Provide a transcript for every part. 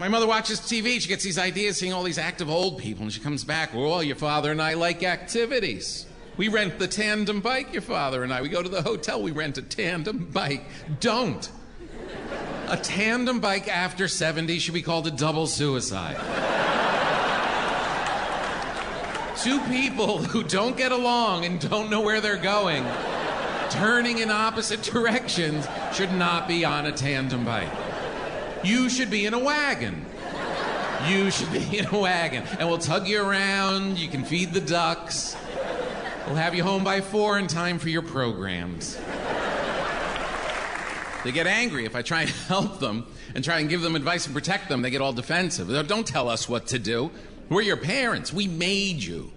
My mother watches TV. She gets these ideas seeing all these active old people, and she comes back. Well, your father and I like activities. We rent the tandem bike, your father and I. We go to the hotel, we rent a tandem bike. Don't. A tandem bike after 70 should be called a double suicide. Two people who don't get along and don't know where they're going, turning in opposite directions, should not be on a tandem bike. You should be in a wagon. You should be in a wagon. And we'll tug you around, you can feed the ducks. We'll have you home by four in time for your programs. They get angry if I try and help them and try and give them advice and protect them. They get all defensive. Don't tell us what to do. We're your parents. We made you.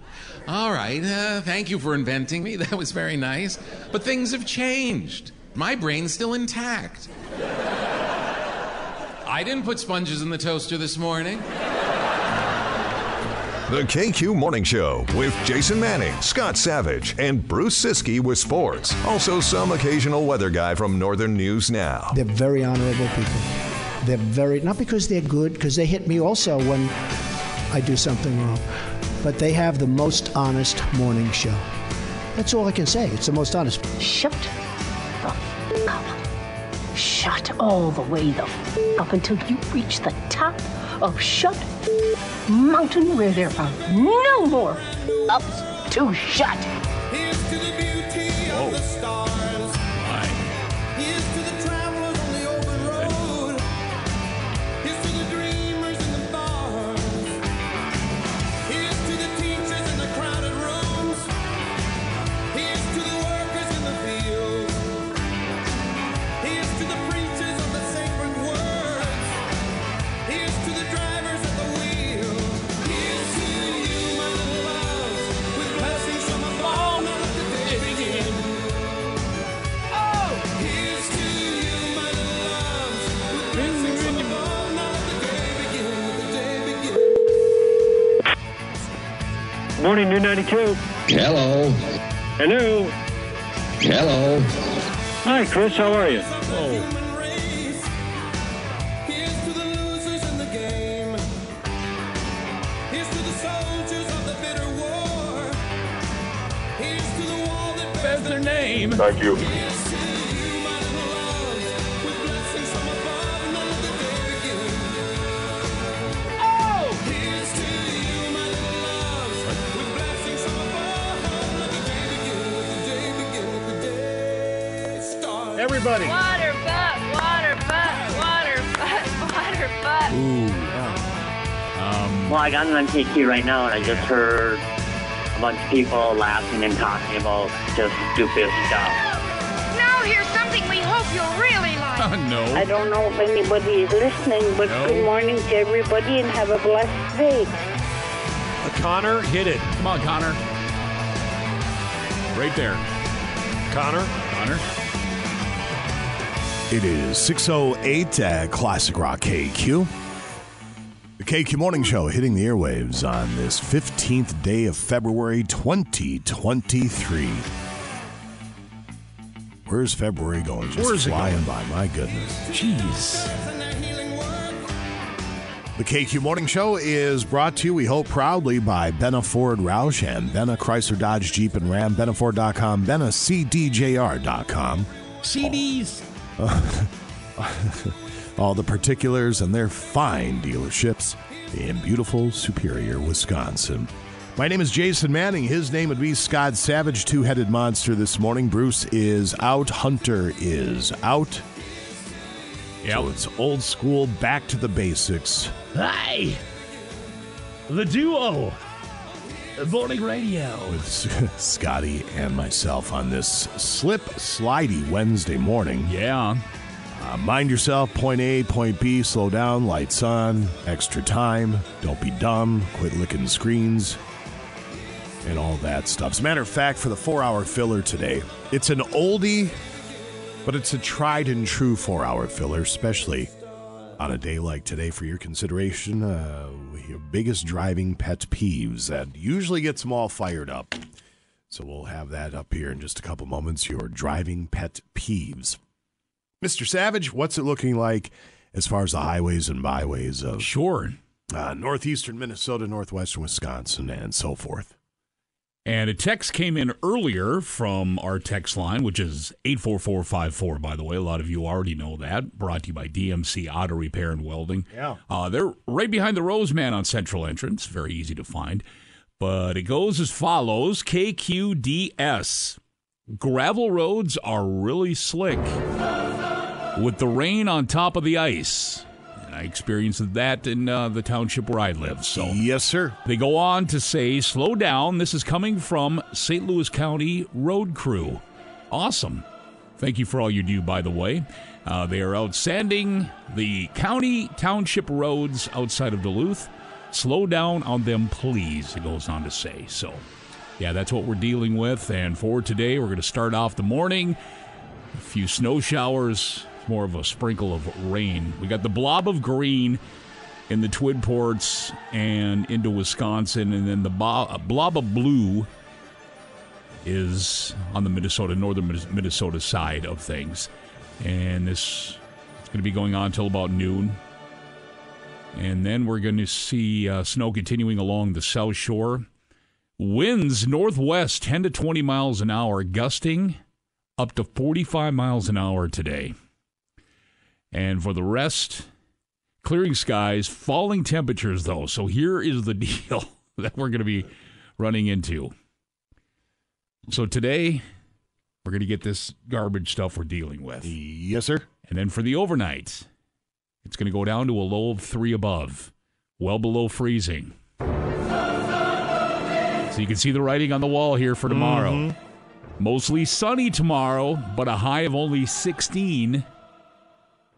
All right, uh, thank you for inventing me. That was very nice. But things have changed. My brain's still intact. I didn't put sponges in the toaster this morning. The KQ Morning Show with Jason Manning, Scott Savage, and Bruce Siski with sports. Also, some occasional weather guy from Northern News Now. They're very honorable people. They're very, not because they're good, because they hit me also when I do something wrong, but they have the most honest morning show. That's all I can say. It's the most honest. Shut up. Shut all the way the f- up until you reach the top of Shut Mountain where there are no more ups to shut. Here's Morning, New 92. Hello. Hello. Hello. Hi, Chris. How are you? Human race. Here's Everybody. Water butt, water butt, water butt, water butt. Um, well, I got an KQ right now, and I just heard a bunch of people laughing and talking about just stupid stuff. Now here's something we hope you'll really like. no. I don't know if anybody is listening, but good morning to everybody and have a blessed day. Uh, Connor, hit it. Come on, Connor. Right there. Connor. Connor. It is 608 at uh, Classic Rock KQ. The KQ Morning Show hitting the airwaves on this 15th day of February 2023. Where's February going? Just Where's flying going? by, my goodness. Jeez. The KQ Morning Show is brought to you, we hope, proudly by Benna Ford Roush and Benna Chrysler Dodge Jeep and Ram, BennaFord.com, BennaCDJR.com. CDs. All the particulars and their fine dealerships in beautiful Superior, Wisconsin. My name is Jason Manning. His name would be Scott Savage, two headed monster this morning. Bruce is out. Hunter is out. Yep. So it's old school, back to the basics. Hi. The duo. Morning radio. with Scotty and myself on this slip slidey Wednesday morning. Yeah. Uh, mind yourself, point A, point B, slow down, lights on, extra time, don't be dumb, quit licking screens, and all that stuff. As a matter of fact, for the four hour filler today, it's an oldie, but it's a tried and true four hour filler, especially on a day like today for your consideration. Uh, your biggest driving pet peeves that usually gets them all fired up. So we'll have that up here in just a couple moments. Your driving pet peeves. Mr. Savage, what's it looking like as far as the highways and byways of sure uh, northeastern Minnesota, northwestern Wisconsin, and so forth. And a text came in earlier from our text line, which is 84454, by the way. A lot of you already know that. Brought to you by DMC Auto Repair and Welding. Yeah. Uh, they're right behind the Roseman on Central Entrance. Very easy to find. But it goes as follows KQDS. Gravel roads are really slick with the rain on top of the ice. I experienced that in uh, the township where I live. So yes, sir. They go on to say, "Slow down." This is coming from St. Louis County Road Crew. Awesome. Thank you for all you do, by the way. Uh, they are out sanding the county township roads outside of Duluth. Slow down on them, please. It goes on to say. So, yeah, that's what we're dealing with. And for today, we're going to start off the morning. A few snow showers, more of a sprinkle of rain. We got the blob of green in the Twin Ports and into Wisconsin, and then the bo- blob of blue is on the Minnesota, northern Minnesota side of things. And this is going to be going on until about noon. And then we're going to see uh, snow continuing along the south shore. Winds northwest 10 to 20 miles an hour, gusting up to 45 miles an hour today. And for the rest, clearing skies, falling temperatures, though. So here is the deal that we're going to be running into. So today, we're going to get this garbage stuff we're dealing with. Yes, sir. And then for the overnight, it's going to go down to a low of three above, well below freezing. So you can see the writing on the wall here for tomorrow. Mhm. Mostly sunny tomorrow, but a high of only 16.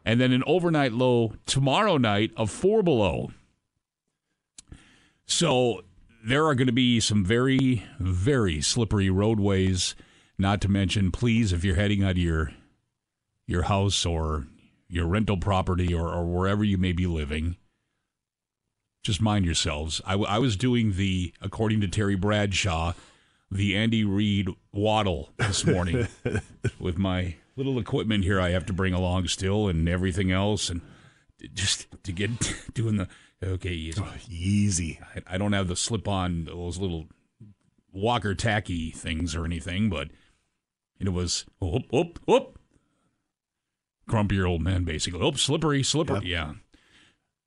And then an overnight low tomorrow night of four below. So there are going to be some very, very slippery roadways. Not to mention, please, if you're heading out of your your house or your rental property or, or wherever you may be living, just mind yourselves. I, w- I was doing the, according to Terry Bradshaw, the Andy Reid waddle this morning with my little equipment here I have to bring along still and everything else. And just to get doing the, okay, easy. Oh, easy. I, I don't have the slip on those little walker tacky things or anything, but it was, whoop, whoop, whoop. Grumpier old man, basically. Oh, slippery, slippery. Yeah.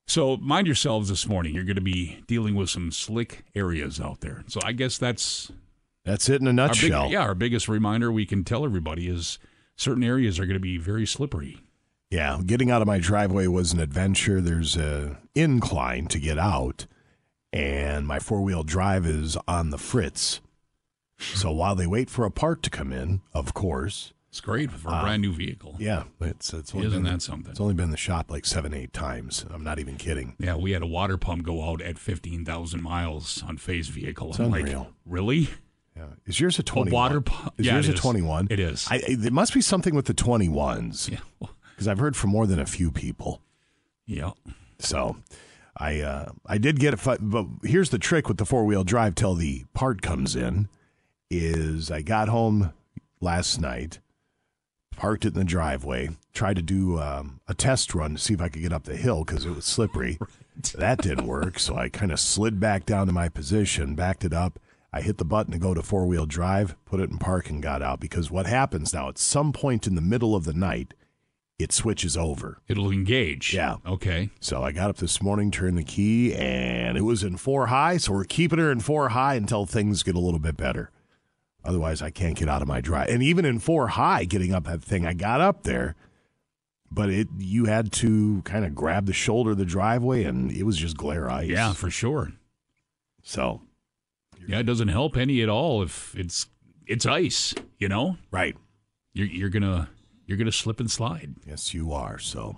So mind yourselves this morning. You're going to be dealing with some slick areas out there. So I guess that's That's it in a our big, nutshell. yeah, our biggest reminder we can tell everybody is certain areas are going to be very slippery. Yeah, getting out of my driveway was an adventure. There's a incline to get out, and my four wheel drive is on the fritz. So while they wait for a part to come in, of course, It's great for a Uh, brand new vehicle. yeah, it's it's only Isn't been, that something? It's only been in the shop like seven, eight times. I'm not even kidding. Yeah, we had a water pump go out at 15,000 miles on phase vehicle. It's I'm unreal. like, really? Yeah. Is yours a A 21? water pump? Is yeah, yours it a 21? It is. I, I, there must be something with the 21s. Yeah. Because I've heard from more than a few people. Yeah. So I uh, I did get a fi- but here's the trick with the four wheel drive till the part comes in is I got home last night, parked it in the driveway, tried to do um, a test run to see if I could get up the hill because it was slippery. That didn't work, so I kind of slid back down to my position, backed it up. I hit the button to go to four wheel drive, put it in park, and got out. Because what happens now, at some point in the middle of the night, it switches over. It'll engage. Yeah. Okay. So I got up this morning, turned the key, and it was in four high. So we're keeping her in four high until things get a little bit better. Otherwise, I can't get out of my drive. And even in four high, getting up that thing, I got up there, but it you had to kind of grab the shoulder of the driveway, and it was just glare ice. Yeah, for sure. So Yeah, it doesn't help any at all if it's it's ice, you know? Right. You're you're gonna you're gonna slip and slide. Yes, you are. So,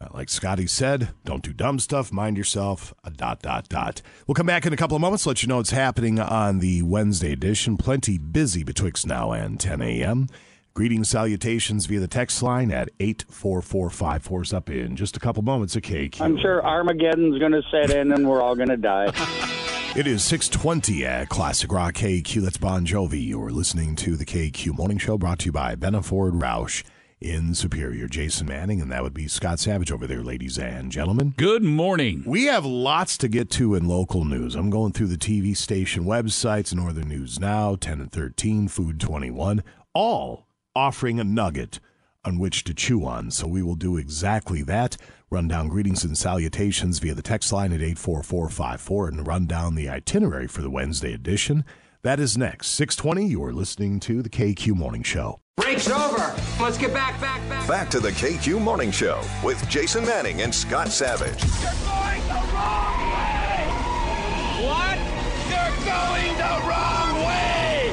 uh, like Scotty said, don't do dumb stuff. Mind yourself. A dot dot dot. We'll come back in a couple of moments. Let you know what's happening on the Wednesday edition. Plenty busy betwixt now and 10 a.m. Greetings, salutations via the text line at eight four four five four. up in just a couple moments. of KQ. I'm sure Armageddon's going to set in and we're all going to die. It is 620 at Classic Rock KQ. That's Bon Jovi. You're listening to the KQ Morning Show brought to you by Benna Ford Roush in Superior. Jason Manning, and that would be Scott Savage over there, ladies and gentlemen. Good morning. We have lots to get to in local news. I'm going through the TV station websites Northern News Now, 10 and 13, Fox 21, all offering a nugget on which to chew on. So we will do exactly that. Run down greetings and salutations via the text line at 84454 and run down the itinerary for the Wednesday edition. That is next. 620, you are listening to the KQ Morning Show. Break's over. Let's get back, back, back. Back to the KQ Morning Show with Jason Manning and Scott Savage. You're going the wrong way! What? You're going the wrong way!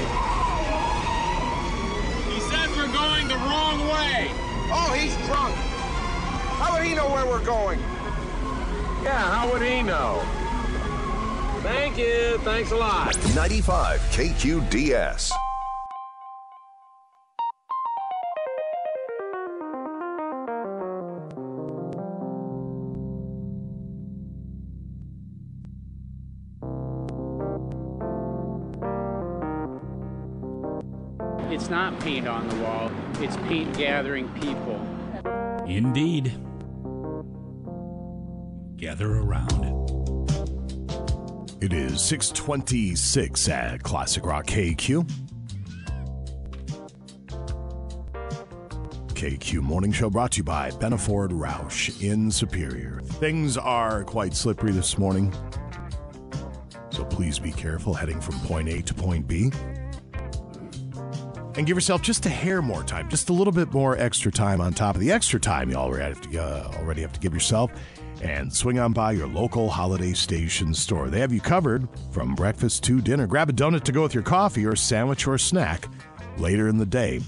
He says we're going the wrong way. Oh, he's drunk. How would he know where we're going? Yeah, how would he know? Thank you. Thanks a lot. 95 KQDS. It's not paint on the wall, it's paint gathering people. Indeed. Gather around. It is 626 at Classic Rock KQ. KQ Morning Show brought to you by Benaford Roush in Superior. Things are quite slippery this morning, so please be careful heading from point A to point B. And give yourself just a hair more time, just a little bit more extra time on top of the extra time you already have to, uh, already have to give yourself. And swing on by your local holiday station store. They have you covered from breakfast to dinner. Grab a donut to go with your coffee or sandwich or snack later in the day.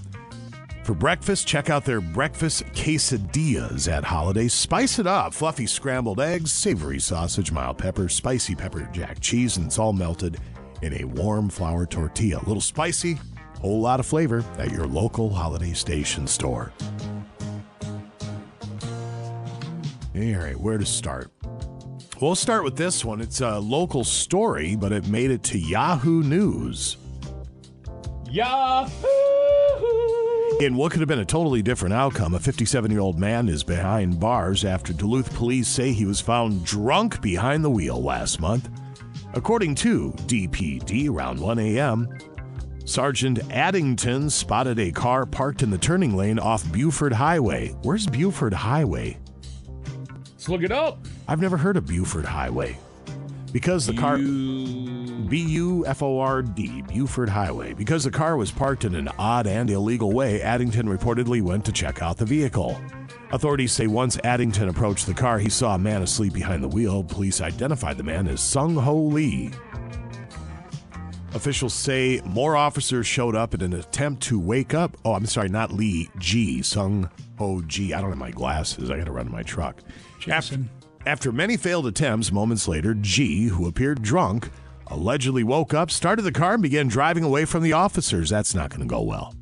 For breakfast, check out their breakfast quesadillas at Holiday. Spice it up. Fluffy scrambled eggs, savory sausage, mild pepper, spicy pepper jack cheese, and it's all melted in a warm flour tortilla. A little spicy, a whole lot of flavor at your local Holiday Station store. All right, where to start? We'll start with this one. It's a local story, but it made it to Yahoo News. Yahoo! In what could have been a totally different outcome, a 57 year old man is behind bars after Duluth police say he was found drunk behind the wheel last month. According to DPD, around 1 a.m., Sergeant Addington spotted a car parked in the turning lane off Buford Highway. Where's Buford Highway? Let's look it up. I've never heard of Buford Highway. Because the car. B U F O R D, Buford Highway. Because the car was parked in an odd and illegal way, Addington reportedly went to check out the vehicle. Authorities say once Addington approached the car, he saw a man asleep behind the wheel. Police identified the man as Sung Ho Lee. Officials say more officers showed up in an attempt to wake up. Oh, I'm sorry, not Lee, G, Sung Ho G. I don't have my glasses. I got to run to my truck. Jason. After, after many failed attempts, moments later, G, who appeared drunk, allegedly woke up, started the car, and began driving away from the officers. That's not going to go well.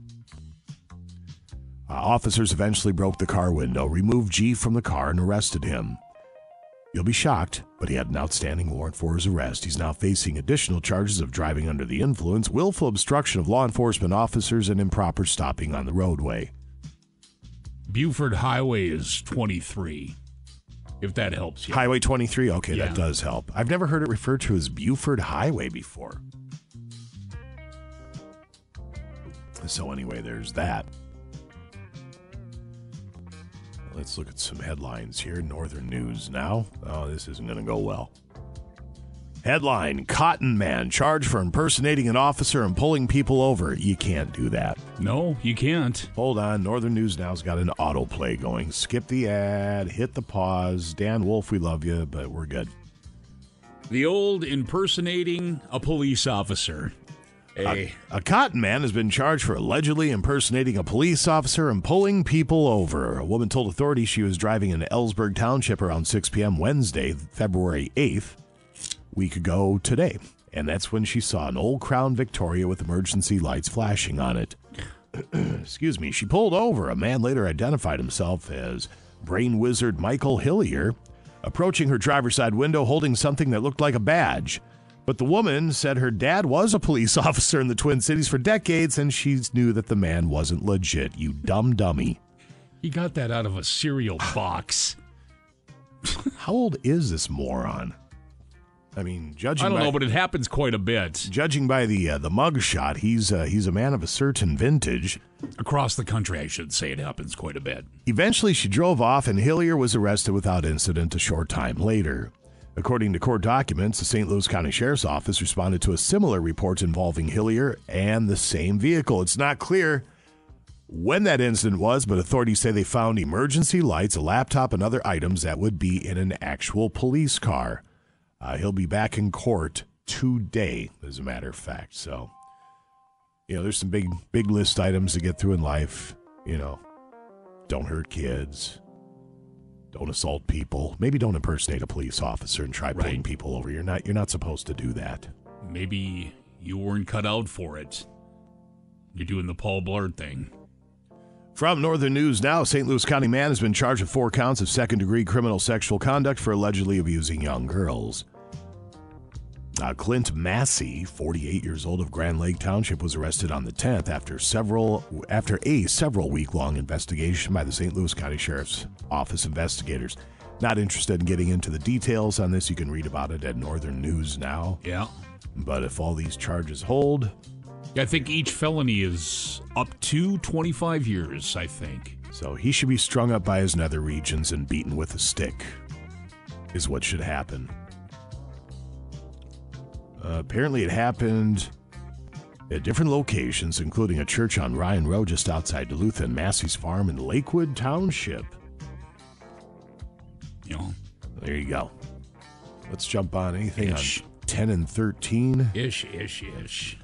Uh, officers eventually broke the car window, removed G from the car, and arrested him. You'll be shocked, but he had an outstanding warrant for his arrest. He's now facing additional charges of driving under the influence, willful obstruction of law enforcement officers, and improper stopping on the roadway. Buford Highway is 23, if that helps you. Highway 23? Okay, Yeah. that does help. I've never heard it referred to as Buford Highway before. So, anyway, there's that. Let's look at some headlines here. Northern News now. Oh, this isn't going to go well. Headline Cotton Man charged for impersonating an officer and pulling people over. You can't do that. No, you can't. Hold on. Northern News Now's got an autoplay going. Skip the ad, hit the pause. Dan Wolf, we love you, but we're good. The old impersonating a police officer. A, A cotton man has been charged for allegedly impersonating a police officer and pulling people over. A woman told authorities she was driving in Ellsburg Township around 6 p.m. Wednesday, February 8th, week ago today. And that's when she saw an old Crown Victoria with emergency lights flashing on it. Excuse me. She pulled over. A man later identified himself as brain wizard Michael Hillier, approaching her driver's side window holding something that looked like a badge. But the woman said her dad was a police officer in the Twin Cities for decades and she knew that the man wasn't legit. You dumb dummy. He got that out of a cereal box. How old is this moron? I mean, judging I don't by, know, but it happens quite a bit judging by the uh, the mug shot, he's uh, he's a man of a certain vintage. across the country. I should say it happens quite a bit. Eventually, she drove off, and Hillier was arrested without incident a short time later. According to court documents, the St. Louis County Sheriff's Office responded to a similar report involving Hillier and the same vehicle. It's not clear when that incident was, but authorities say they found emergency lights, a laptop, and other items that would be in an actual police car. Uh, he'll be back in court today, as a matter of fact. So, you know, there's some big, big list items to get through in life. You know, don't hurt kids, don't assault people, maybe don't impersonate a police officer and try pulling people over. You're not, you're not supposed to do that. Maybe you weren't cut out for it. You're doing the Paul Blart thing. From Northern News Now, St. Louis County man has been charged with four counts of second degree criminal sexual conduct for allegedly abusing young girls. Uh, Clint Massey, 48 years old of Grand Lake Township, was arrested on the 10th after several after a several week long investigation by the St. Louis County Sheriff's Office investigators. Not interested in getting into the details on this. You can read about it at Northern News Now. Yeah. But if all these charges hold, I think each felony is up to 25 years, I think. So he should be strung up by his nether regions and beaten with a stick, is what should happen. Uh, apparently, it happened at different locations, including a church on Ryan Road just outside Duluth and Massey's Farm in Lakewood Township. Know, There you go. Let's jump on anything Ish. on 10 and 13. ish, ish, ish.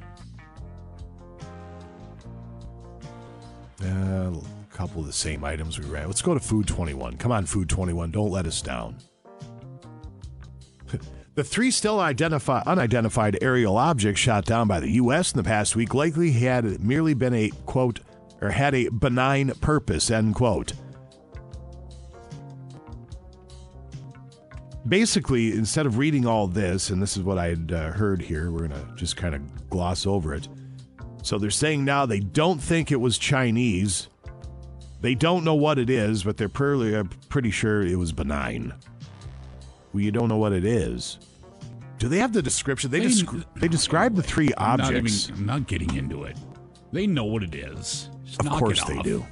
Uh, a couple of the same items we ran. Let's go to Fox 21. Come on, Fox 21. Don't let us down. the three still identify, unidentified aerial objects shot down by the U.S. in the past week likely had merely been a, quote, or had a benign purpose, end quote. Basically, instead of reading all this, and this is what I had uh, heard here, we're going to just kind of gloss over it. So they're saying now they don't think it was Chinese. They don't know what it is, but they're pretty, uh, pretty sure it was benign. Well, you don't know what it is. Do they have the description? They They- descri- they describe the three I'm not, objects. even, I'm not getting into it. They know what it is. Just Of course they do.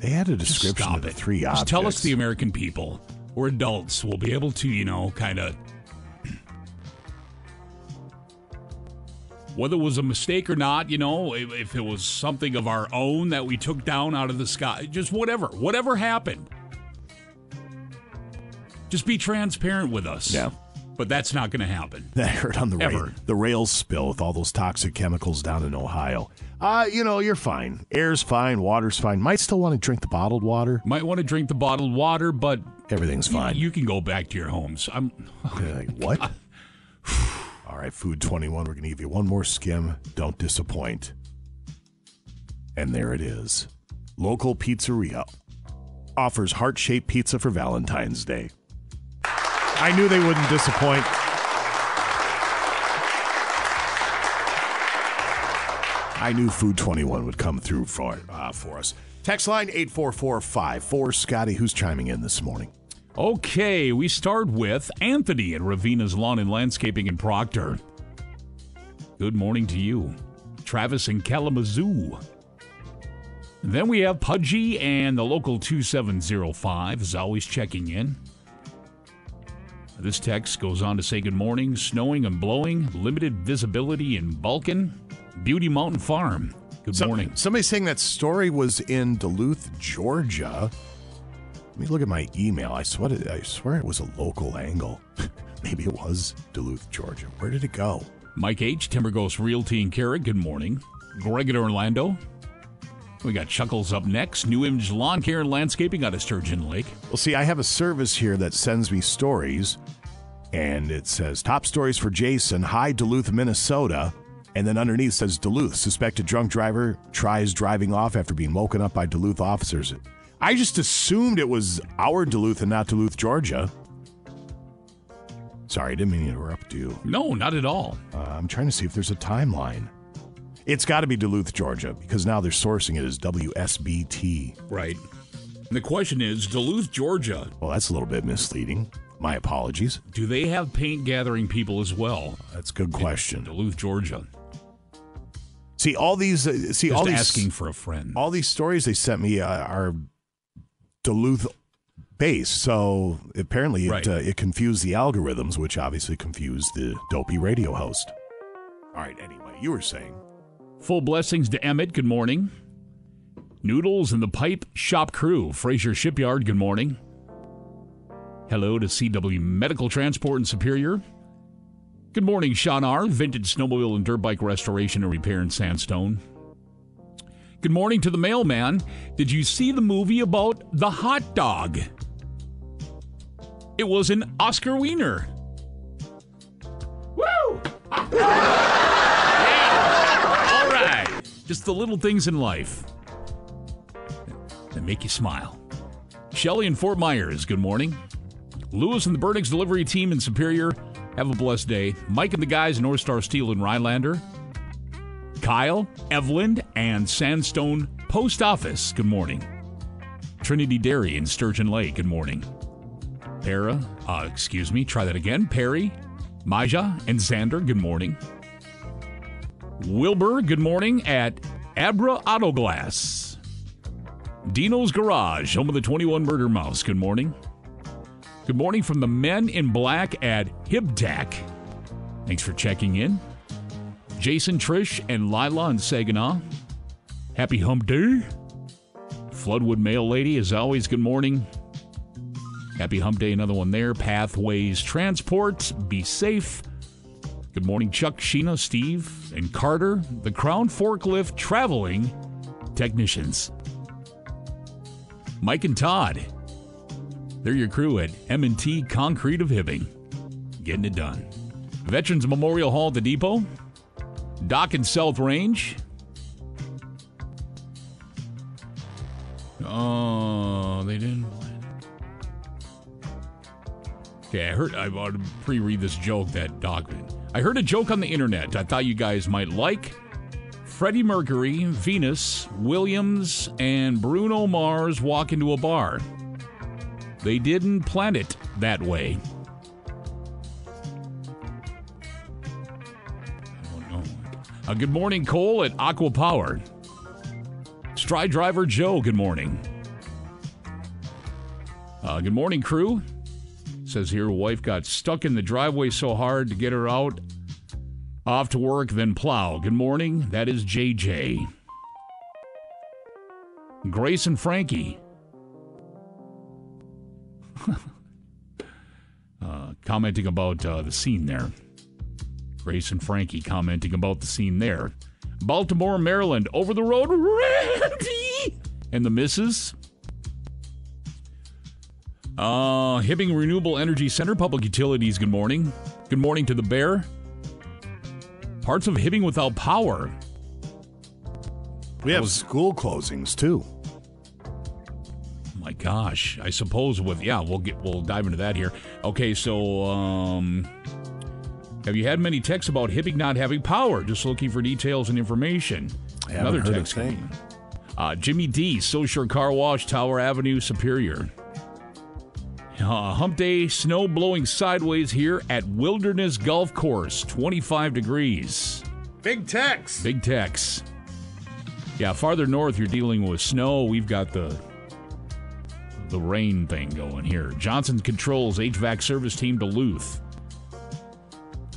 They had a description of the three Just objects. tell us the American people. We're adults. We'll be able to, you know, kind of. Whether it was a mistake or not, you know, if, if it was something of our own that we took down out of the sky, just whatever, whatever happened. Just be transparent with us. Yeah. But that's not going to happen. That hurt on the rail, the rails spill with all those toxic chemicals down in Ohio. Uh, you know, you're fine. Air's fine, water's fine. Might still want to drink the bottled water. Might want to drink the bottled water, but Everything's you- fine. You, can go back to your homes. I'm. Like, what? All right, Fox 21, we're going to give you one more skim. Don't disappoint. And there it is. Local pizzeria offers heart shaped pizza for Valentine's Day. I knew they wouldn't disappoint. I knew Fox 21 would come through for, uh, for us. Text line 84454. Scotty, who's chiming in this morning? Okay, we start with Anthony at Ravina's Lawn and Landscaping in Proctor. Good morning to you. Travis in Kalamazoo. Then we have Pudgy and the local 2705 is always checking in. This text goes on to say good morning, snowing and blowing, limited visibility in Balkan, Beauty Mountain Farm. Good morning. Somebody saying that story was in Duluth, Georgia. Let me look at my email. I swear, it, I swear it was a local angle. Maybe it was Duluth, Georgia. Where did it go? Mike H., Timber Ghost Realty and Carrick, good morning. Greg at Orlando. We got Chuckles up next. New Image Lawn Care and Landscaping out of Sturgeon Lake. Well, see, I have a service here that sends me stories, and it says top stories for Jason. High Duluth, Minnesota. And then underneath says Duluth. Suspected drunk driver tries driving off after being woken up by Duluth officers. I just assumed it was our Duluth and not Duluth, Georgia. Sorry, I didn't mean to interrupt you. No, not at all. Uh, I'm trying to see if there's a timeline. It's got to be Duluth, Georgia, because now they're sourcing it as WSBT. Right. And the question is Duluth, Georgia. Well, that's a little bit misleading. My apologies. Do they have paint gathering people as well? That's a good question. Duluth, Georgia. See all these. Uh, see Just all these asking for a friend. All these stories they sent me uh, are Duluth based. So apparently, it Right. uh, it confused the algorithms, which obviously confused the dopey radio host. All right. Anyway, you were saying. Full blessings to Emmett. Good morning. Noodles and the Pipe Shop Crew, Fraser Shipyard. Good morning. Hello to CW Medical Transport in Superior. Good morning, Sean R. Vintage Snowmobile and Dirt Bike Restoration and Repair in Sandstone. Good morning to the mailman. Did you see the movie about the hot dog? It was an Oscar Wiener. Woo! All right. Just the little things in life that make you smile. Shelly and Fort Myers, good morning. Lewis and the Burnix delivery team in Superior, have a blessed day. Mike and the guys North Star Steel in Rhinelander. Kyle, Evelyn, and Sandstone Post Office, good morning. Trinity Dairy in Sturgeon Lake, good morning. Para, uh, excuse me, try that again. Perry, Maja, and Xander, good morning. Wilbur, good morning at Abra Auto Glass. Dino's Garage, home of the 21 Murder Mouse, good morning. Good morning from the men in black at Hibtac. Thanks for checking in. Jason, Trish, and Lila in Saginaw. Happy hump day. Floodwood Mail Lady, as always, good morning. Happy hump day, another one there. Pathways Transport, be safe. Good morning, Chuck, Sheena, Steve, and Carter, the Crown Forklift Traveling Technicians. Mike and Todd, they're your crew at M&T Concrete of Hibbing. Getting it done. Veterans Memorial Hall at the Depot. Dock and South Range. Oh, they didn't. Okay, I heard. I want to pre-read this joke that Doc. I heard a joke on the internet. I thought you guys might like. Freddie Mercury, Venus, Williams, and Bruno Mars walk into a bar. They didn't plan it that way. Oh, no. Uh, good morning, Cole at Aqua Power. Stride driver Joe, good morning. Uh, good morning, crew. Says here, wife got stuck in the driveway so hard to get her out. Off to work, then plow. Good morning. That is JJ. Grace and Frankie. uh, commenting about uh, the scene there. Grace and Frankie commenting about the scene there. Baltimore, Maryland, over the road, Randy! And the missus. Uh, Hibbing Renewable Energy Center, Public Utilities, good morning. Good morning to the bear. Parts of Hibbing without power. We have school closings too. My gosh, I suppose with yeah, we'll get we'll dive into that here. Okay, so um have you had many texts about Hibbing not having power? Just looking for details and information. I haven't heard a text thing. Uh, Jimmy D, Social Car Wash, Tower Avenue, Superior. Uh, hump day, snow blowing sideways here at Wilderness Golf Course, 25 degrees. Big Tex. Big Tex. Yeah, farther north you're dealing with snow. We've got the the rain thing going here. Johnson Controls HVAC service team Duluth.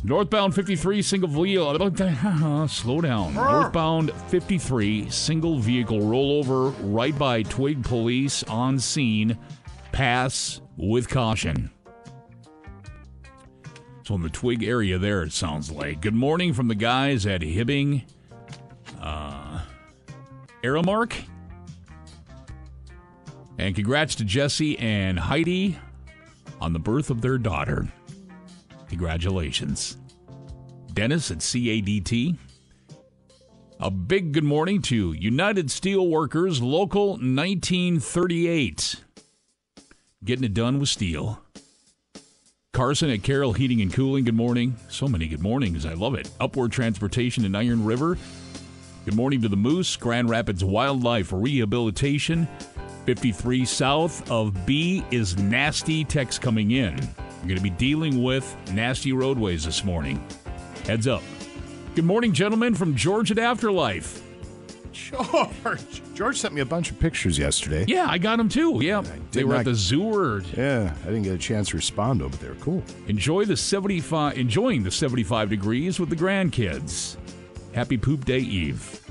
Northbound 53 single vehicle. Slow down. Northbound 53 single vehicle rollover right by Twig Police on scene. Pass with caution. So in the Twig area there, it sounds like. Good morning from the guys at Hibbing. Uh, Aramark. And congrats to Jesse and Heidi on the birth of their daughter. Congratulations. Dennis at CADT. A big good morning to United Steelworkers Local 1938. Getting it done with steel. Carson at Carroll Heating and Cooling, good morning. So many good mornings. I love it. Upward Transportation in Iron River. Good morning to the Moose, Grand Rapids Wildlife Rehabilitation. 53 south of B is nasty text coming in. We're going to be dealing with nasty roadways this morning. Heads up. Good morning, gentlemen, from George at Afterlife. George. George sent me a bunch of pictures yesterday. Yeah, I got them too. Yeah, they were not- at the zoo. Or Yeah, I didn't get a chance to respond to them, but they were cool. enjoy the 75, enjoying the 75 degrees with the grandkids. Happy Poop Day Eve.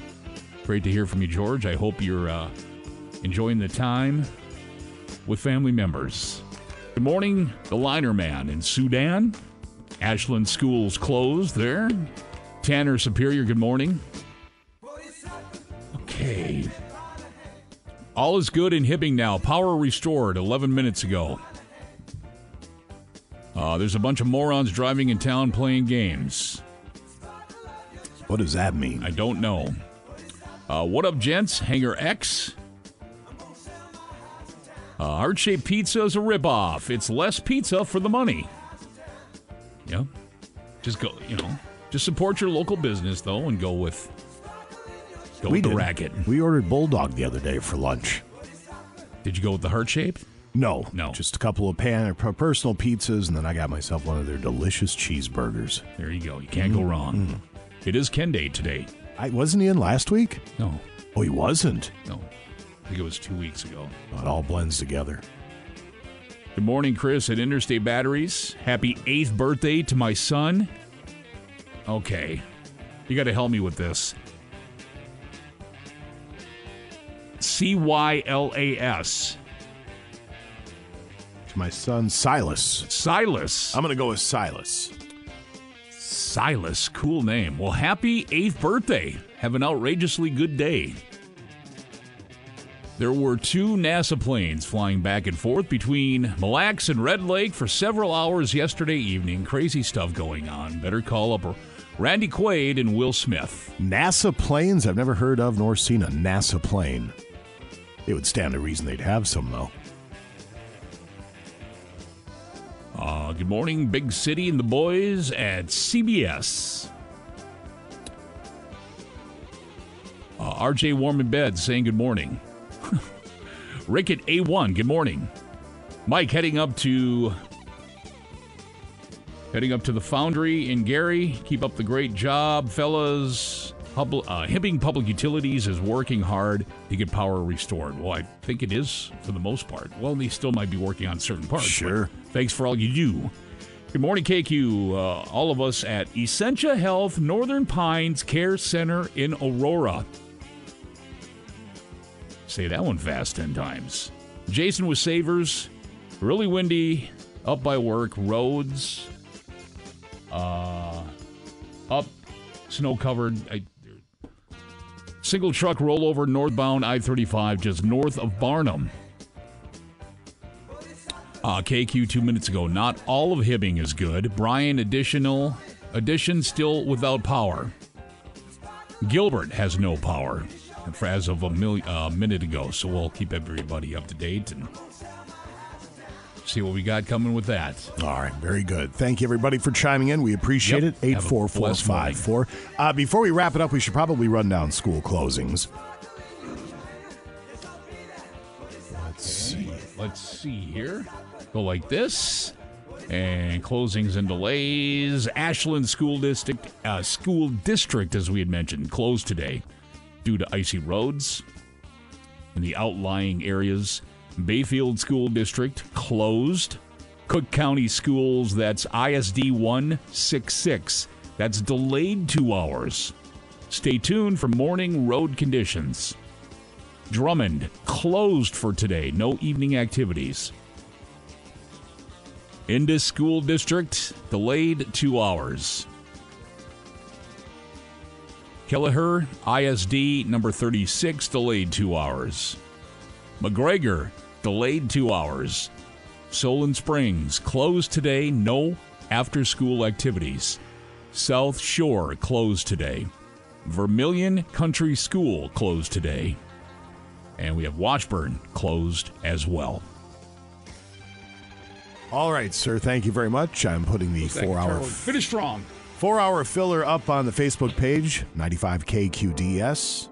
Great to hear from you, George. I hope you're uh, enjoying the time with family members. Good morning, the liner man in Sudan. Ashland School's closed there. Tanner Superior, good morning. Okay. All is good in Hibbing now. Power restored 11 minutes ago. Uh, there's a bunch of morons driving in town playing games. What does that mean? I don't know. Uh, what up, gents? Hanger X. Uh, Heart shaped pizza is a ripoff. It's less pizza for the money. Yeah. Just go, you know, just support your local business, though, and go with, go with the racket. We ordered Bulldog the other day for lunch. Did you go with the heart shape? No, No. Just a couple of pan per- personal pizzas, and then I got myself one of their delicious cheeseburgers. There you go. You can't go mm-hmm. wrong. Mm-hmm. It is Ken Day today. I wasn't he in last week? No, Oh, he wasn't. no. I think it was two weeks ago. Oh, it all blends together. Good morning, Chris at Interstate Batteries. Happy eighth birthday to my son. Okay. You got to help me with this. C Y L A S. To my son Silas. Silas. I'm gonna go with Silas. Silas. Cool name. Well, happy eighth birthday. Have an outrageously good day. There were two NASA planes flying back and forth between Mille Lacs and Red Lake for several hours yesterday evening. Crazy stuff going on. Better call up Randy Quaid and Will Smith. NASA planes? I've never heard of nor seen a NASA plane. It would stand to reason they'd have some, though. Uh, good morning, Big City and the boys at CBS. Uh, RJ Warm in Bed saying good morning. Rick at A1, good morning. Mike heading up to heading up to the foundry in Gary. Keep up the great job, fellas. Public, uh, Hibbing Public Utilities is working hard to get power restored. Well, I think it is for the most part. Well, they still might be working on certain parts. Sure. Thanks for all you do. Good morning, KQ. Uh, all of us at Essentia Health Northern Pines Care Center in Aurora. Say that one fast 10 times. Jason with Savers. Really windy. Up by work. Roads. Uh, up. Snow covered. I, single truck rollover northbound I 35 just north of Barnum. Uh, KQ two minutes ago. Not all of Hibbing is good. Brian additional addition still without power. Gilbert has no power as of a mil- uh, minute ago. So we'll keep everybody up to date and see what we got coming with that. All right, very good. Thank you, everybody, for chiming in. We appreciate Yep. it. Have a blessed morning. 84454. Uh, before we wrap it up, we should probably run down school closings. Let's see. Let's see here. Go like this. And closings and delays. Ashland School District, uh, School District, as we had mentioned, closed today due to icy roads in the outlying areas. Bayfield School District closed. Cook County Schools, that's ISD 166. That's delayed two hours. Stay tuned for morning road conditions. Drummond closed for today. No evening activities. Indus School District delayed two hours. Kelliher ISD number 36 delayed two hours. McGregor delayed two hours. Solon Springs closed today. No after school activities. South Shore closed today. Vermilion Country School closed today. And we have Washburn closed as well. All right, sir. Thank you very much. I'm putting the four hour Finish strong. Four hour filler up on the Facebook page, 95KQDS.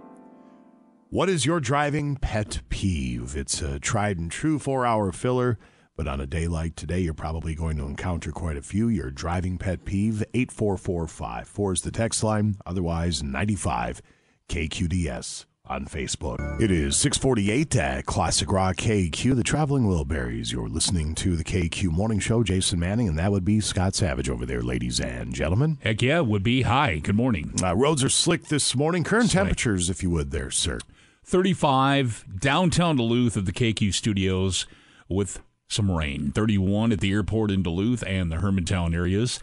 What is your driving pet peeve? It's a tried and true four hour filler, but on a day like today, you're probably going to encounter quite a few. Your driving pet peeve, 84455. Four is the text line, otherwise 95 KQDS on Facebook. It is 648 at Classic Rock KQ, the Traveling Wilburys. You're listening to the KQ Morning Show, Jason Manning, and that would be Scott Savage over there, ladies and gentlemen. Heck yeah, it would be. Hi, good morning. Uh, roads are slick this morning. Current Slick. temperatures, if you would, there, sir. 35 downtown Duluth at the KQ studios with some rain. 31 at the airport in Duluth and the Hermantown areas.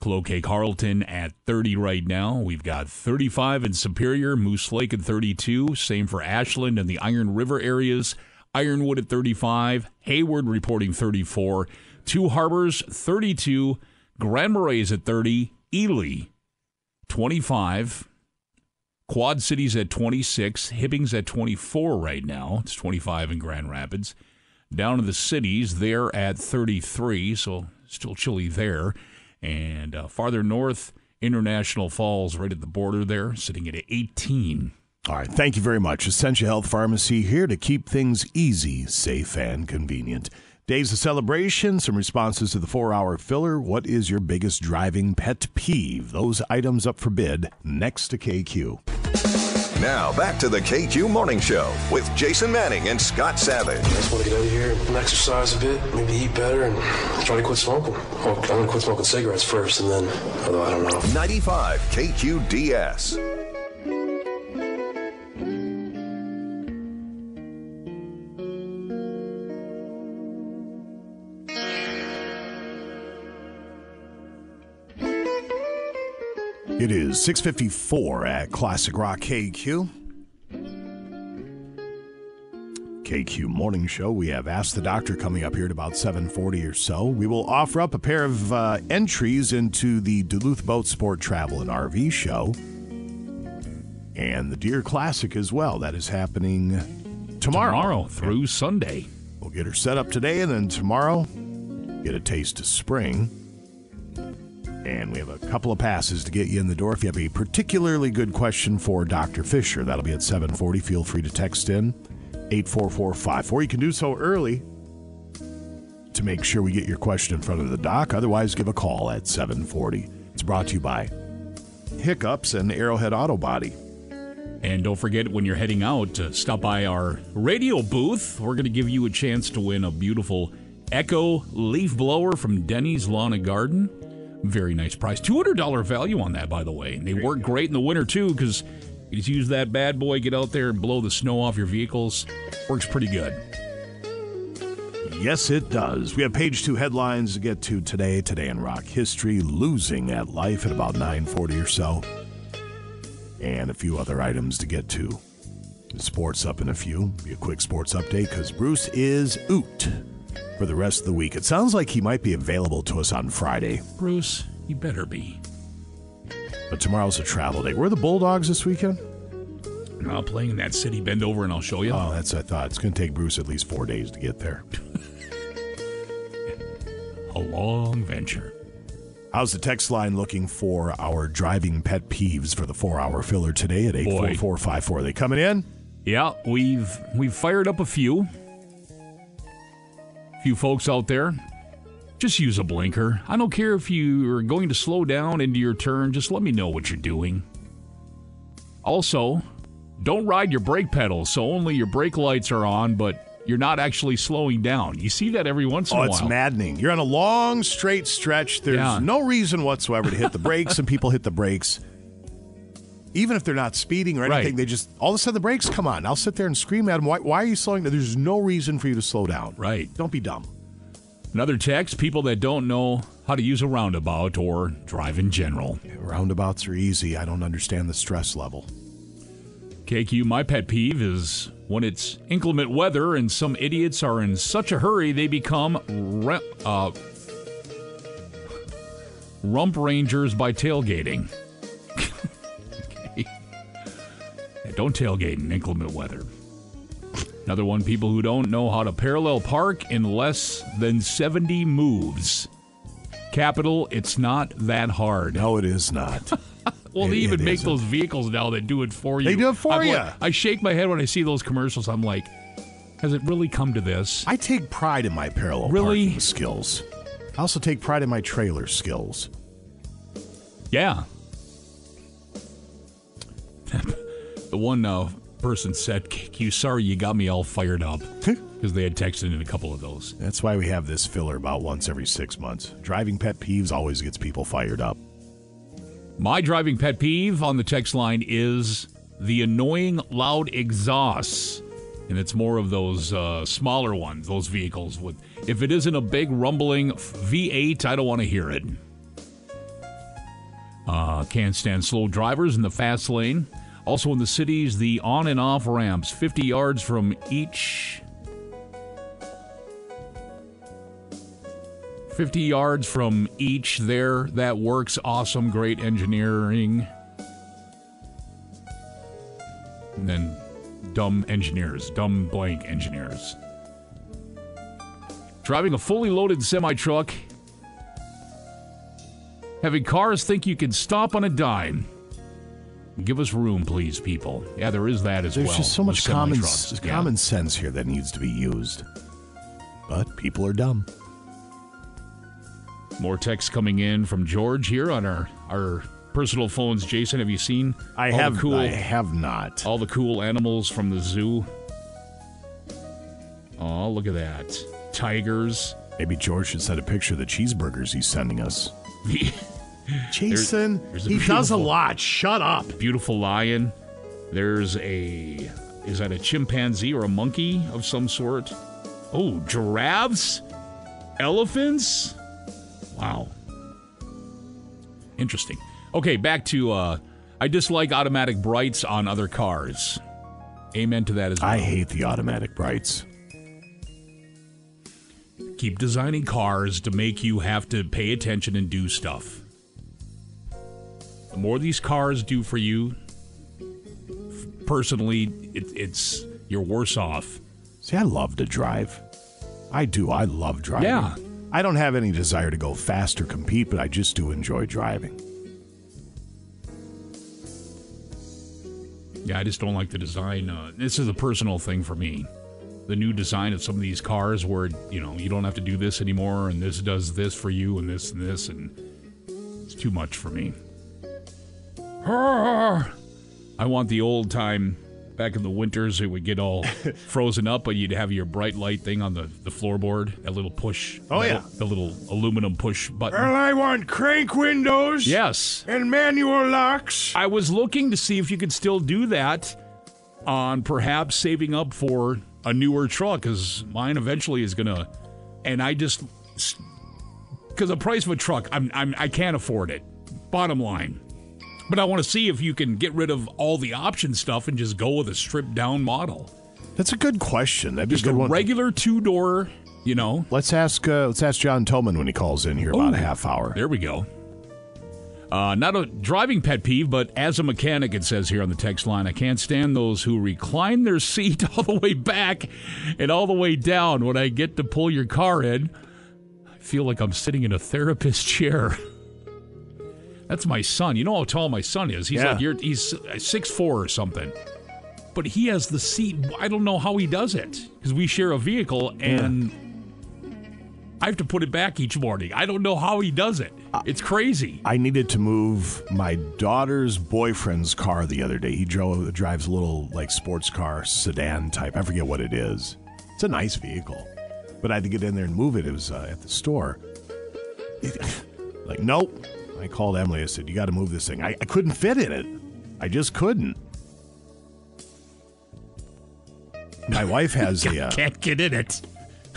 Cloquet Carlton at 30 right now. We've got 35 in Superior, Moose Lake at 32. Same for Ashland and the Iron River areas. Ironwood at 35. Hayward reporting 34. Two Harbors 32. Grand Marais at 30. Ely 25. Quad Cities at 26, Hibbing's at 24 right now. It's 25 in Grand Rapids. Down in the cities, they're at 33, so still chilly there. And uh, farther north, International Falls, right at the border there, sitting at 18. All right, thank you very much. Essentia Health Pharmacy here to keep things easy, safe, and convenient. Days of celebration, some responses to the four hour filler. What is your biggest driving pet peeve? Those items up for bid next to KQ. Now back to the KQ Morning Show with Jason Manning and Scott Savage. I just want to get out of here and exercise a bit, maybe eat better, and try to quit smoking. Well, I'm going to quit smoking cigarettes first, and then, although I don't know. 95 KQDS. It is 654 at Classic Rock KQ. KQ Morning Show. We have Ask the Doctor coming up here at about 740 or so. We will offer up a pair of uh, entries into the Duluth Boat Sport Travel and RV Show. And the Deer Classic as well. That is happening tomorrow. Tomorrow through Sunday. We'll get her set up today, and then tomorrow, get a taste of spring. And we have a couple of passes to get you in the door. If you have a particularly good question for Dr. Fisher, that'll be at 740. Feel free to text in 84454. You can do so early to make sure we get your question in front of the doc. Otherwise, give a call at 740. It's brought to you by Hiccups and Arrowhead Auto Body. And don't forget when you're heading out to stop by our radio booth. We're going to give you a chance to win a beautiful Echo leaf blower from Denny's Lawn and Garden. Very nice price. $200 value on that, by the way. And they work great in the winter, too, because you just use that bad boy, get out there and blow the snow off your vehicles. Works pretty good. Yes, it does. We have page two headlines to get to today. Today in rock history, losing at life at about 940 or so. And a few other items to get to. Sports up in a few. Be a quick sports update because Bruce is oot for the rest of the week. It sounds like he might be available to us on Friday. Bruce, you better be. But tomorrow's a travel day. Where are the Bulldogs this weekend? Now playing in that city, bend over and I'll show you. Oh, that's what I thought. It's going to take Bruce at least four days to get there. a long venture. How's the text line looking for our driving pet peeves for the four hour filler today at 84454? They coming in? Yeah, we've we've fired up a few. Few folks out there. Just use a blinker. I don't care if you are going to slow down into your turn, just let me know what you're doing. Also, don't ride your brake pedal so only your brake lights are on, but you're not actually slowing down. You see that every once in Oh, a it's while. maddening. You're on a long, straight stretch. There's Yeah. no reason whatsoever to hit the brakes, and people hit the brakes. Even if they're not speeding or anything, Right. they just all of a sudden the brakes come on. I'll sit there and scream at them. Why, why are you slowing down? There's no reason for you to slow down. Right. Don't be dumb. Another text people that don't know how to use a roundabout or drive in general. Roundabouts are easy. I don't understand the stress level. KQ, my pet peeve is when it's inclement weather and some idiots are in such a hurry they become re- uh, rump rangers by tailgating. Yeah, don't tailgate in inclement weather. Another one people who don't know how to parallel park in less than 70 moves. Capital, it's not that hard. No, it is not. Well, It- they even make isn't. those vehicles now that do it for you. They do it for I'm you. like- I shake my head when I see those commercials. I'm like, has it really come to this? I take pride in my parallel Really? parking skills. I also take pride in my trailer skills. Yeah. the one uh, person said, "Q, sorry, you got me all fired up," because they had texted in a couple of those. That's why we have this filler about once every six months. Driving pet peeves always gets people fired up. My driving pet peeve on the text line is the annoying loud exhausts. And it's more of those uh, smaller ones, those vehicles. With If it isn't a big rumbling V8, I don't want to hear it. Uh, can't stand slow drivers in the fast lane. Also in the cities, the on and off ramps, 50 yards from each 50 yards from each there. That works. Awesome. Great engineering. And then dumb engineers, dumb blank engineers. Driving a fully loaded semi truck. Having cars think you can stop on a dime. Give us room, please, people. Yeah, there is that as There's well. There's just so much common, Yeah. common sense here that needs to be used. But people are dumb. More text coming in from George here on our our personal phones. Jason, have you seen? I all the have- cool. I have not. All the cool animals from the zoo. Oh, look at that! Tigers. Maybe George should send a picture of the cheeseburgers he's sending us. Jason, he does a lot. Shut up. Beautiful lion. There's a is that a chimpanzee or a monkey of some sort? Oh, giraffes, elephants. Wow. Interesting. Okay, back to uh I dislike automatic brights on other cars. Amen to that as well. I hate the automatic brights. Keep designing cars to make you have to pay attention and do stuff. The more these cars do for you, personally, it, it's you're worse off. See, I love to drive. I do. I love driving. Yeah. I don't have any desire to go fast or compete, but I just do enjoy driving. Yeah, I just don't like the design. Uh, this is a personal thing for me. The new design of some of these cars, where you know you don't have to do this anymore, and this does this for you, and this and this, and it's too much for me. Ah. I want the old time back in the winters. It would get all frozen up, but you'd have your bright light thing on the, the floorboard, that little push. Oh, metal- yeah. the little aluminum push button. Well, I want crank windows. Yes. And manual locks. I was looking to see if you could still do that on perhaps saving up for a newer truck because mine eventually is gonna. And I just because the price of a truck, I'm, I'm I can't afford it. Bottom line. But I want to see if you can get rid of all the option stuff and just go with a stripped down model. That's a good question. That'd be Just a good a one. regular two door, you know. Let's ask. Uh, let's ask John Toman when he calls in here about a half hour. There we go. Uh, not a driving pet peeve, but as a mechanic, it says here on the text line, I can't stand those who recline their seat all the way back and all the way down. When I get to pull your car in, I feel like I'm sitting in a therapist chair. That's my son. You know how tall my son is. He's Yeah. like you're, he's six four or something. But he has the seat. I don't know how he does it because we share a vehicle and I have to put it back each morning. I don't know how he does it. It's crazy. I needed to move my daughter's boyfriend's car the other day. He drove drives a little like sports car sedan type. I forget what it is. It's a nice vehicle, but I had to get in there and move it. It was uh, at the store. It- like nope. I called Emily. I said, "You got to move this thing." I, I couldn't fit in it. I just couldn't. My wife has a. Uh, Can't get in it.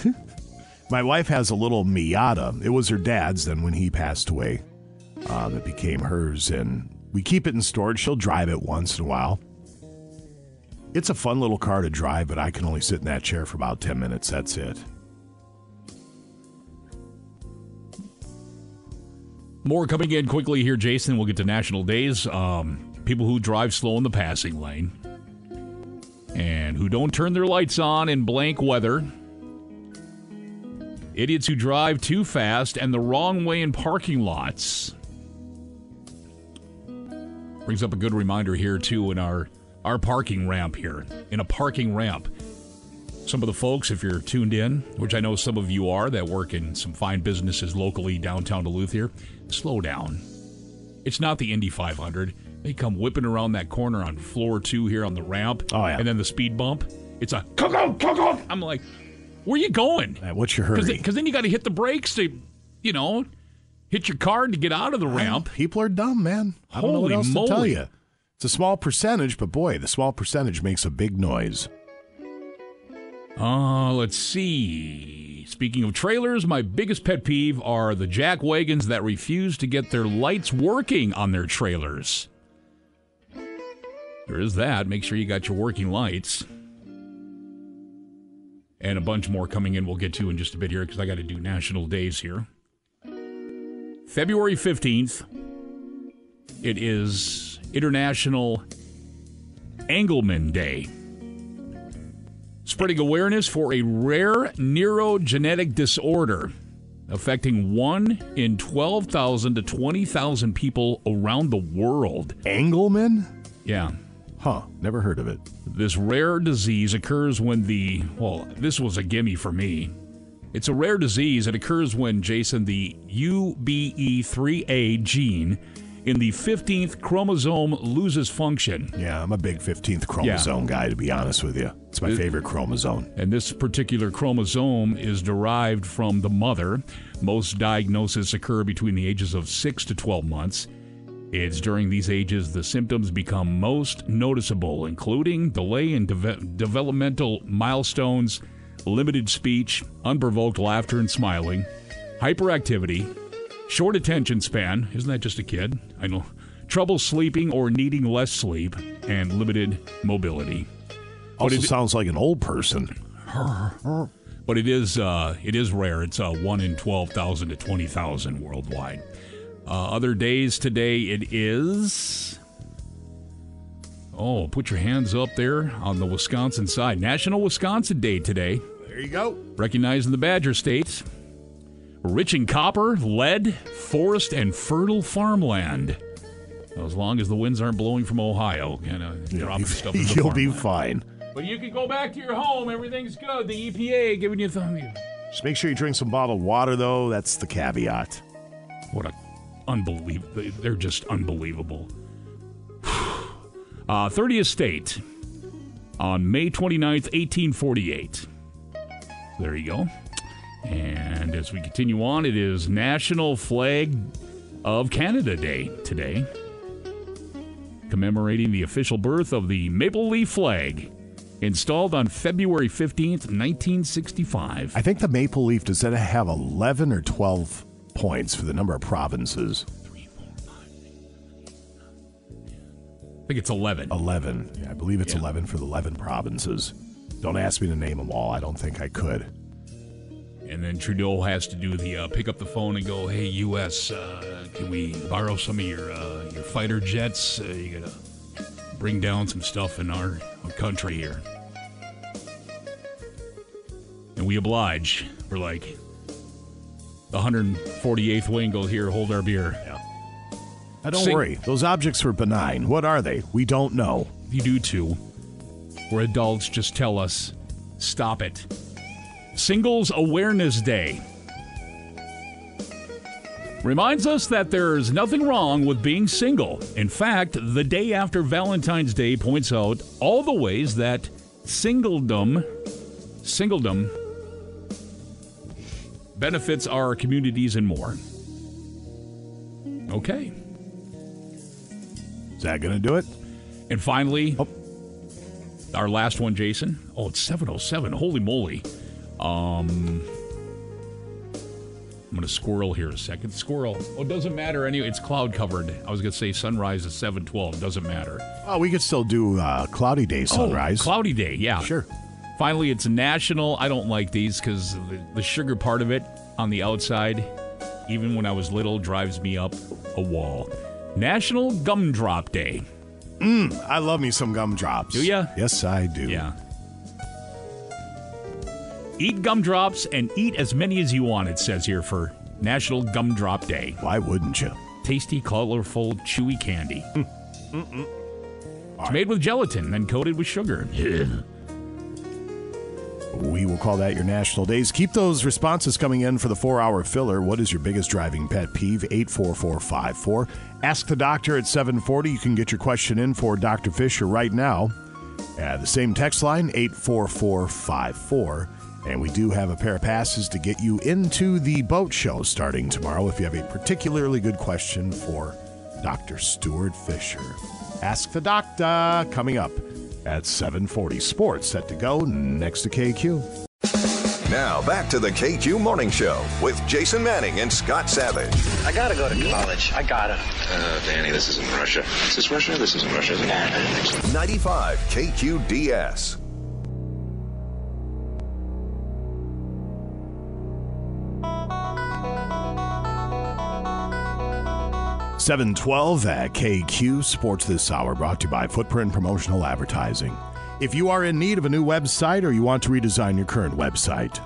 my wife has a little Miata. It was her dad's. Then when he passed away, it became hers, and we keep it in storage. She'll drive it once in a while. It's a fun little car to drive, but I can only sit in that chair for about ten minutes. That's it. More coming in quickly here, Jason. We'll get to national days. Um, people who drive slow in the passing lane and who don't turn their lights on in blank weather. Idiots who drive too fast and the wrong way in parking lots. Brings up a good reminder here too in our our parking ramp here. In a parking ramp. Some of the folks, if you're tuned in, which I know some of you are that work in some fine businesses locally downtown Duluth here, slow down. It's not the Indy 500. They come whipping around that corner on floor two here on the ramp. Oh, yeah. And then the speed bump. It's a go, go. I'm like, where you going? Uh, what's your hurry? Because then you got to hit the brakes to, you know, hit your car to get out of the ramp. People are dumb, man. I don't know what Holy else to tell moly. you. It's a small percentage, but boy, the small percentage makes a big noise. Uh, let's see. Speaking of trailers, my biggest pet peeve are the jack wagons that refuse to get their lights working on their trailers. There is that. Make sure you got your working lights. And a bunch more coming in we'll get to in just a bit here because I got to do national days here. February 15th, it is International Angelman Day spreading awareness for a rare neurogenetic disorder affecting 1 in 12,000 to 20,000 people around the world. Angelman? Yeah. Huh, never heard of it. This rare disease occurs when the, well, this was a gimme for me. It's a rare disease. It occurs when, Jason, the UBE3A gene in the 15th chromosome loses function. Yeah, I'm a big 15th chromosome guy, to be honest with you. It's my It- favorite chromosome. And this particular chromosome is derived from the mother. Most diagnoses occur between the ages of 6 to 12 months. It's during these ages the symptoms become most noticeable, including delay in deve- developmental milestones, limited speech, unprovoked laughter and smiling, hyperactivity, short attention span. Isn't that just a kid? I know. Trouble sleeping or needing less sleep, and limited mobility. Also it- sounds like an old person. but it is uh, it is rare. It's uh, one in twelve thousand to twenty thousand worldwide. Uh, other days today it is. Oh, put your hands up there on the Wisconsin side. National Wisconsin Day today, There you go. recognizing the Badger States. Rich in copper, lead, forest, and fertile farmland. As long as the winds aren't blowing from Ohio, kind of dropping stuff. in the You'll be fine. But you can go back to your home. Everything's good. The EPA giving you thumb. Just make sure you drink some bottled water, though. That's the caveat. What a unbelievable. They're just unbelievable. Uh, 30th state on May 29th, 1848. There you go. And as we continue on, it is National Flag of Canada Day today, commemorating the official birth of the maple leaf flag, installed on February 15th, 1965. I think the Maple Leaf does that have 11 or 12 points for the number of provinces? I think it's 11. 11. Yeah, I believe it's 11 for the 11 provinces. Don't ask me to name them all. I don't think I could. And then Trudeau has to do the uh, pick up the phone and go, "Hey, U.S., uh, can we borrow some of your uh, your fighter jets? Uh, you gotta bring down some stuff in our, our country here." And we oblige. We're like, the 148th wing goes here, hold our beer. Yeah. Now, don't Sing- worry. Those objects were benign. What are they? We don't know. You do too. We're adults. Just tell us. Stop it. Singles Awareness Day reminds us that there's nothing wrong with being single. In fact, the day after Valentine's Day points out all the ways that singledom, singledom benefits our communities and more. Okay. Is that going to do it? And finally, oh. our last one, Jason. Oh, it's 707. Holy moly. Um, I'm going to squirrel here a second. Squirrel. Oh, it doesn't matter anyway. It's cloud covered. I was going to say sunrise is 712. Doesn't matter. Oh, we could still do uh, Cloudy Day sunrise. Oh, cloudy day, yeah. Sure. Finally, it's national. I don't like these because the, the sugar part of it on the outside, even when I was little, drives me up a wall. National Gumdrop Day. Mm, I love me some gumdrops. Do ya? Yes, I do. Yeah. Eat gumdrops and eat as many as you want, it says here for National Gumdrop Day. Why wouldn't you? Tasty, colorful, chewy candy. It's made with gelatin, then coated with sugar. We will call that your national days. Keep those responses coming in for the four hour filler. What is your biggest driving pet peeve? 84454. Ask the doctor at 740. You can get your question in for Dr. Fisher right now. Uh, the same text line, 84454. And we do have a pair of passes to get you into the boat show starting tomorrow if you have a particularly good question for Dr. Stuart Fisher. Ask the Doctor coming up at 740. Sports set to go next to KQ. Now back to the KQ Morning Show with Jason Manning and Scott Savage. I gotta go to college. I gotta. Uh, Danny, this isn't Russia. Is this Russia? This isn't Russia. Is it? 95 KQDS. 712 at KQ Sports This Hour, brought to you by Footprint Promotional Advertising. If you are in need of a new website or you want to redesign your current website,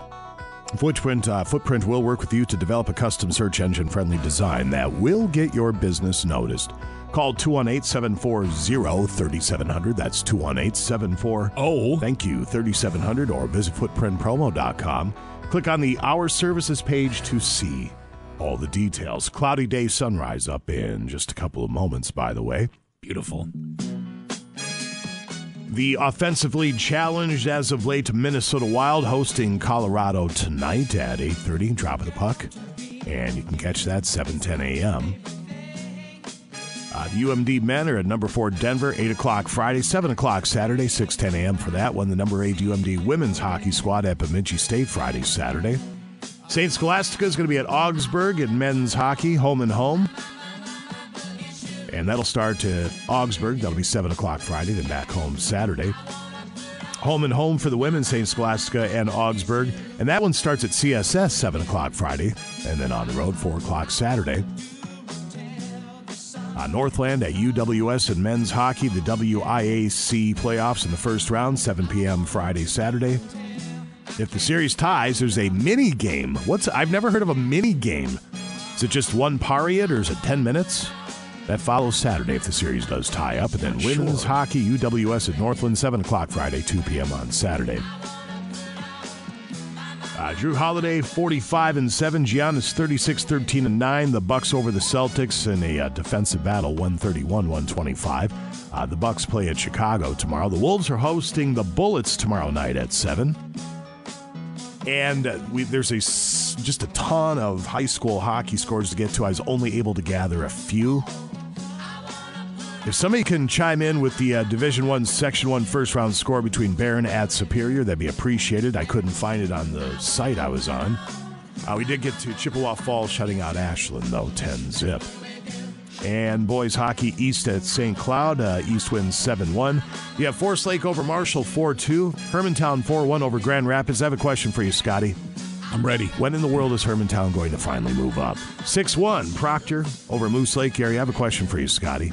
Footprint, uh, Footprint will work with you to develop a custom search engine friendly design that will get your business noticed. Call 218 740 3700. That's 218 740. Oh. Thank you, 3700, or visit footprintpromo.com. Click on the Our Services page to see all the details. Cloudy day sunrise up in just a couple of moments, by the way. Beautiful. The offensively challenged as of late Minnesota Wild hosting Colorado tonight at 8.30, drop of the puck. And you can catch that 7.10 a.m. Uh, UMD men are at number four Denver, 8 o'clock Friday, 7 o'clock Saturday, 6.10 a.m. for that one. The number eight UMD women's hockey squad at Bemidji State Friday, Saturday. St. Scholastica is going to be at Augsburg in men's hockey, home and home. And that'll start at Augsburg. That'll be 7 o'clock Friday, then back home Saturday. Home and home for the women, St. Scholastica and Augsburg. And that one starts at CSS, 7 o'clock Friday, and then on the road, 4 o'clock Saturday. On Northland at UWS in men's hockey, the WIAC playoffs in the first round, 7 p.m. Friday, Saturday. If the series ties, there's a mini game. What's I've never heard of a mini game. Is it just one period or is it 10 minutes? That follows Saturday if the series does tie up. And then women's hockey, UWS at Northland, 7 o'clock Friday, 2 p.m. on Saturday. Uh, Jrue Holiday, 45 and 7. Giannis, 36, 13 and 9. The Bucks over the Celtics in a uh, defensive battle, 131, 125. Uh, the Bucks play at Chicago tomorrow. The Wolves are hosting the Bullets tomorrow night at 7. And we, there's a just a ton of high school hockey scores to get to. I was only able to gather a few. If somebody can chime in with the uh, Division One, Section One first round score between Barron at Superior, that'd be appreciated. I couldn't find it on the site I was on. Uh, we did get to Chippewa Falls shutting out Ashland though, 10 zip. And boys hockey East at St. Cloud. Uh, East wins 7 1. You have Forest Lake over Marshall 4 2. Hermantown 4 1 over Grand Rapids. I have a question for you, Scotty. I'm ready. When in the world is Hermantown going to finally move up? 6 1. Proctor over Moose Lake. Gary, I have a question for you, Scotty.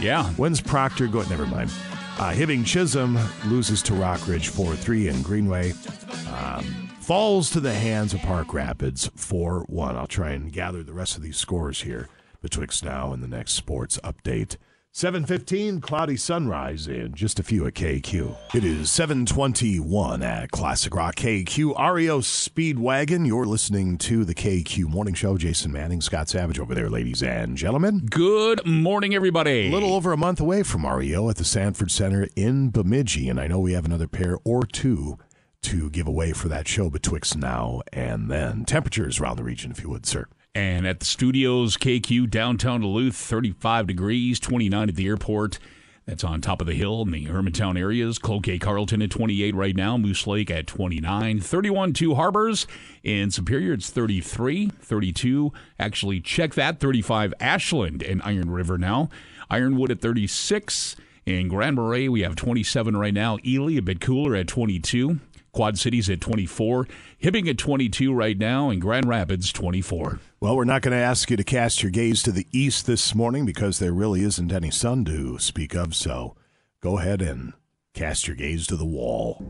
Yeah. When's Proctor going? Never mind. Uh, Hibbing Chisholm loses to Rockridge 4 3 in Greenway. Um, falls to the hands of Park Rapids 4 1. I'll try and gather the rest of these scores here betwixt now and the next sports update. 715 cloudy sunrise in just a few at KQ. It is 721 at Classic Rock KQ REO Speedwagon. You're listening to the KQ Morning Show. Jason Manning, Scott Savage over there, ladies and gentlemen. Good morning, everybody. A little over a month away from REO at the Sanford Center in Bemidji, and I know we have another pair or two to give away for that show betwixt now and then. Temperatures around the region, if you would, sir. And at the studios, KQ, downtown Duluth, 35 degrees, 29 at the airport. That's on top of the hill in the Hermantown areas. Cloquet Carlton at 28 right now. Moose Lake at 29. 31 two Harbors. In Superior, it's 33. 32. Actually, check that. 35 Ashland and Iron River now. Ironwood at 36. In Grand Marais, we have 27 right now. Ely, a bit cooler at 22. Quad Cities at 24. Hibbing at 22 right now. And Grand Rapids, 24. Well, we're not going to ask you to cast your gaze to the east this morning because there really isn't any sun to speak of. So go ahead and cast your gaze to the wall.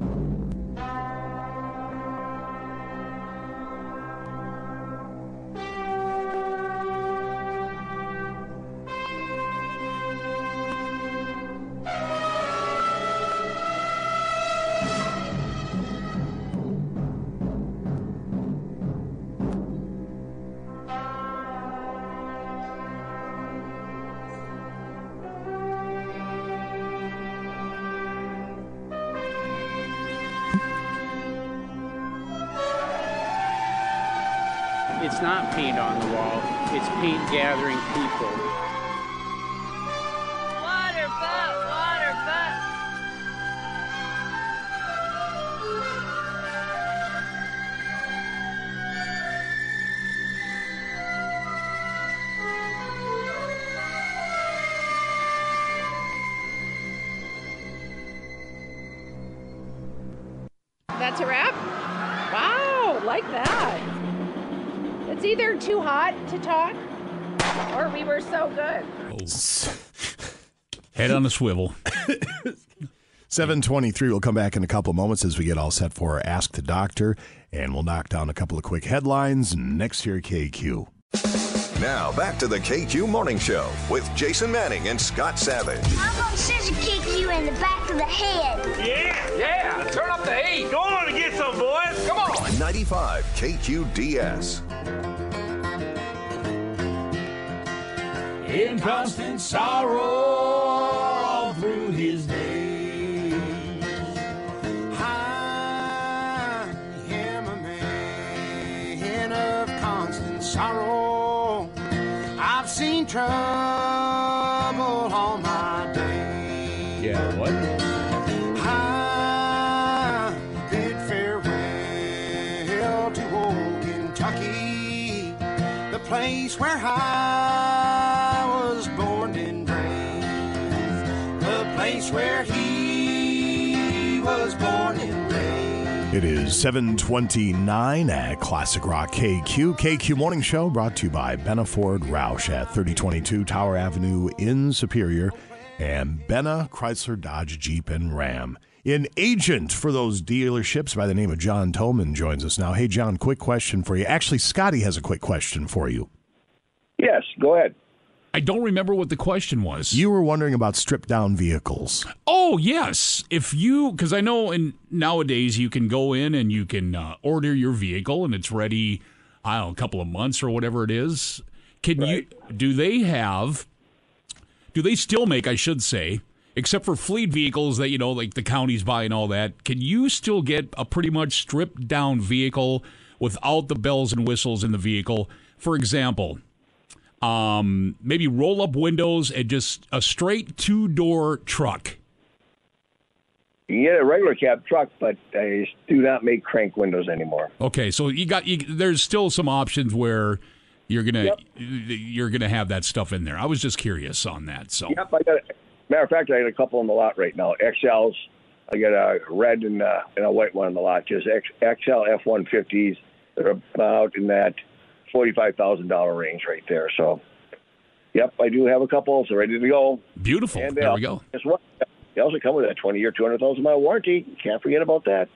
That's a wrap? Wow, like that. It's either too hot to talk or we were so good. Oh. Head on a swivel. 723 We'll come back in a couple of moments as we get all set for Ask the Doctor, and we'll knock down a couple of quick headlines next here KQ. Now back to the KQ Morning Show with Jason Manning and Scott Savage. I'm gonna scissor kick you in the back of the head. Yeah, yeah. Turn up the heat. Go on and get some, boys. Come on. 95 KQDS. in constant sorrow I've It is 729 at Classic Rock KQ. KQ Morning Show brought to you by Benna Ford Roush at 3022 Tower Avenue in Superior and Benna Chrysler Dodge Jeep and Ram. An agent for those dealerships by the name of John Tolman joins us now. Hey, John, quick question for you. Actually, Scotty has a quick question for you. Yes, go ahead. I don't remember what the question was. You were wondering about stripped down vehicles. Oh yes, if you because I know in nowadays you can go in and you can uh, order your vehicle and it's ready. I don't know, a couple of months or whatever it is. Can you? Do they have? Do they still make? I should say, except for fleet vehicles that you know, like the counties buy and all that. Can you still get a pretty much stripped down vehicle without the bells and whistles in the vehicle? For example, um, maybe roll up windows and just a straight two door truck. You can get a regular cab truck, but they do not make crank windows anymore. Okay, so you got you, there's still some options where you're gonna you're gonna have that stuff in there. I was just curious on that. So Yep, I got. Matter of fact, I got a couple on the lot right now. XLs. I got a red and, uh, and a white one on the lot. Just X, XL F-150s. They're about in that forty-five thousand dollar range right there. So, yep, I do have a couple. So ready to go. Beautiful. And they there we go. Guess what? They also come with a twenty-year, two hundred thousand mile warranty. Can't forget about that.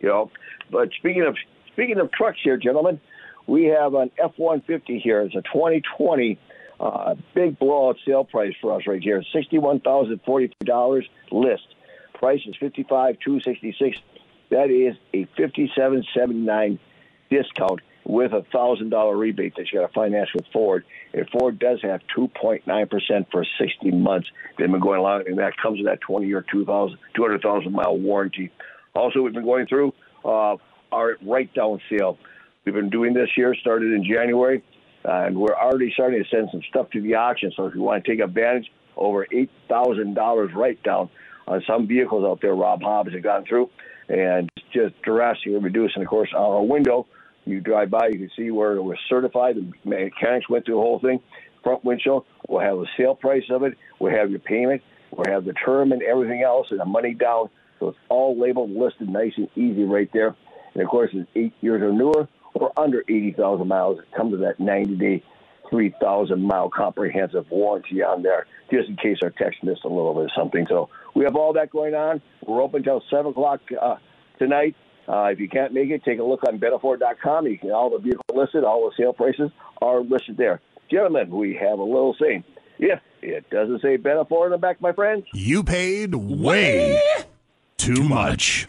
You know. But speaking of speaking of trucks here, gentlemen, we have an F-150 here. It's a 2020 uh, big blowout sale price for us right here. Sixty-one thousand forty-two dollars list. Price is fifty-five two sixty-six. That is a fifty-seven seventy-nine discount with a thousand dollar rebate that you got to finance with Ford. And Ford does have two point nine percent for sixty months. They've been going along, and that comes with that twenty year, 2,000 200,000 mile warranty. Also, we've been going through uh, our write down sale. We've been doing this year, started in January, uh, and we're already starting to send some stuff to the auction. So if you want to take advantage, over eight thousand dollars write down on some vehicles out there. Rob Hobbs has gone through, and just drastically reduced. And of course, our window, you drive by, you can see where it was certified. The mechanics went through the whole thing. Front windshield, we'll have the sale price of it. We'll have your payment. We'll have the term and everything else, and the money down. So it's all labeled, listed, nice and easy right there. And of course, it's eight years or newer or under 80,000 miles. It comes with that 90 day, 3,000 mile comprehensive warranty on there, just in case our text missed a little bit of something. So we have all that going on. We're open until 7 o'clock uh, tonight. Uh, if you can't make it, take a look on Bennaford.com. You can all the vehicles listed, all the sale prices are listed there. Gentlemen, we have a little saying. If it doesn't say Bennaford on the back, my friends, You paid way too much.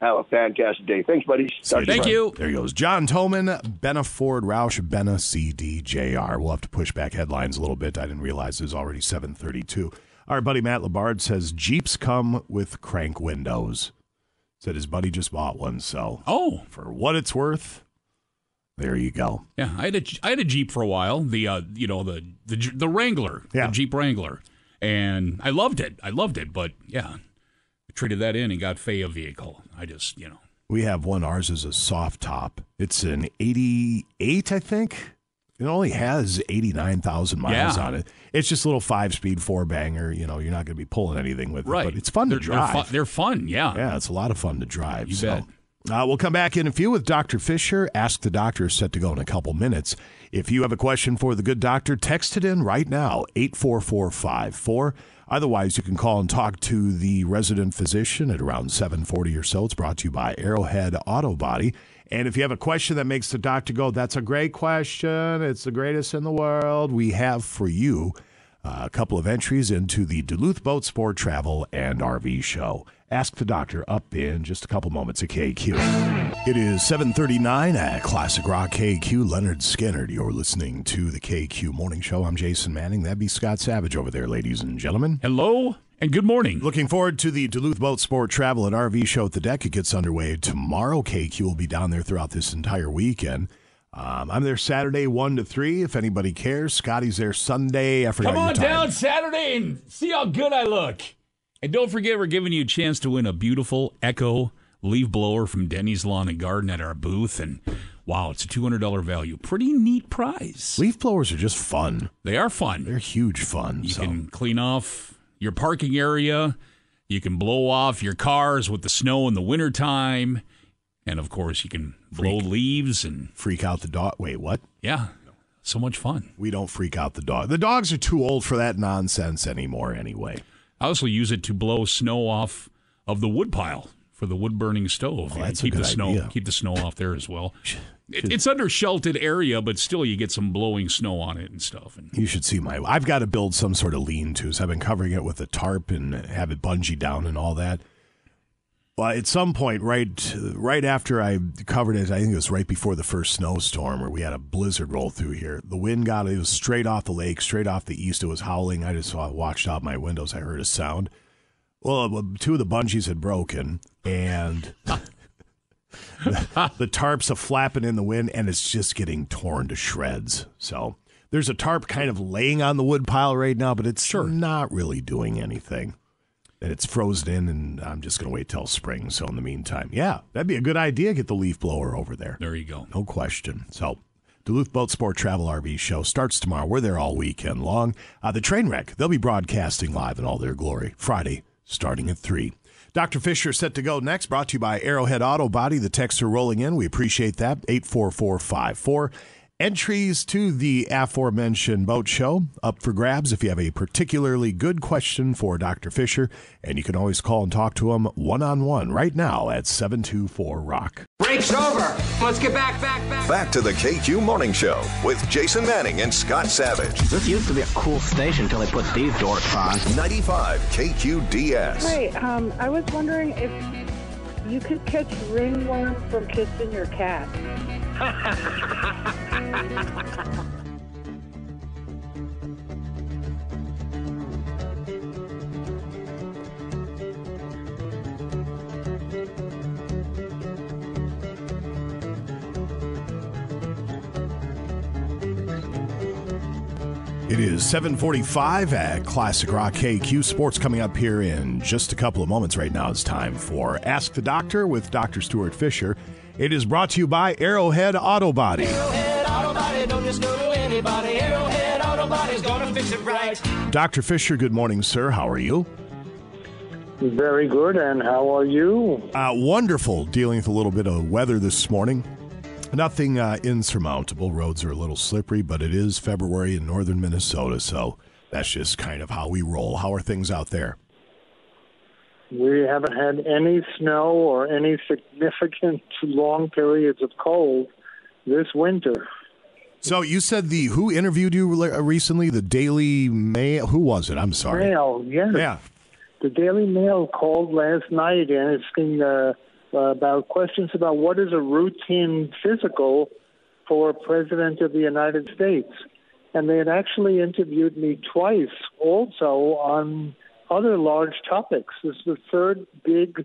have a fantastic day. Thanks, buddy. Thank to Friday. There he goes. John Toman, Benna Ford Roush, Benna CDJR. We'll have to push back headlines a little bit. I didn't realize it was already 732. Our buddy Matt Labard says Jeeps come with crank windows. Said his buddy just bought one, so oh, for what it's worth, There you go. Yeah, I had a I had a Jeep for a while. The uh, you know the the the Wrangler, Yeah. the Jeep Wrangler, and I loved it. I loved it, but yeah, I traded that in and got Faye a vehicle. I just you know We have one. Ours is a soft top. It's an 88, I think. It only has 89,000 miles Yeah. on it. It's just a little five speed four banger. You know, you're not going to be pulling anything with right. it, but it's fun they're, to drive. They're fun, they're fun. Yeah, Yeah, it's a lot of fun to drive. You so. bet. Uh, we'll come back in a few with Dr. Fisher. Ask the Doctor is set to go in a couple minutes. If you have a question for the good doctor, text it in right now, 84454. Otherwise, you can call and talk to the resident physician at around 740 or so. It's brought to you by Arrowhead Auto Body. And if you have a question that makes the doctor go, that's a great question. It's the greatest in the world. We have for you uh, a couple of entries into the Duluth Boat Sport Travel and RV Show. Ask the Doctor up in just a couple moments at KQ. It is 739 at Classic Rock KQ. Lynyrd Skynyrd, you're listening to the KQ Morning Show. I'm Jason Manning. That'd be Scott Savage over there, ladies and gentlemen. Hello and good morning. Looking forward to the Duluth Boat Sport Travel and RV Show at the DECC. It gets underway tomorrow. KQ will be down there throughout this entire weekend. Um, I'm there Saturday, 1 to 3, if anybody cares. Scotty's there Sunday. I forgot Come your on time. down Saturday and see how good I look. And don't forget, we're giving you a chance to win a beautiful Echo leaf blower from Denny's Lawn and Garden at our booth. And wow, it's a $200 value. Pretty neat prize. Leaf blowers are just fun. They are fun. They're huge fun. You so. can clean off your parking area. You can blow off your cars with the snow in the wintertime. And of course, you can blow leaves and freak out the dog. Wait, what? Yeah. So much fun. We don't freak out the dog. The dogs are too old for that nonsense anymore, anyway. I also use it to blow snow off of the wood pile for the wood burning stove. Oh, that's a keep good the snow idea. keep the snow off there as well. It, it's under sheltered area, but still you get some blowing snow on it and stuff. And You should see my. I've got to build some sort of lean-tos. I've been covering it with a tarp and have it bungee down and all that. Well, at some point, right, right after I covered it, I think it was right before the first snowstorm, where we had a blizzard roll through here. The wind got it was straight off the lake, straight off the east. It was howling. I just saw, watched out my windows. I heard a sound. Well, uh, two of the bungees had broken, and the, the tarps are flapping in the wind, and it's just getting torn to shreds. So there's a tarp kind of laying on the wood pile right now, but it's not really doing anything. And it's frozen in, and I'm just going to wait till spring. So in the meantime, yeah, that'd be a good idea. Get the leaf blower over there. There you go. No question. So Duluth Boat Sport Travel RV Show starts tomorrow. We're there all weekend long. Uh, the train wreck, they'll be broadcasting live in all their glory Friday, starting at 3. Dr. Fisher set to go next, brought to you by Arrowhead Auto Body. The texts are rolling in. We appreciate that. 84454. Entries to the aforementioned boat show up for grabs if you have a particularly good question for Dr. Fisher. And you can always call and talk to him one on one right now at 724 Rock. Break's over. Let's get back, back, back. Back to the KQ Morning Show with Jason Manning and Scott Savage. This used to be a cool station until they put these dorks on. 95 KQDS. Hey, um, I was wondering if you could catch ringworm from kissing your cat. It is 745 at Classic Rock KQ Sports coming up here in just a couple of moments. Right now it's time for Ask the Doctor with Dr. Stuart Fisher. It is brought to you by Arrowhead Auto Body. Arrowhead Auto Body, don't just go to anybody. Arrowhead Auto Body's gonna fix it right. Dr. Fisher, good morning, sir. How are you? Very good, and how are you? Uh, wonderful. Dealing with a little bit of weather this morning. Nothing uh, insurmountable. Roads are a little slippery, but it is February in northern Minnesota, so that's just kind of how we roll. How are things out there? We haven't had any snow or any significant long periods of cold this winter. So you said the who interviewed you uh, recently? The Daily Mail. Who was it? I'm sorry. Mail, yes. Yeah. The Daily Mail called last night asking uh, about questions about what is a routine physical for a president of the United States. And they had actually interviewed me twice also on other large topics. This is the third big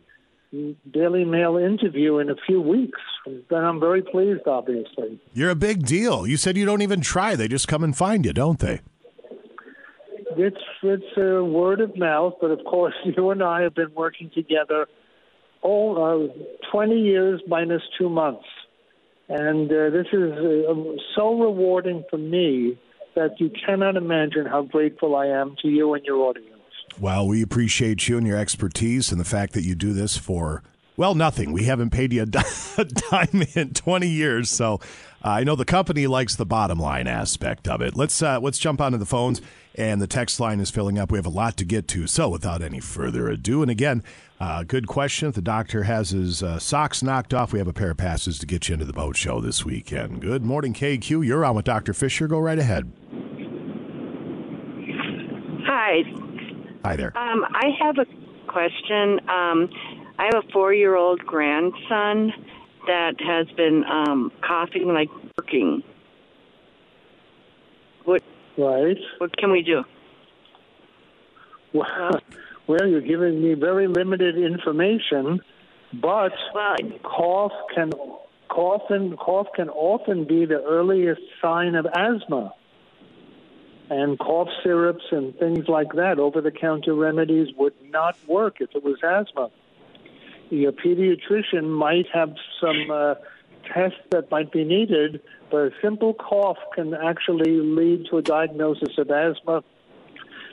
Daily Mail interview in a few weeks. And I'm very pleased, obviously. You're a big deal. You said you don't even try; they just come and find you, don't they? It's it's a word of mouth, but of course, you and I have been working together all uh, 20 years minus two months, and uh, this is uh, so rewarding for me that you cannot imagine how grateful I am to you and your audience. Well, we appreciate you and your expertise and the fact that you do this for, well, nothing. We haven't paid you a dime in 20 years. So uh, I know the company likes the bottom line aspect of it. Let's, uh, let's jump onto the phones, and the text line is filling up. We have a lot to get to. So without any further ado, and again, uh, good question. The doctor has his uh, socks knocked off, we have a pair of passes to get you into the boat show this weekend. Good morning, KQ. You're on with Dr. Fischer. Go right ahead. Hi. Hi there. Um, I have a question. Um, I have a four-year-old grandson that has been um, coughing like working. What? Right. What can we do? Well, well, you're giving me very limited information, but cough can cough and cough can often be the earliest sign of asthma. And cough syrups and things like that, over-the-counter remedies would not work if it was asthma. Your pediatrician might have some uh, tests that might be needed, but a simple cough can actually lead to a diagnosis of asthma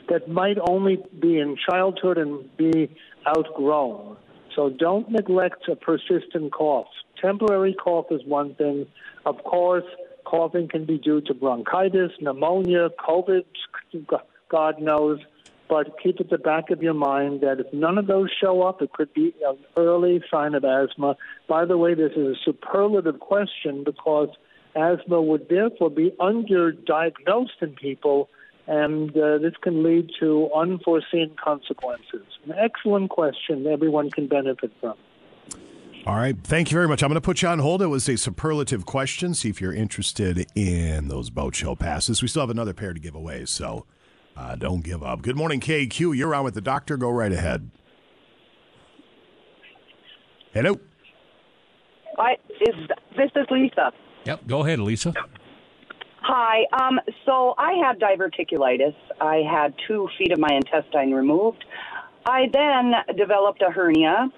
that might only be in childhood and be outgrown. So don't neglect a persistent cough. Temporary cough is one thing. Of course, coughing can be due to bronchitis, pneumonia, COVID, God knows. But keep at the back of your mind that if none of those show up, it could be an early sign of asthma. By the way, this is a superlative question because asthma would therefore be underdiagnosed in people and uh, this can lead to unforeseen consequences. An excellent question everyone can benefit from. All right. Thank you very much. I'm going to put you on hold. It was a superlative question. See if you're interested in those boat show passes. We still have another pair to give away, so uh, don't give up. Good morning, KQ. You're on with the doctor. Go right ahead. Hello. Hi, is this is Lisa. Yep. Go ahead, Lisa. Hi. Um, so I had diverticulitis. I had two feet of my intestine removed. I then developed a hernia,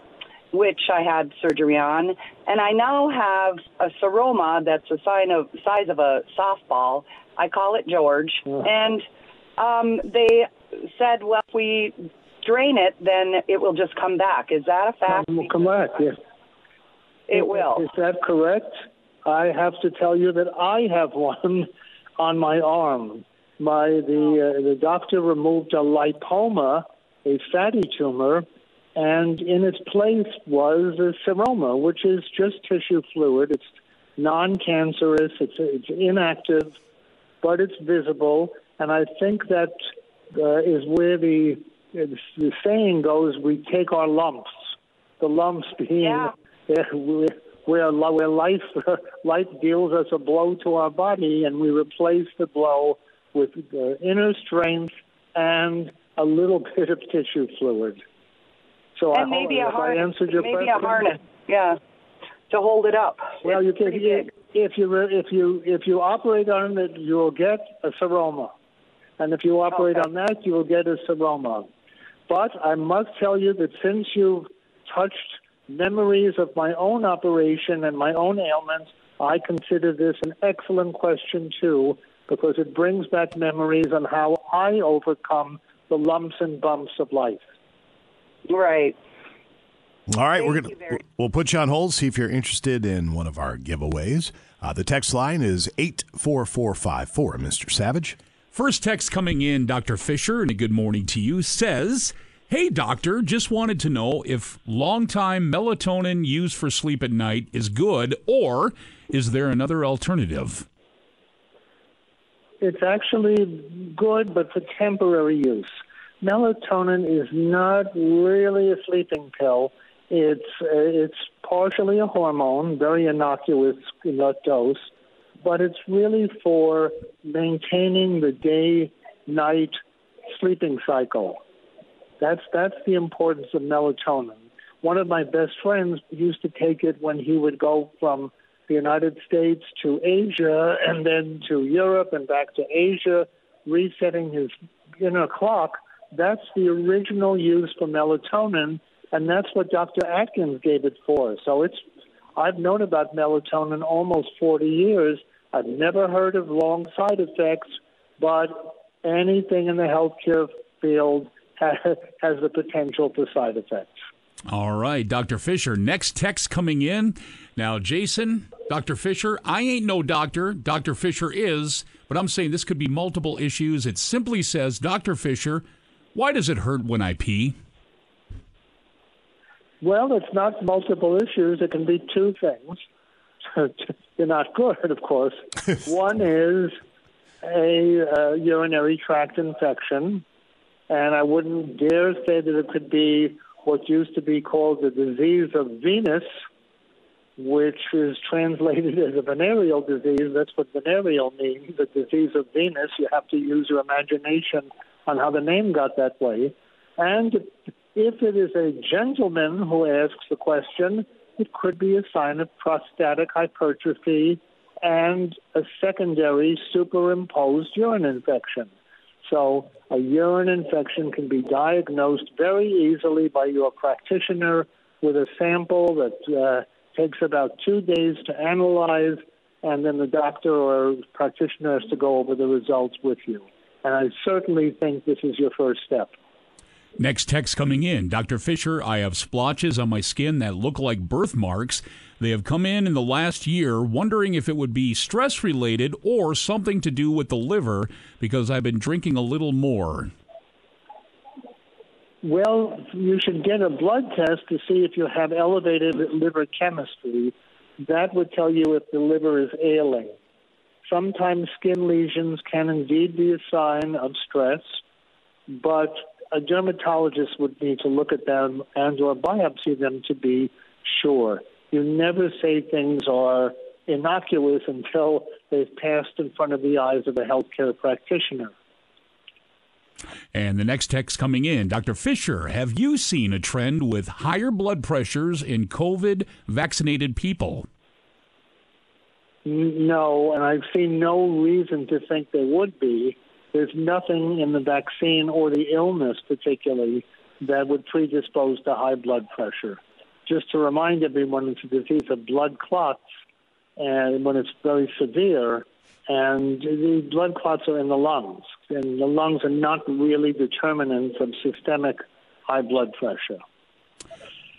which I had surgery on, and I now have a seroma that's the sign of size of a softball. I call it George, and um, they said, well, if we drain it, then it will just come back. Is that a fact? It will come back, yes. It will. Is that correct? I have to tell you that I have one on my arm. My the uh, the doctor removed a lipoma, a fatty tumor, and in its place was a seroma, which is just tissue fluid. It's non-cancerous. It's it's inactive, but it's visible. And I think that uh, is where the the saying goes: we take our lumps. The lumps being where, where where life life deals us a blow to our body, and we replace the blow with uh, inner strength and a little bit of tissue fluid. So and I maybe a harness. answered your maybe question. a harness. Yeah, to hold it up. Well, you can if, if you if you if you operate on it, you will get a seroma, and if you operate on that, you will get a seroma. But I must tell you that since you've touched memories of my own operation and my own ailments, I consider this an excellent question too, because it brings back memories on how I overcome the lumps and bumps of life. Right. All right, we're gonna we'll put you on hold. See if you're interested in one of our giveaways. Uh, the text line is eight four four five four. Mr. Savage. First text coming in, Dr. Fischer, and a good morning to you, says, Hey, doctor, just wanted to know if long time melatonin used for sleep at night is good, or is there another alternative? It's actually good, but for temporary use. Melatonin is not really a sleeping pill. It's uh, it's partially a hormone, very innocuous in that dose, but it's really for maintaining the day-night sleeping cycle. That's that's the importance of melatonin. one of my best friends used to take it when he would go from the United States to Asia and then to Europe and back to Asia, resetting his inner clock. That's the original use for melatonin, and that's what Dr. Atkins gave it for. So it's I've known about melatonin almost 40 years. I've never heard of long side effects, but anything in the healthcare field has, has the potential for side effects. All right, Dr. Fischer. Next text coming in. Now, Jason, Dr. Fischer, I ain't no doctor. Dr. Fischer is, but I'm saying this could be multiple issues. It simply says, Dr. Fischer, why does it hurt when I pee? Well, it's not multiple issues. It can be two things. They're not good, of course. One is a uh, urinary tract infection, and I wouldn't dare say that it could be what used to be called the disease of Venus, which is translated as a venereal disease. That's what venereal means, the disease of Venus. You have to use your imagination on how the name got that way. And if it is a gentleman who asks the question, it could be a sign of prostatic hypertrophy and a secondary superimposed urine infection. So, a urine infection can be diagnosed very easily by your practitioner with a sample that uh, takes about two days to analyze, and then the doctor or practitioner has to go over the results with you. And I certainly think this is your first step. Next text coming in. Dr. Fischer, I have splotches on my skin that look like birthmarks. They have come in in the last year, wondering if it would be stress related or something to do with the liver because I've been drinking a little more. Well, you should get a blood test to see if you have elevated liver chemistry. That would tell you if the liver is ailing. Sometimes skin lesions can indeed be a sign of stress, but a dermatologist would need to look at them and or biopsy them to be sure. You never say things are innocuous until they've passed in front of the eyes of a healthcare practitioner. And the next text coming in Dr. Fischer, have you seen a trend with higher blood pressures in COVID vaccinated people? No, and I've seen no reason to think there would be. There's nothing in the vaccine or the illness, particularly, that would predispose to high blood pressure. Just to remind everyone, it's a disease of blood clots, and when it's very severe, and the blood clots are in the lungs, and the lungs are not really determinants of systemic high blood pressure.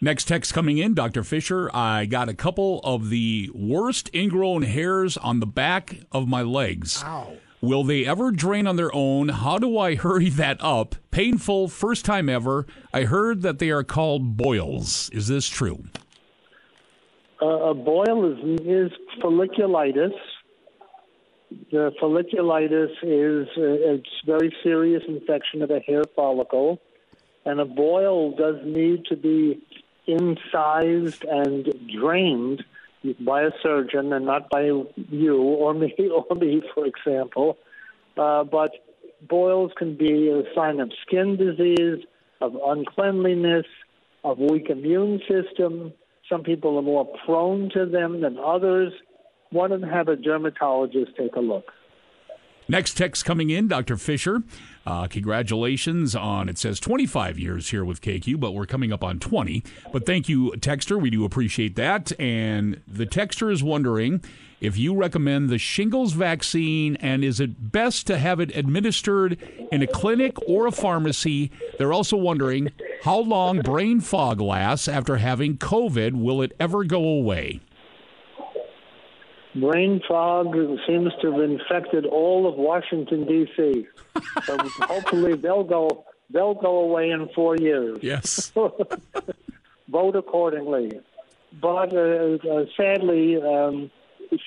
Next text coming in, Dr. Fischer. I got a couple of the worst ingrown hairs on the back of my legs. Ow. Will they ever drain on their own? How do I hurry that up? Painful, first time ever. I heard that they are called boils. Is this true? Uh, a boil is, is folliculitis. The folliculitis is uh, it's very serious infection of a hair follicle, and a boil does need to be incised and drained by a surgeon, and not by you or me or me, for example. Uh, but boils can be a sign of skin disease, of uncleanliness, of weak immune system. Some people are more prone to them than others. Why don't have a dermatologist take a look? Next text coming in, Dr. Fischer. Uh, congratulations on, it says 25 years here with KQ, but we're coming up on 20. But thank you, Texter. We do appreciate that. And the Texter is wondering if you recommend the shingles vaccine and is it best to have it administered in a clinic or a pharmacy? They're also wondering how long brain fog lasts after having COVID. Will it ever go away? Brain fog seems to have infected all of Washington D.C. so hopefully they'll go they'll go away in four years. Yes. Vote accordingly. But uh, uh, sadly, um,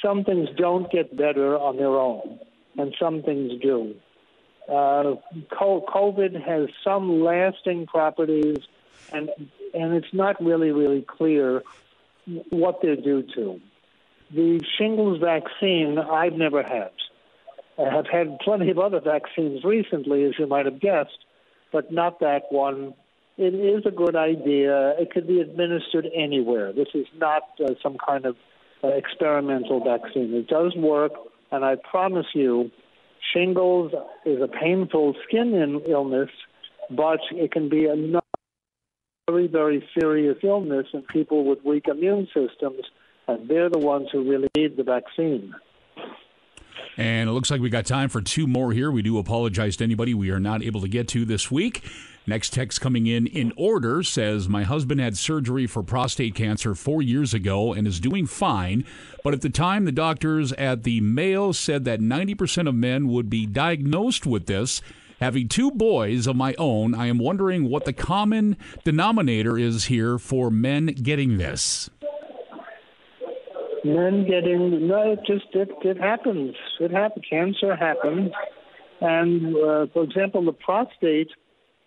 some things don't get better on their own, and some things do. Uh, COVID has some lasting properties, and and it's not really really clear what they're due to. The shingles vaccine I've never had. I have had plenty of other vaccines recently, as you might have guessed, but not that one. it is a good idea. It could be administered anywhere. This is not uh, some kind of uh, experimental vaccine. It does work, and I promise you, shingles is a painful skin in- illness, but it can be a very, very serious illness in people with weak immune systems, and they're the ones who really need the vaccine. And it looks like we got time for two more here. We do apologize to anybody we are not able to get to this week. Next text coming in in order says My husband had surgery for prostate cancer four years ago and is doing fine. But at the time, the doctors at the Mayo said that 90% of men would be diagnosed with this. Having two boys of my own, I am wondering what the common denominator is here for men getting this. Men getting no it just it, it happens. It happens cancer happens. And uh, for example the prostate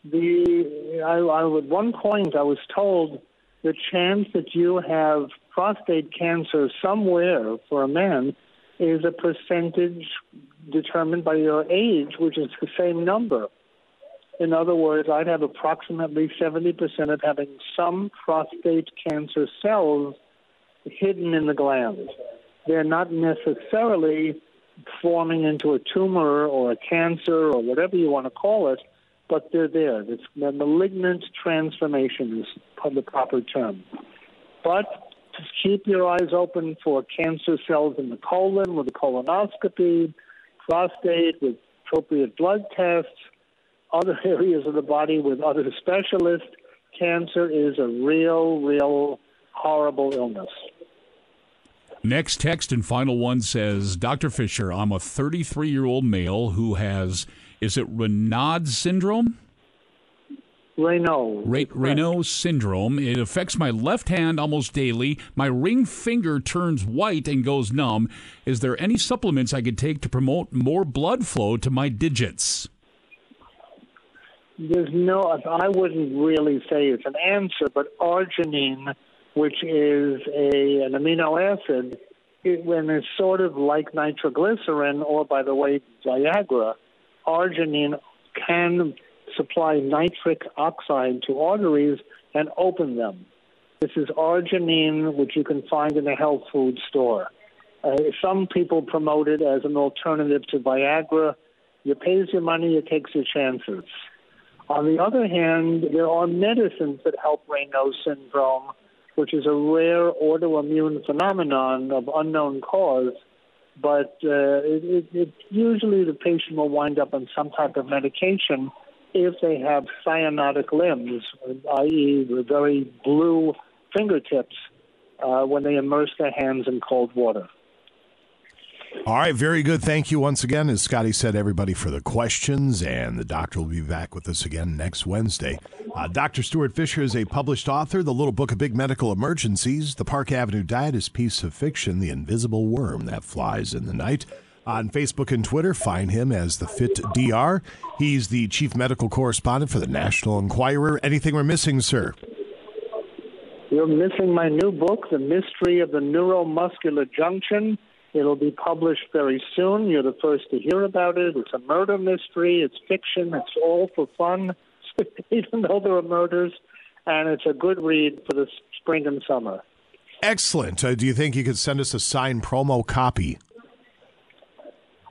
the I, I at one point i was told the chance that you have prostate cancer somewhere for a man is a percentage determined by your age which is the same number. In other words i'd have approximately 70% of having some prostate cancer cells hidden in the glands. They're not necessarily forming into a tumor or a cancer or whatever you want to call it, but they're there. It's the malignant transformation is the proper term. But just keep your eyes open for cancer cells in the colon with a colonoscopy, prostate with appropriate blood tests, other areas of the body with other specialists. Cancer is a real, real horrible illness. Next text and final one says Dr. Fischer, I'm a 33 year old male who has, is it Raynaud syndrome? Raynaud. Ray, Raynaud syndrome. It affects my left hand almost daily. My ring finger turns white and goes numb. Is there any supplements I could take to promote more blood flow to my digits? There's no, I wouldn't really say it's an answer, but arginine, which is a an amino acid, it, when it's sort of like nitroglycerin or, by the way, Viagra, arginine can supply nitric oxide to arteries and open them. This is arginine, which you can find in a health food store. Uh, some people promote it as an alternative to Viagra. You pays your money, you takes your chances. On the other hand, there are medicines that help Raynaud syndrome, which is a rare autoimmune phenomenon of unknown cause. But uh, it, it, it, usually the patient will wind up on some type of medication if they have cyanotic limbs, i.e., the very blue fingertips, uh, when they immerse their hands in cold water. All right, very good. Thank you once again. As Scotty said, everybody for the questions, and the doctor will be back with us again next Wednesday. Uh, Dr. Stuart Fischer is a published author. The Little Book of Big Medical Emergencies, The Park Avenue Diet, his piece of fiction, The Invisible Worm That Flies in the Night. On Facebook and Twitter, find him as the Fit Dr. He's the chief medical correspondent for the National Enquirer. Anything we're missing, sir? You're missing my new book, The Mystery of the Neuromuscular Junction. It'll be published very soon. You're the first to hear about it. It's a murder mystery. It's fiction. It's all for fun, even though there are murders. And it's a good read for the spring and summer. Excellent. Uh, do you think you could send us a signed promo copy?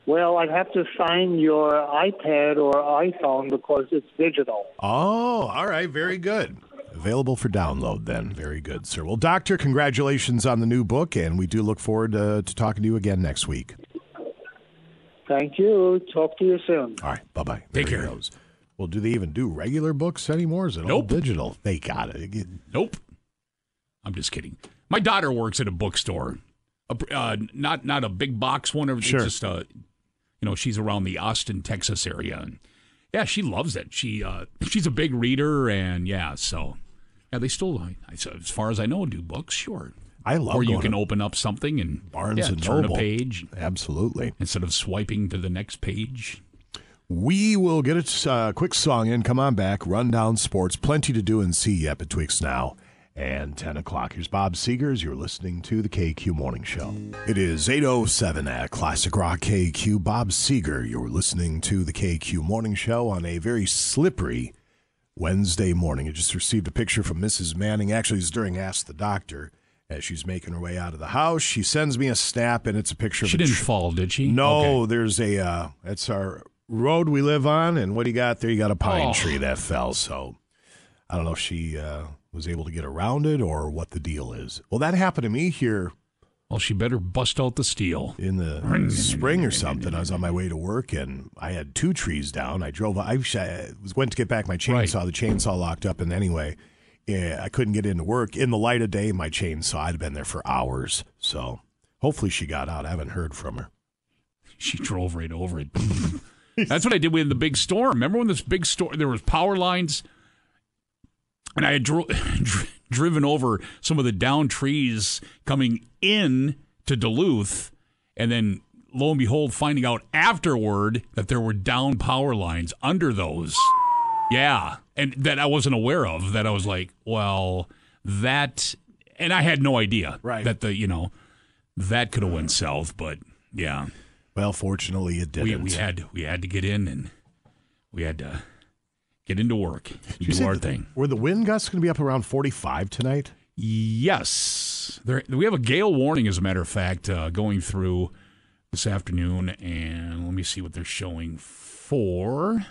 Well, I'd have to sign your iPad or iPhone because it's digital. Oh, all right. Very good. Available for download then. Very good, sir. Well, Doctor, congratulations on the new book, and we do look forward uh, to talking to you again next week. Thank you. Talk to you soon. All right. Bye bye. Take care. Goes. Well, do they even do regular books anymore? Is it all digital? They got it. Nope. I'm just kidding. My daughter works at a bookstore, a, uh, not not a big box one. It's Sure. just uh, you know, she's around the Austin, Texas area, and yeah, she loves it. She uh, she's a big reader, and yeah, so yeah, they still, I, as far as I know, do books. Sure, I love Or you can open up something and Barnes yeah, and turn Noble. a page Absolutely. instead of swiping to the next page. We will get a uh, quick song in. Come on back. Rundown sports. Plenty to do and see yet betwixt now and 10 o'clock. Here's Bob Seger's. You're listening to the KQ Morning Show. It is 8.07 at Classic Rock KQ. Bob Seger. You're listening to the KQ Morning Show on a very slippery Wednesday morning. I just received a picture from Mrs. Manning. Actually, it's during Ask the Doctor as she's making her way out of the house. She sends me a snap, and it's a picture She of didn't tr- fall, did she? No, there's a. Uh, that's our road we live on, and what do you got there? You got a pine Oh. tree that fell. So I don't know if she uh, was able to get around it or what the deal is. Well, that happened to me here. Well, she better bust out the steel in the spring or something. I was on my way to work and I had two trees down. I drove. I was went to get back my chainsaw. The chainsaw locked up, and anyway, yeah, I couldn't get into work in the light of day. My chainsaw I'd been there for hours. So hopefully she got out. I haven't heard from her. She drove right over it. That's what I did with the big storm. Remember when this big storm? There was power lines, and I had dro- driven over some of the down trees coming in to Duluth, and then lo and behold, finding out afterward that there were down power lines under those. Yeah, and that I wasn't aware of. That I was like, well, that, and I had no idea Right. that the you know that could have went south, but yeah. Well, fortunately, it didn't. we had we had to get in and we had to get into work, you do our thing. Were the wind gusts going to be up around forty-five tonight? Yes, there, we have a gale warning, as a matter of fact, uh, going through this afternoon. And let me see what they're showing for.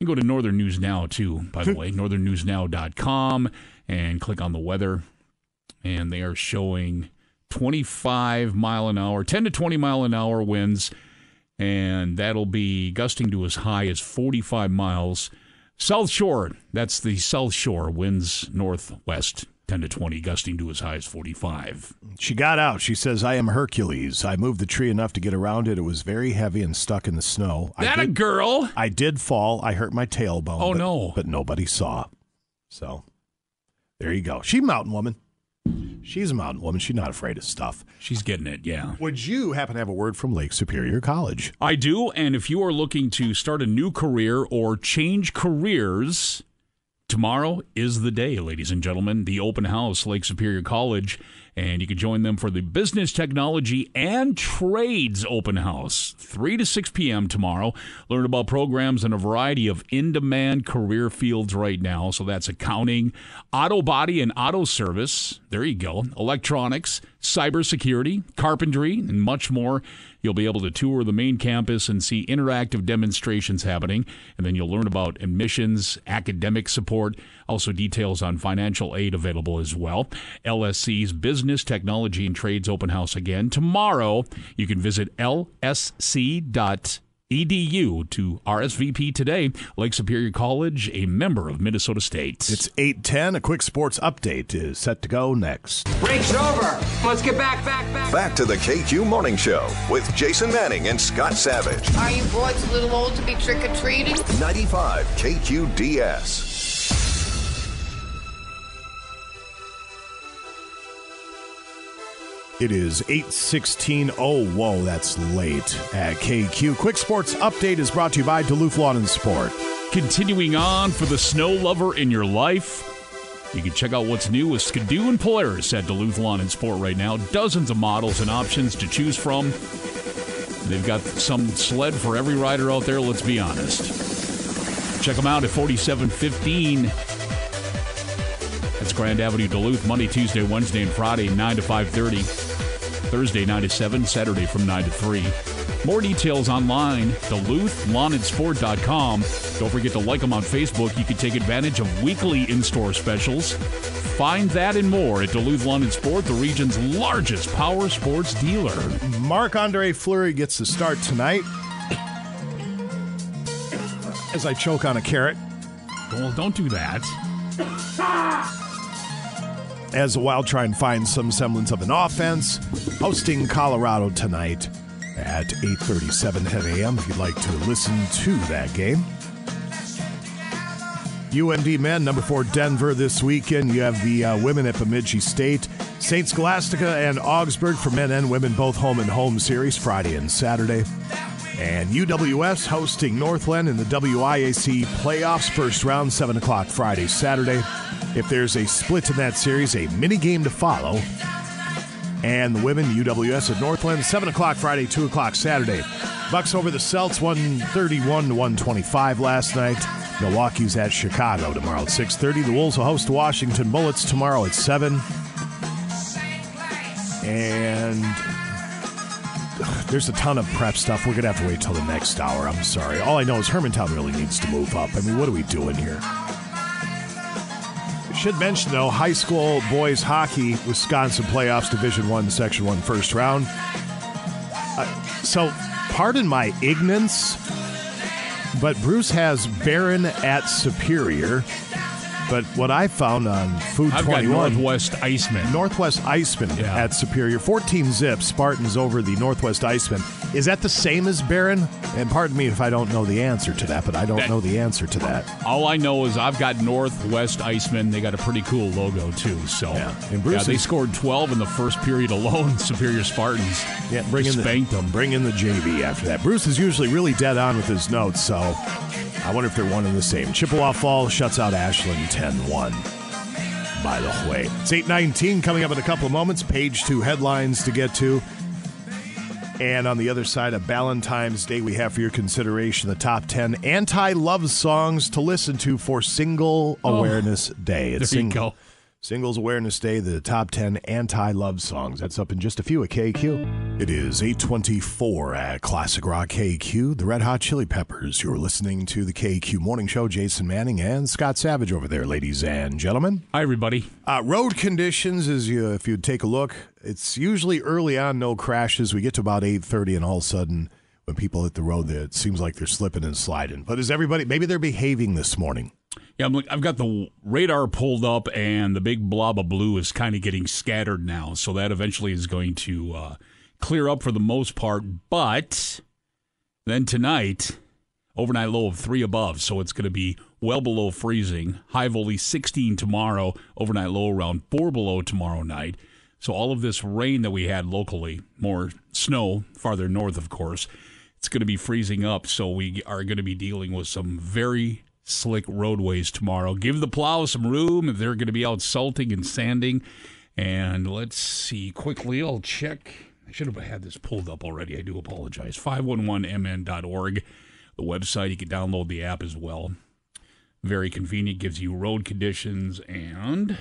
You can go to Northern News Now too, by the way, northernnewsnow.com, and click on the weather. And they are showing 25 mile an hour, 10 to 20 mile an hour winds, and that'll be gusting to as high as 45 miles. South Shore, that's the South Shore, winds northwest 10 to 20, gusting to as high as 45. She got out. She says, "I am Hercules. I moved the tree enough to get around it. It was very heavy and stuck in the snow. That I a did, girl? I did fall. I hurt my tailbone. Oh, but- no. But nobody saw. So there you go. She mountain woman. She's a mountain woman. She's not afraid of stuff. She's getting it, yeah. Would you happen to have a word from Lake Superior College? I do, and if you are looking to start a new career or change careers, tomorrow is the day, ladies and gentlemen. The open house, Lake Superior College, and you can join them for the Business Technology and Trades open house, 3 to 6 p.m. tomorrow. Learn about programs in a variety of in demand career fields right now. So that's accounting, auto body and auto service. There you go. Electronics, cybersecurity, carpentry, and much more. You'll be able to tour the main campus and see interactive demonstrations happening. And then you'll learn about admissions, academic support, also details on financial aid available as well. LSC's Business, Technology, and Trades Open House again. Tomorrow, you can visit lsc.edu E to RSVP today. Lake Superior College, a member of Minnesota State. It's 810. A quick sports update is set to go next. Break's over. Let's get back, back, back. Back to the KQ Morning Show with Jason Manning and Scott Savage. Are you boys a little old to be trick or treating? 95 KQDS. It is 816. Oh, whoa, that's late at KQ. Quick sports update is brought to you by Duluth Lawn and Sport. Continuing on for the snow lover in your life. You can check out what's new with Ski-Doo and Polaris at Duluth Lawn and Sport right now. Dozens of models and options to choose from. They've got some sled for every rider out there, let's be honest. Check them out at 4715. That's Grand Avenue, Duluth, Monday, Tuesday, Wednesday, and Friday, 9 to 5.30. Thursday, 9 to 7. Saturday from 9 to 3. More details online, DuluthLawnandSport.com. Don't forget to like them on Facebook. You can take advantage of weekly in-store specials. Find that and more at Duluth Lawn and Sport, the region's largest power sports dealer. Marc Andre Fleury gets the start tonight. As I choke on a carrot. Well, don't do that. As the Wild try and find some semblance of an offense, hosting Colorado tonight at 8:37 10 a.m. If you'd like to listen to that game. UND men, number four Denver this weekend. You have the uh, women at Bemidji State, St. Scholastica and Augsburg for men and women, both home and home series Friday and Saturday. And UWS hosting Northland in the WIAC playoffs, first round, 7 o'clock Friday, Saturday. If there's a split in that series, a mini game to follow. And the women, UWS at Northland, 7 o'clock Friday, 2 o'clock Saturday. Bucks over the Celts, 131 to 125 last night. Milwaukee's at Chicago tomorrow at 6.30. The Wolves will host Washington Bullets tomorrow at 7. And there's a ton of prep stuff. We're going to have to wait till the next hour. I'm sorry. All I know is Hermantown really needs to move up. I mean, what are we doing here? Should mention though, high school boys hockey, Wisconsin playoffs, Division One, Section One, first round. Uh, so, pardon my ignorance, but Bruce has Barron at Superior. But what I found on Food I've got 21, Northwest Icemen. Northwest Icemen at Superior, 14 zips, Spartans over the Northwest Icemen. Is that the same as Barron? And pardon me if I don't know the answer to that, but I don't That- know the answer to that. All I know is I've got Northwest Icemen. They got a pretty cool logo too. So yeah, And Bruce they is- scored 12 in the first period alone. Superior Spartans. Yeah, bring in the them. Bring in the JV after that. Bruce is usually really dead on with his notes, so I wonder if they're one and the same. Chippewa Falls shuts out Ashland 10-1. By the way, it's 8:19 coming up in a couple of moments. Page two headlines to get to. And on the other side of Valentine's Day, we have for your consideration the top 10 anti love songs to listen to for Single Oh, Awareness Day. there you Sing- go. Singles Awareness Day, the top 10 anti love songs. That's up in just a few at KQ. It is 824 at Classic Rock KQ. The Red Hot Chili Peppers. You're listening to the KQ Morning Show. Jason Manning and Scott Savage over there, ladies and gentlemen. Hi, everybody. Uh, road conditions, as you, if you take a look, it's usually early on, no crashes. We get to about 8.30 and all of a sudden, when people hit the road, it seems like they're slipping and sliding. But is everybody, maybe they're behaving this morning. Yeah, I'm, look- I've got the radar pulled up, and the big blob of blue is kind of getting scattered now. So that eventually is going to uh, clear up for the most part. But then tonight, overnight low of three above, so it's going to be well below freezing. High of only 16 tomorrow, overnight low around four below tomorrow night. So all of this rain that we had locally, more snow farther north, of course, it's going to be freezing up. So we are going to be dealing with some very slick roadways tomorrow. Give the plow some room if they're going to be out salting and sanding. And let's see quickly. I'll check. I should have had this pulled up already. I do apologize. 511mn.org, the website. You can download the app as well. Very convenient. Gives you road conditions and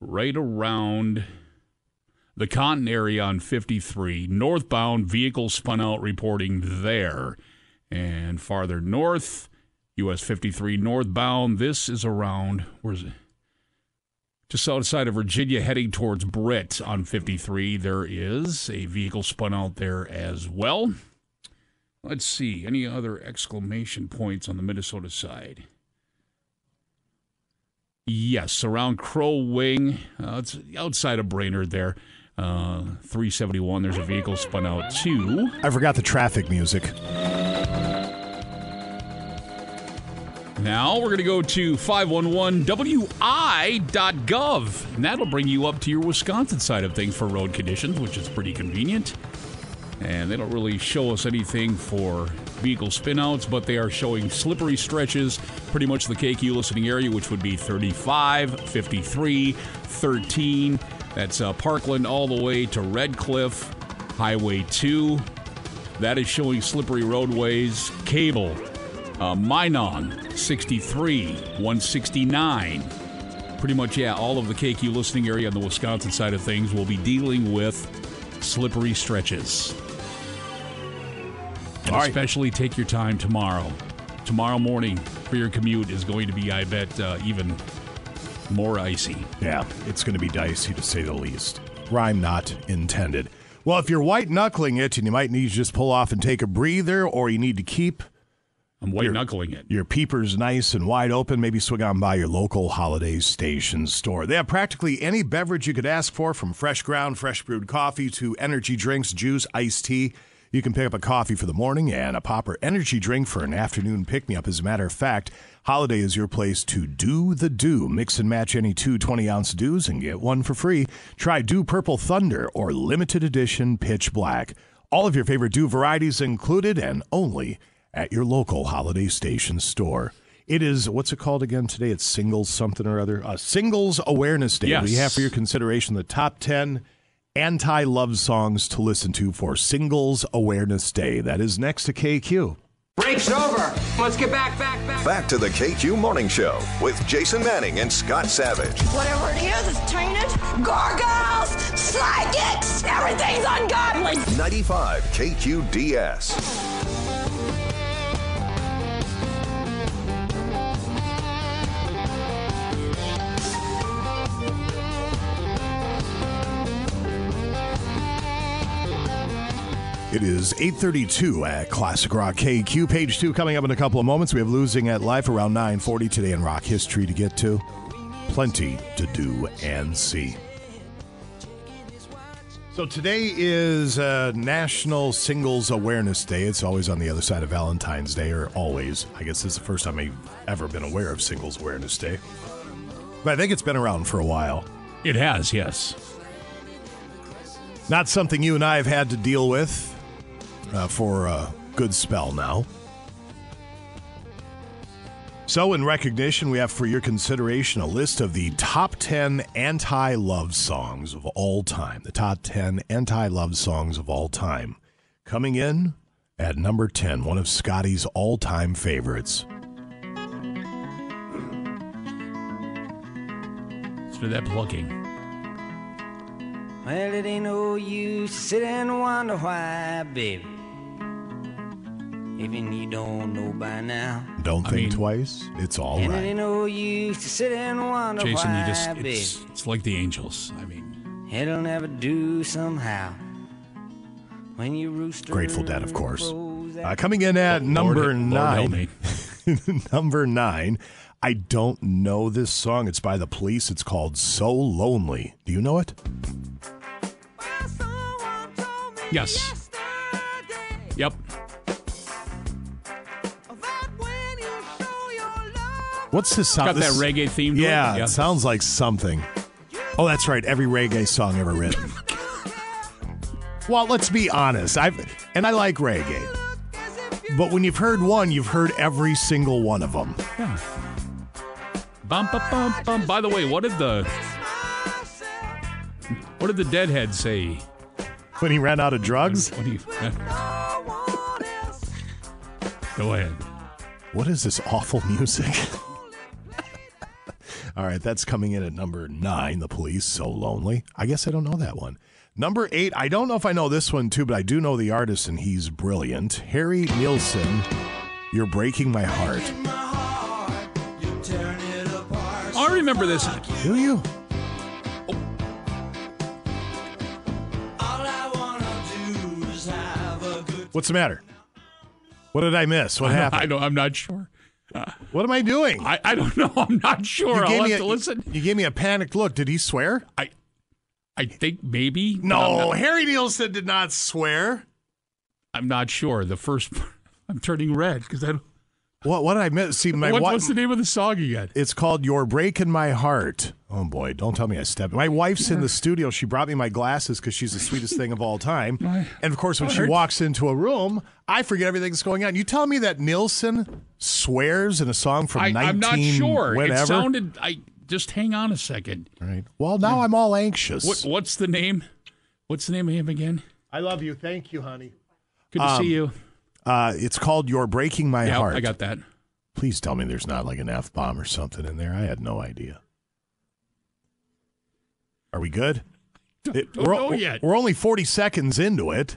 right around the Cotton area on 53. Northbound vehicle spun out reporting there. And farther north, US 53 northbound. This is around, where's it? Just outside of Virginia, heading towards Britt on 53. There is a vehicle spun out there as well. Let's see. Any other exclamation points on the Minnesota side? Yes, around Crow Wing. Uh, it's outside of Brainerd there. Uh, 371. There's a vehicle spun out too. I forgot the traffic music. Now we're going to go to 511wi.gov, and that'll bring you up to your Wisconsin side of things for road conditions, which is pretty convenient. And they don't really show us anything for vehicle spinouts, but they are showing slippery stretches, pretty much the KQ listening area, which would be 35, 53, 13. That's uh, Parkland all the way to Red Cliff, Highway 2. That is showing slippery roadways. Cable, uh, 63, 169. Pretty much, yeah, all of the KQ listening area on the Wisconsin side of things will be dealing with slippery stretches. And right. especially take your time tomorrow. Tomorrow morning for your commute is going to be, I bet, uh, even more icy. Yeah, it's going to be dicey to say the least. Rhyme not intended. Well, if you're white knuckling it and you might need to just pull off and take a breather, or you need to keep I'm white knuckling it. your peepers nice and wide open, maybe swing on by your local holiday station store. They have practically any beverage you could ask for, from fresh ground, fresh brewed coffee to energy drinks, juice, iced tea. You can pick up a coffee for the morning and a popper energy drink for an afternoon pick me up. As a matter of fact, Holiday is your place to do the do. Mix and match any two 20 ounce dews and get one for free. Try Dew Purple Thunder or limited edition Pitch Black. All of your favorite Dew varieties included and only at your local Holiday Station store. It is, what's it called again today? It's Singles something or other. Uh, Singles Awareness Day. Yes. We have for your consideration the top 10 anti love songs to listen to for Singles Awareness Day. That is next to KQ. Break's over. Let's get back, back, back. Back to the KQ Morning Show with Jason Manning and Scott Savage. Whatever it is, it's tainted. Gargoyles, psychics, everything's ungodly. 95 KQDS. It is 832 at Classic Rock KQ. Page two coming up in a couple of moments. We have Losing at Life around 940 today in rock history to get to. Plenty to do and see. So today is uh, National Singles Awareness Day. It's always on the other side of Valentine's Day, or always. I guess this is the first time I've ever been aware of Singles Awareness Day. But I think it's been around for a while. It has, yes. Not something you and I have had to deal with uh, for a good spell now. So, in recognition, we have for your consideration a list of the top 10 anti love songs of all time. The top 10 anti love songs of all time. Coming in at number 10, one of Scotty's all time favorites. Let's do that plugging. Well, it ain't no use sit and wonder why, baby. Even you don't know by now. Don't think twice. It's all and it right. ain't no use to sit and wonder Jason, why, you just, baby. it's, it's like the angels. I mean, It'll never do somehow. When you rooster Grateful Dead, of course. Uh, coming in at Lord- number Lord nine. me. number nine. I don't know this song. It's by the police. It's called So Lonely. Do you know it? yes. Yep. What's this sound? Got that reggae theme to it? yeah, Yeah. it sounds like something. Oh, that's right. Every reggae song ever written. well, let's be honest. I've and I like reggae, but when you've heard one, you've heard every single one of them. Yeah. Bum, bum, bum, bum. By the way, what did the what did the Deadhead say when he ran out of drugs? When he, Go ahead. What is this awful music? All right, that's coming in at number nine. The police, so lonely. I guess I don't know that one. Number eight, I don't know if I know this one too, but I do know the artist and he's brilliant. Harry Nilsson, You're Breaking My Heart. I remember this. Do you? What's the matter? What did I miss? What I don't- happened? I don't. I'm not sure. Uh, what am I doing? I, I don't know. I'm not sure. I'll have me to listen. You gave me a panicked look. Did he swear? I I think maybe. No, Harry Nilsson did not swear. I'm not sure. The first. I'm turning red because I don't. What? What did I miss? See, my what, what's the name of the song again? It's called "You're Breaking My Heart." Oh boy! Don't tell me I stepped. My wife's in the studio. She brought me my glasses because she's the sweetest thing of all time. And of course, when she walks into a room, I forget everything that's going on. You tell me that Nilsson swears in a song from I, 19 I'm not sure. whenever. It sounded. I just hang on a second. Right. Well, now I'm all anxious. What What's the name? What's the name of him again? I love you. Thank you, honey. Good to Um, see you. Uh, it's called "You're Breaking My Yeah, Heart." I got that. Please tell me there's not like an f bomb or something in there. I had no idea. Are we good? It- don't we're, know yet. we're only 40 seconds into it.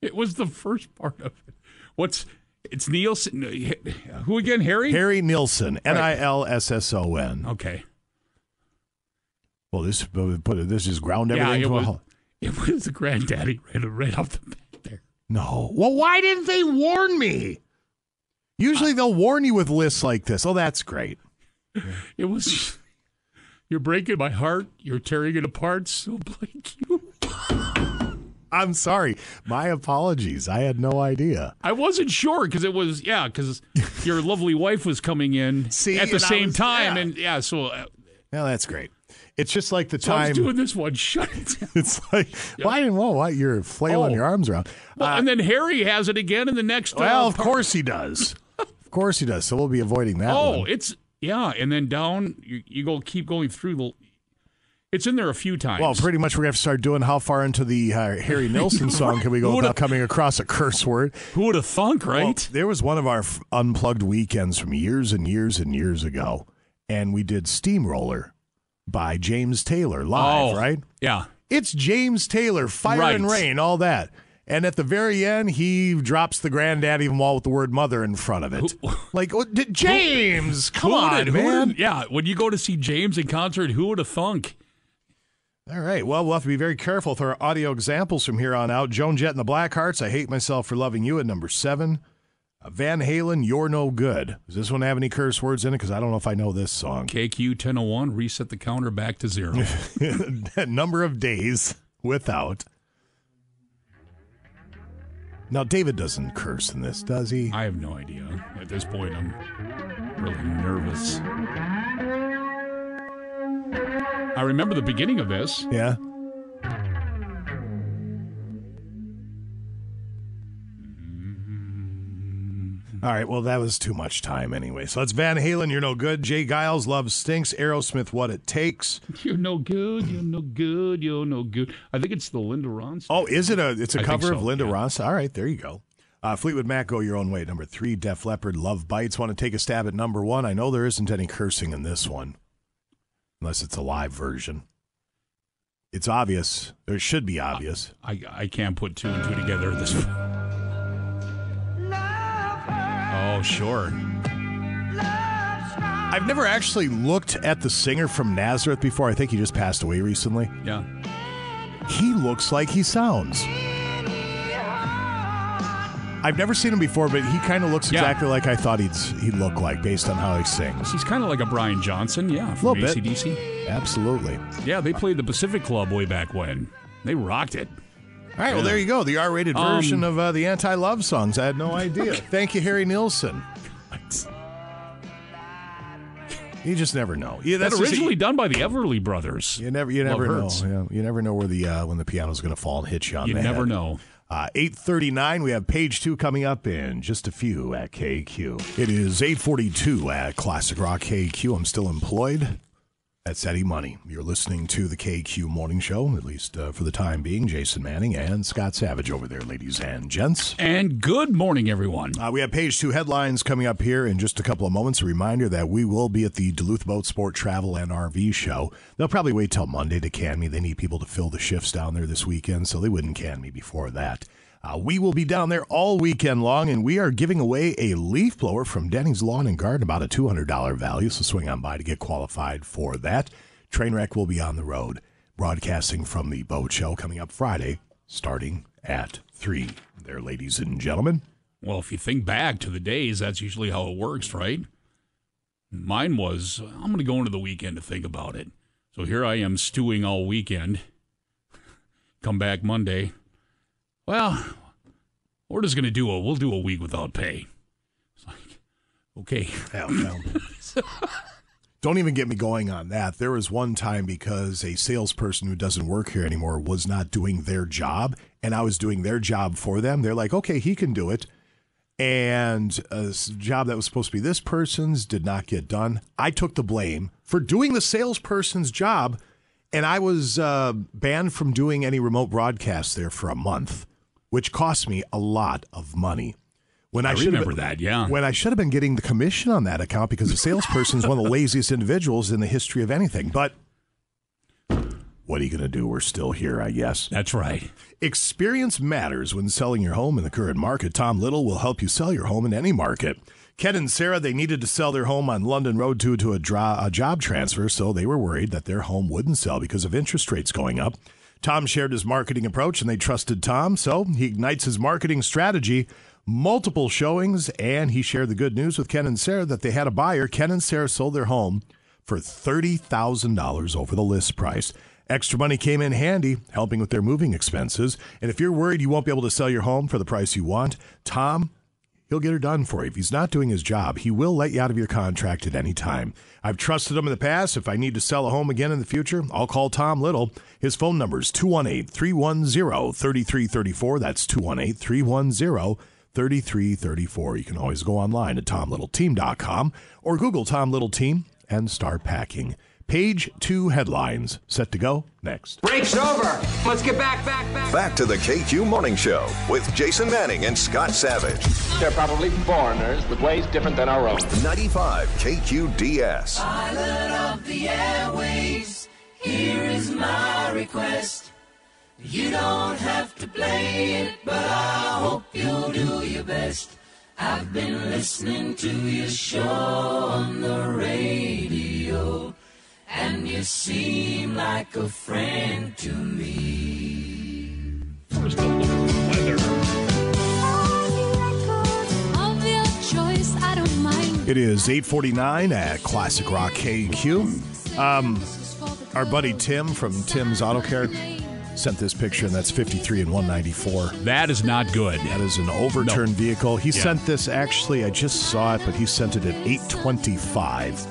It was the first part of it. What's it's Nilsson? Who again? Harry? Harry Nilsson, N I L S S O N. Okay. Well, this put it- this just ground Yeah, everything it to a was. halt. It was the granddaddy right, right off the bat there. No. Well, why didn't they warn me? Usually uh, they'll warn you with lists like this. Oh, that's great. It was. You're breaking my heart. You're tearing it apart. So like you. I'm sorry. My apologies. I had no idea. I wasn't sure because it was yeah because your lovely wife was coming in See, at the same was- time yeah. and yeah so. Uh, Yeah, that's great. It's just like the so I was time. doing this one. Shut it down. it's like, why didn't, whoa, why? You're flailing Oh. your arms around. Well, Uh, and then Harry has it again in the next. uh, well, of course he does. of course he does. So we'll be avoiding that Oh, one. it's yeah, and then down you, you go keep going through the. It's in there a few times. Well, pretty much we're going to have to start doing how far into the uh, Harry Nilsson song can we go without coming across a curse word? Who would have thunk, right? Well, there was one of our f- unplugged weekends from years and years and years ago, and we did Steamroller by James Taylor live, Oh, right? Yeah. It's James Taylor, Fire and Rain, all that. And at the very end, he drops the granddaddy wall with the word mother in front of it. like, what, did- James, come Who on, would've- man. would've- yeah, when you go to see James in concert, who would have thunk? All right. Well, we'll have to be very careful with our audio examples from here on out. Joan Jett and the Blackhearts, I Hate Myself for Loving You at number seven. Uh, Van Halen, You're No Good. Does this one have any curse words in it? Because I don't know if I know this song. KQ 1001, reset the counter back to zero. number of days without. Now, David doesn't curse in this, does he? I have no idea. At this point, I'm really nervous. I remember the beginning of this. Yeah. All right, well, that was too much time anyway. So it's Van Halen, You're No Good. J. Geils, Love Stinks. Aerosmith, What It Takes. You're no good. You're no good. You're no good. I think it's the Linda Ronstadt. Oh, is it a? It's a I cover of Linda yeah. Ross. All right, there you go. Uh, Fleetwood Mac, go your own way. Number three, Def Leppard, Love Bites. Want to take a stab at number one? I know there isn't any cursing in this one, unless it's a live version. It's obvious. There should be obvious. I, I can't put two and two together this Oh, sure. I've never actually looked at the singer from Nazareth before. I think he just passed away recently. Yeah. He looks like he sounds. I've never seen him before, but he kind of looks Yeah. exactly like I thought he'd he'd look like based on how he sings. He's kind of like a Brian Johnson, yeah, from Little bit. ACDC. Absolutely. Yeah, they played the Pacific Club way back when. They rocked it. All right, well, there you go. The R rated Um, version of uh, the anti love songs. I had no idea. Thank you, Harry Nilsson. You just never know. Yeah, That that's just- originally done by the Everly Brothers. You never, you Love never know. Yeah, you never know where the uh, when the piano's going to fall and hit you on You the never head. know. Uh, 839, we have page two coming up in just a few at KQ. It is 842 at Classic Rock KQ. I'm still employed. That's Eddie Money. You're listening to the KQ Morning Show, at least uh, for the time being. Jason Manning and Scott Savage over there, ladies and gents. And good morning, everyone. Uh, we have page two headlines coming up here in just a couple of moments. A reminder that we will be at the Duluth Boat Sport Travel and RV Show. They'll probably wait till Monday to can me. They need people to fill the shifts down there this weekend, so they wouldn't can me before that. Uh, we will be down there all weekend long, and we are giving away a leaf blower from Denny's Lawn and Garden, about a $200 value. So swing on by to get qualified for that. Trainwreck will be on the road, broadcasting from the boat show coming up Friday, starting at 3. There, ladies and gentlemen. Well, if you think back to the days, that's usually how it works, right? Mine was, I'm going to go into the weekend to think about it. So here I am stewing all weekend. Come back Monday. Well, we're just going to do a, we'll do a week without pay. It's like, okay. Hell no. Don't even get me going on that. There was one time because a salesperson who doesn't work here anymore was not doing their job, and I was doing their job for them. They're like, okay, he can do it. And a job that was supposed to be this person's did not get done. I took the blame for doing the salesperson's job, and I was uh, banned from doing any remote broadcasts there for a month, which cost me a lot of money. When I, I should have remember been- that, yeah. When I should have been getting the commission on that account because the salesperson is one of the laziest individuals in the history of anything. But what are you going to do? We're still here, I guess. That's right. Experience matters when selling your home in the current market. Tom Little will help you sell your home in any market. Ken and Sarah, they needed to sell their home on London Road due to a, dra- a job transfer, so they were worried that their home wouldn't sell because of interest rates going up. Tom shared his marketing approach and they trusted Tom, so he ignites his marketing strategy. Multiple showings, and he shared the good news with Ken and Sarah that they had a buyer. Ken and Sarah sold their home for $30,000 over the list price. Extra money came in handy, helping with their moving expenses. And if you're worried you won't be able to sell your home for the price you want, Tom, he'll get her done for you. If he's not doing his job, he will let you out of your contract at any time. I've trusted him in the past. If I need to sell a home again in the future, I'll call Tom Little. His phone number is 218 310 3334. That's 218 310 3334. You can always go online at tomlittleteam.com or Google Tom Little Team and start packing. Page two headlines set to go next. Break's over. Let's get back, back, back. Back to the KQ Morning Show with Jason Manning and Scott Savage. They're probably foreigners with ways different than our own. 95 KQDS. Pilot of the airways, here is my request. You don't have to play it, but I hope you'll do your best. I've been listening to your show on the radio, and you seem like a friend to me. First, a look at the weather. Of your choice, I don't mind. It is 849 at Classic Rock KQ. Um, our buddy Tim from Tim's Auto Care sent this picture, and that's 53 and 194. That is not good. That is an overturned vehicle. He Yeah. sent this, actually, I just saw it, but he sent it at 825.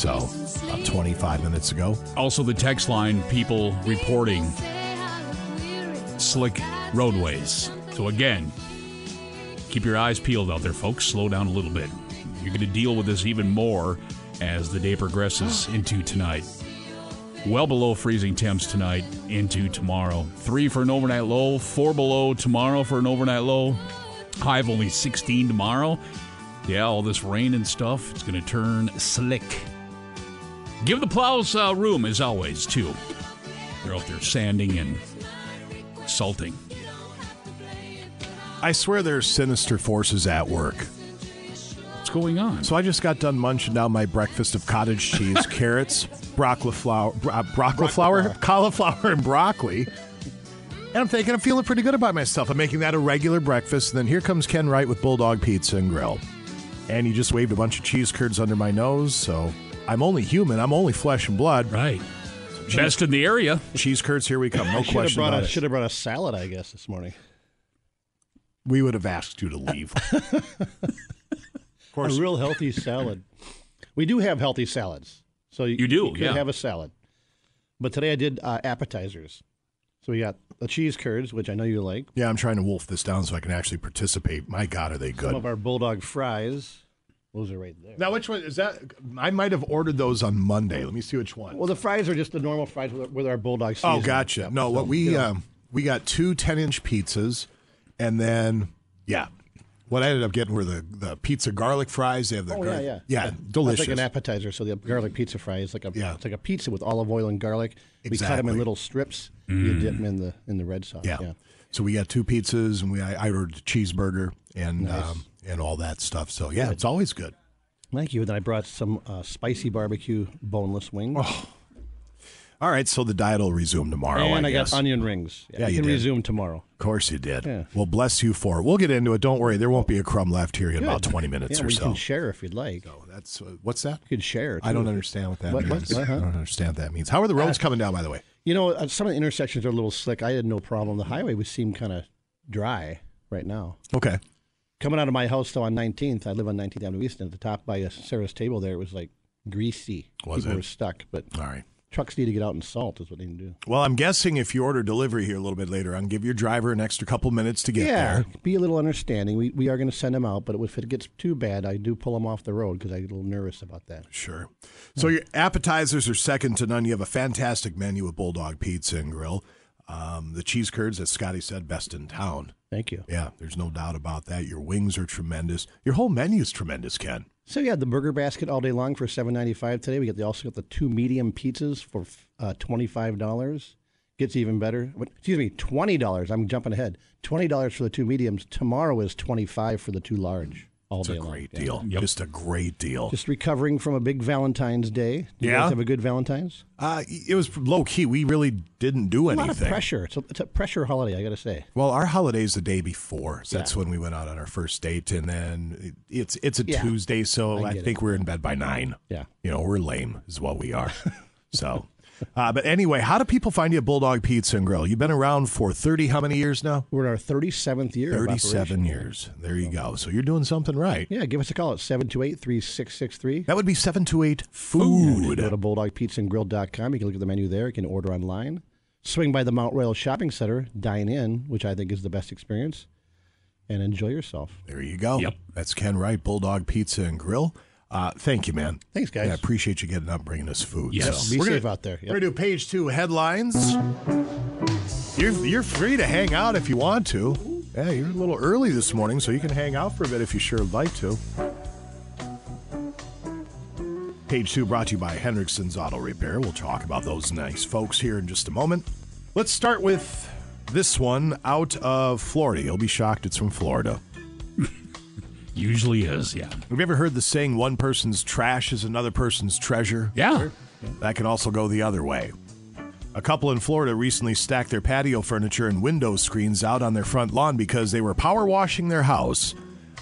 So, about 25 minutes ago. Also, the text line people reporting slick roadways. So, again, keep your eyes peeled out there, folks. Slow down a little bit. You're going to deal with this even more as the day progresses into tonight. Well below freezing temps tonight into tomorrow. Three for an overnight low, four below tomorrow for an overnight low. High of only 16 tomorrow. Yeah, all this rain and stuff, it's going to turn slick. Give the plows uh, room as always, too. They're out there sanding and salting. I swear there's sinister forces at work. What's going on? So I just got done munching down my breakfast of cottage cheese, carrots, broccoli flour, uh, broccoli flour, cauliflower, and broccoli. And I'm thinking I'm feeling pretty good about myself. I'm making that a regular breakfast. And then here comes Ken Wright with Bulldog Pizza and Grill. And he just waved a bunch of cheese curds under my nose. So I'm only human. I'm only flesh and blood. Right. Best in the area. Cheese curds, here we come. No I question brought about a, it. should have brought a salad, I guess, this morning. We would have asked you to leave. of course, a real healthy salad. We do have healthy salads, so you, You do, could yeah. have a salad. But today I did uh, appetizers. So we got the cheese curds, which I know you like. Yeah, I'm trying to wolf this down so I can actually participate. My God, are they good? Some of our bulldog fries. Those are right there. Now, which one is that? I might have ordered those on Monday. Let me see which one. Well, the fries are just the normal fries with, with our bulldog Oh, gotcha. Yep. No, So, what we you know, um, we got two 10 inch pizzas, and then yeah, what I ended up getting were the the pizza garlic fries. They have the Oh gar- yeah, yeah, yeah, That's delicious. like an appetizer. So the garlic pizza fry is like a Yeah. it's like a pizza with olive oil and garlic. We cut them in little strips. You Mm. dip them in the in the red sauce. yeah. yeah. So we got two pizzas, and we I, I ordered a cheeseburger and Nice. um, and all that stuff. So yeah, Good. it's always good. Thank you. And then I brought some uh, spicy barbecue boneless wings. All right, so the diet will resume tomorrow. Oh, and I, I, guess. got onion rings. Yeah, I you can did. resume tomorrow. Of course you did. Yeah. Well, bless you for it. We'll get into it. Don't worry. There won't be a crumb left here in about 20 minutes yeah, or we so. You can share if you'd like. Oh, that's uh, what's that? You can share. I don't understand what that What- means. what, huh? I don't understand what that means. How are the roads Uh, coming down, by the way? You know, uh, some of the intersections are a little slick. I had no problem. The highway would seem kind of dry right now. Okay. Coming out of my house though on 19th, I live on 19th Avenue East, and at the top by uh, Sarah's table there, it was like greasy. Was People it? were stuck, but All right. trucks need to get out and salt is what they need to do. Well, I'm guessing if you order delivery here a little bit later on, give your driver an extra couple minutes to get yeah, there. be a little understanding. We we are going to send them out, but if it gets too bad, I do pull them off the road because I get a little nervous about that. Sure. So your appetizers are second to none. You have a fantastic menu at Bulldog Pizza and Grill. Um, the cheese curds, as Scotty said, best in town. Thank you. Yeah, there's no doubt about that. Your wings are tremendous. Your whole menu is tremendous, Ken. So yeah, the burger basket all day long for seven ninety five today. We got the, also got the two medium pizzas for uh, twenty five dollars. Gets even better. Excuse me, twenty dollars. I'm jumping ahead. Twenty dollars for the two mediums. Tomorrow is twenty five for the two large. All It's day a long. great Yeah. deal. Just a great deal. Just recovering from a big Valentine's Day. Did you Yeah? guys have a good Valentine's? Uh, it was low key. We really didn't do A anything. lot of pressure. It's a, it's a pressure holiday. I got to say. Well, our holiday is the day before. So that's when we went out on our first date, and then it's it's a Yeah. Tuesday, so I I, think it. we're in bed by nine. Yeah. you know we're lame, is what we are. so, uh, but anyway, how do people find you at Bulldog Pizza and Grill? You've been around for thirty how many years now? We're in our thirty seventh year. Thirty-seven operation. years. There you go. So you're doing something right. Yeah, give us a call at 728-3663. That would be seven two eight food. Go to bulldogpizzaandgrill.com. You can look at the menu there. You can order online. Swing by the Mount Royal Shopping Center, dine in, which I think is the best experience, and enjoy yourself. There you go. Yep. That's Ken Wright, Bulldog Pizza and Grill. Uh, thank you, man. Thanks, guys. Yeah, I appreciate you getting up, bringing us food. Yes. So Be we're safe gonna- out there. Yep. We're gonna do page two headlines. You're you're free to hang out if you want to. Yeah, you're a little early this morning, so you can hang out for a bit if you sure would like to. Page two brought to you by Hendrickson's Auto Repair. We'll talk about those nice folks here in just a moment. Let's start with this one out of Florida. You'll be shocked it's from Florida. Usually is, yeah. Have you ever heard the saying, one person's trash is another person's treasure? Yeah. That can also go the other way. A couple in Florida recently stacked their patio furniture and window screens out on their front lawn because they were power washing their house.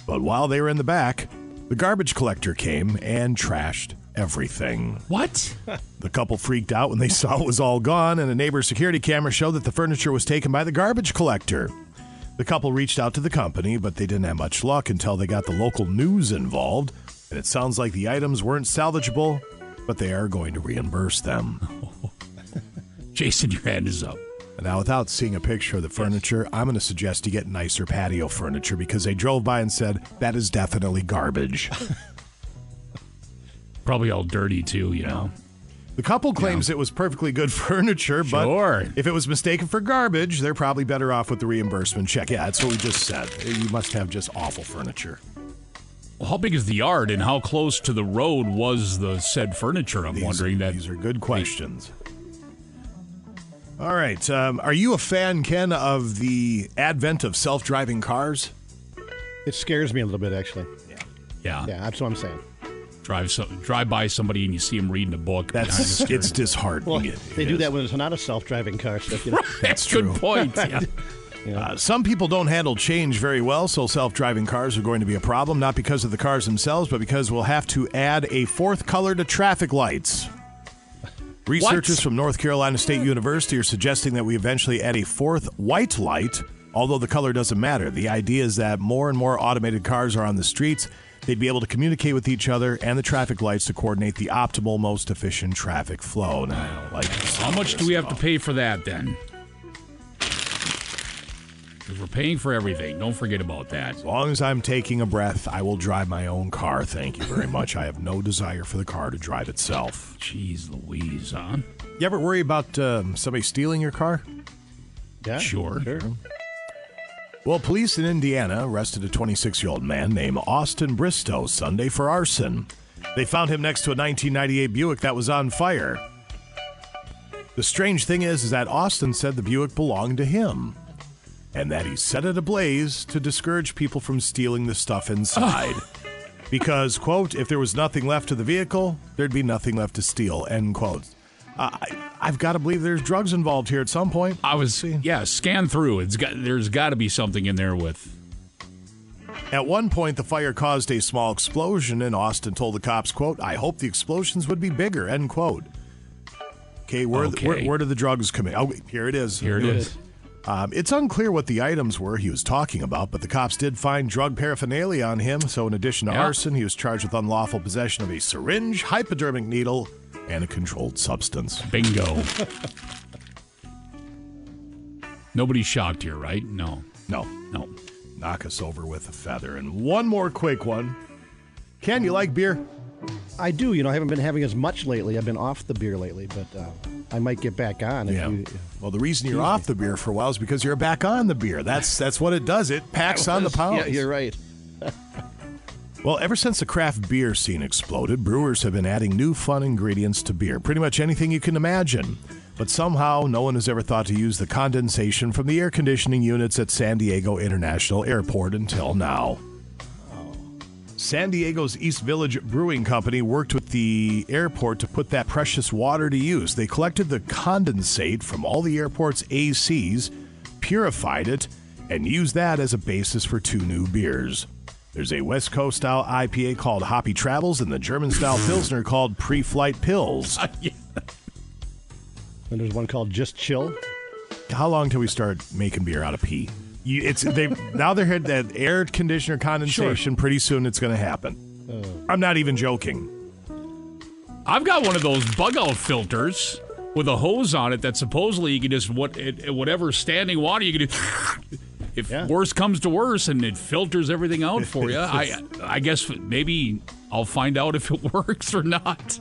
But while they were in the back, the garbage collector came and trashed everything. What? The couple freaked out when they saw it was all gone, and a neighbor's security camera showed that the furniture was taken by the garbage collector. The couple reached out to the company, but they didn't have much luck until they got the local news involved. And it sounds like the items weren't salvageable, but they are going to reimburse them. Jason, your hand is up. Now, without seeing a picture of the furniture, I'm going to suggest you get nicer patio furniture because they drove by and said, that is definitely garbage. Probably all dirty too, you know. The couple claims it was perfectly good furniture, but Sure. if it was mistaken for garbage, they're probably better off with the reimbursement check. Yeah, that's what we just said. You must have just awful furniture. Well, how big is the yard and how close to the road was the said furniture? I'm These- wondering that. These are good questions. All right. Um, are you a fan, Ken, of the advent of self driving cars? It scares me a little bit, actually. Yeah. Yeah. Yeah, that's what I'm saying. Drive so, drive by somebody and you see them reading a book. behind the That's steering it's disheartening. Well, It- they it do is. that when it's not a self-driving car. So, you know. That's Good true. point. Yeah. Uh, some people don't handle change very well, so self driving cars are going to be a problem, not because of the cars themselves, but because we'll have to add a fourth color to traffic lights. Researchers from North Carolina State University are suggesting that we eventually add a fourth white light, although the color doesn't matter. The idea is that more and more automated cars are on the streets. They'd be able to communicate with each other and the traffic lights to coordinate the optimal, most efficient traffic flow. Now, I don't like this. How much do we have to pay for that then? 'Cause we're paying for everything. Don't forget about that. As long as I'm taking a breath, I will drive my own car. Thank you very much. I have no desire for the car to drive itself. Jeez Louise, huh? You ever worry about um, somebody stealing your car? Yeah, Sure. Well, police in Indiana arrested a 26 year old man named Austin Bristow Sunday for arson. They found him next to a 1998 Buick that was on fire. The strange thing is, is that Austin said the Buick belonged to him and that he set it ablaze to discourage people from stealing the stuff inside. because, quote, if there was nothing left of the vehicle, there'd be nothing left to steal, end quote. Uh, I, I've got to believe there's drugs involved here at some point. I was yeah, scan through. It's got there's got to be something in there with At one point, the fire caused a small explosion, and Austin told the cops, quote, I hope the explosions would be bigger, end quote. Okay, where, Okay. where, where did the drugs come in? Oh, here it is. Here it is. Um, it's unclear what the items were he was talking about, but the cops did find drug paraphernalia on him. So, in addition to Yeah. arson, he was charged with unlawful possession of a syringe, hypodermic needle, and a controlled substance. bingo. Nobody's shocked here, right? No. No, No. knock us over with a feather. And one more quick one. Ken, you like beer? I do. You know, I haven't been having as much lately. I've been off the beer lately, but uh, I might get back on. If Yeah. You, Well, the reason you're off the beer for a while is because you're back on the beer. That's that's what it does. It packs on the pounds. Yeah, you're right. Well, ever since the craft beer scene exploded, brewers have been adding new fun ingredients to beer. Pretty much anything you can imagine. But somehow, no one has ever thought to use the condensation from the air conditioning units at San Diego International Airport until now. San Diego's East Village Brewing Company worked with the airport to put that precious water to use. They collected the condensate from all the airport's ACs, purified it, and used that as a basis for two new beers. There's a West Coast style IPA called Hoppy Travels and the German style Pilsner called Pre Flight Pills. And there's one called Just Chill. How long till we start making beer out of pee? You, it's they now they're had that air conditioner condensation. Pretty soon it's going to happen. Oh. I'm not even joking. I've got one of those bug out filters with a hose on it that supposedly you can just what it, whatever standing water you can do. if worse comes to worse and it filters everything out for you, I I guess maybe I'll find out if it works or not.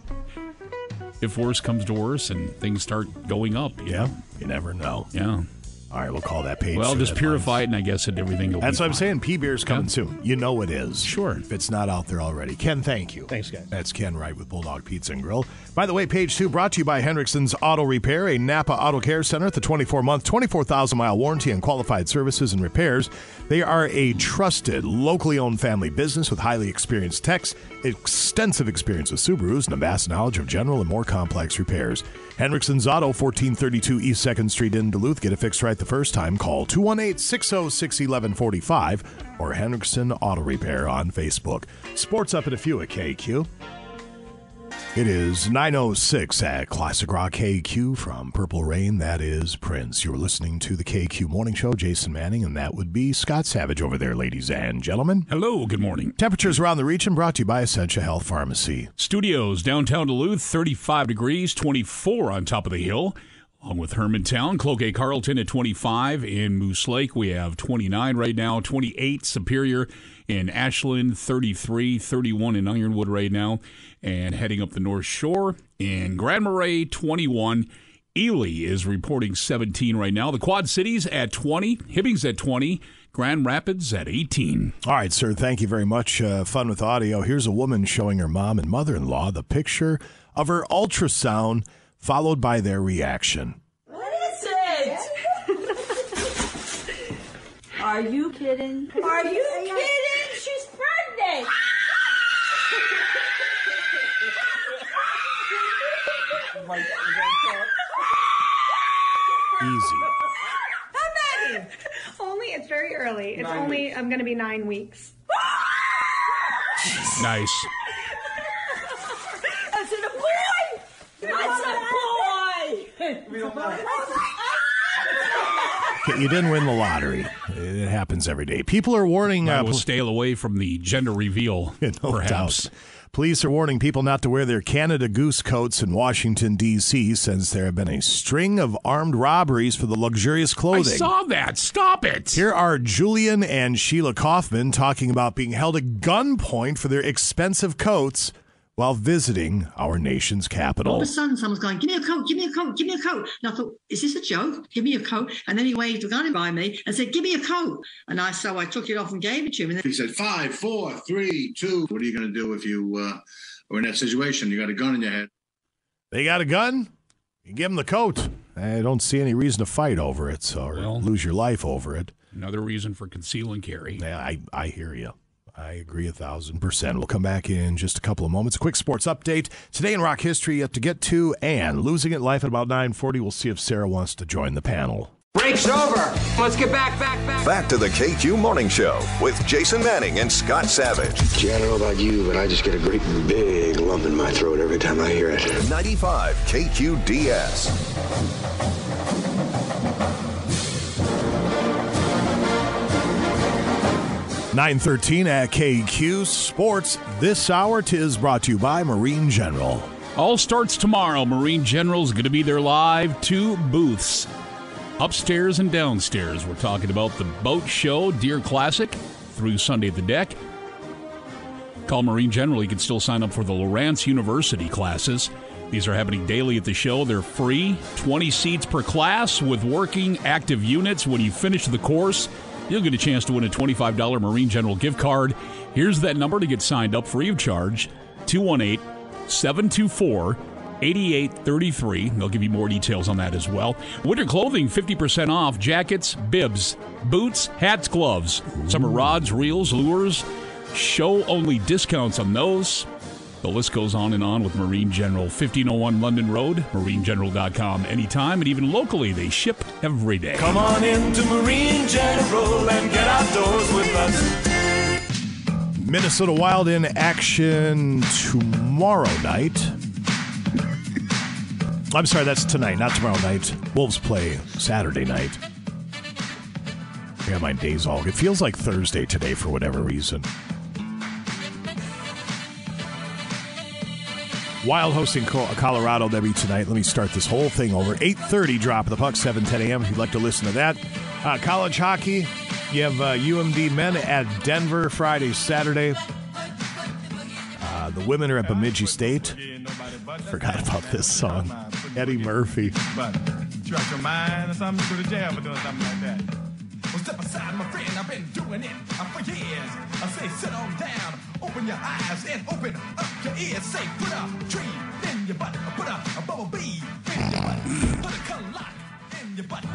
If worse comes to worse and things start going up. Yeah, you never know. Yeah. All right, we'll call that page. Well, just purify it, and I guess it everything will. That's be what I'm fine. saying. P beer's coming Yeah. soon. You know it is. Sure. If it's not out there already. Ken, thank you. Thanks, guys. That's Ken Wright with Bulldog Pizza and Grill. By the way, page two brought to you by Hendrickson's Auto Repair, a Napa Auto Care Center with a 24 month, 24,000 mile warranty and qualified services and repairs. They are a trusted, locally owned family business with highly experienced techs, extensive experience with Subarus, and a vast knowledge of general and more complex repairs. Hendrickson's Auto, 1432 East 2nd Street in Duluth. Get it fixed right the first time. Call 218 606 1145 or Hendrickson Auto Repair on Facebook. Sports up in a few at KQ. It is 906 at Classic Rock KQ from Purple Rain. That is Prince. You're listening to the KQ Morning Show. Jason Manning, and that would be Scott Savage over there, ladies and gentlemen. Hello, good morning. Temperatures around the region brought to you by Essentia Health Pharmacy. Studios downtown Duluth, 35 degrees, 24 on top of the hill. Along with Hermantown, Cloquet Carlton at 25. In Moose Lake, we have 29 right now, 28 Superior in Ashland, 33, 31 in Ironwood right now. And heading up the North Shore in Grand Marais, 21. Ely is reporting 17 right now. The Quad Cities at 20, Hibbings at 20, Grand Rapids at 18. All right, sir. Thank you very much. Uh, fun with audio. Here's a woman showing her mom and mother in law the picture of her ultrasound, followed by their reaction. What is it? Are you kidding? Are you kidding? She's pregnant. Easy. How many? Only it's very early. It's Nine only I'm going to be nine weeks. Nice. Is it a boy? It's a boy. Okay, You didn't win the lottery. It happens every day. People are warning. I Uh, will pol- stay away from the gender reveal, no perhaps. doubt. Police are warning people not to wear their Canada Goose coats in Washington, D.C., since there have been a string of armed robberies for the luxurious clothing. I saw that. Stop it. Here are Julian and Sheila Kaufman talking about being held at gunpoint for their expensive coats while visiting our nation's capital. All capital. of a sudden, someone's going, "Give me a coat! Give me a coat! Give me a coat!" And I thought, "Is this a joke? Give me a coat!" And then he waved a gun by me and said, "Give me a coat!" And I so I took it off and gave it to him. And then He said, five, four, three, two. What are you going to do if you uh, are in that situation? You got a gun in your head. They got a gun? You give them the coat. I don't see any reason to fight over it or lose your life over it. Another reason for conceal and carry. Yeah, I, I hear you. I agree a thousand percent. We'll come back in just a couple of moments. A quick sports update. Today in rock history, you have to get to and losing it life at about 940. We'll see if Sarah wants to join the panel. Break's over. Let's get back, back, back. Back to the KQ Morning Show with Jason Manning and Scott Savage. Gee, I don't know about you, but I just get a great big lump in my throat every time I hear it. 95 KQDS. 913 at KQ Sports. This hour tis brought to you by Marine General. All starts tomorrow. Marine General's going to be there live. Two booths, upstairs and downstairs. We're talking about the boat show, Deer Classic, through Sunday at the DECC. Call Marine General. You can still sign up for the Lowrance University classes. These are happening daily at the show. They're free, 20 seats per class with working active units. When you finish the course, you'll get a chance to win a $25 Marine General gift card. Here's that number to get signed up free of charge 218 724 8833. They'll give you more details on that as well. Winter clothing 50% off jackets, bibs, boots, hats, gloves. Summer rods, reels, lures. Show only discounts on those. The list goes on and on with Marine General. 1501 London Road, marinegeneral.com anytime, and even locally, they ship every day. Come on into Marine General and get outdoors with us. Minnesota Wild in action tomorrow night. I'm sorry, that's tonight, not tomorrow night. Wolves play Saturday night. I got my days all. It feels like Thursday today for whatever reason. Wild hosting Colorado. That'll tonight. Let me start this whole thing over. 8.30 drop of the puck, 7, 10 a.m. if you'd like to listen to that. Uh, college hockey, You have uh, UMD men at Denver Friday, Saturday. Uh, the women are at Bemidji State. Forgot about this song. Eddie Murphy. But Well, step aside, my friend. I've been doing it for years. I say, sit on down, open your eyes and open up your ears. Say, put a tree in your butt, put a, a bubble bee in your butt, put a clock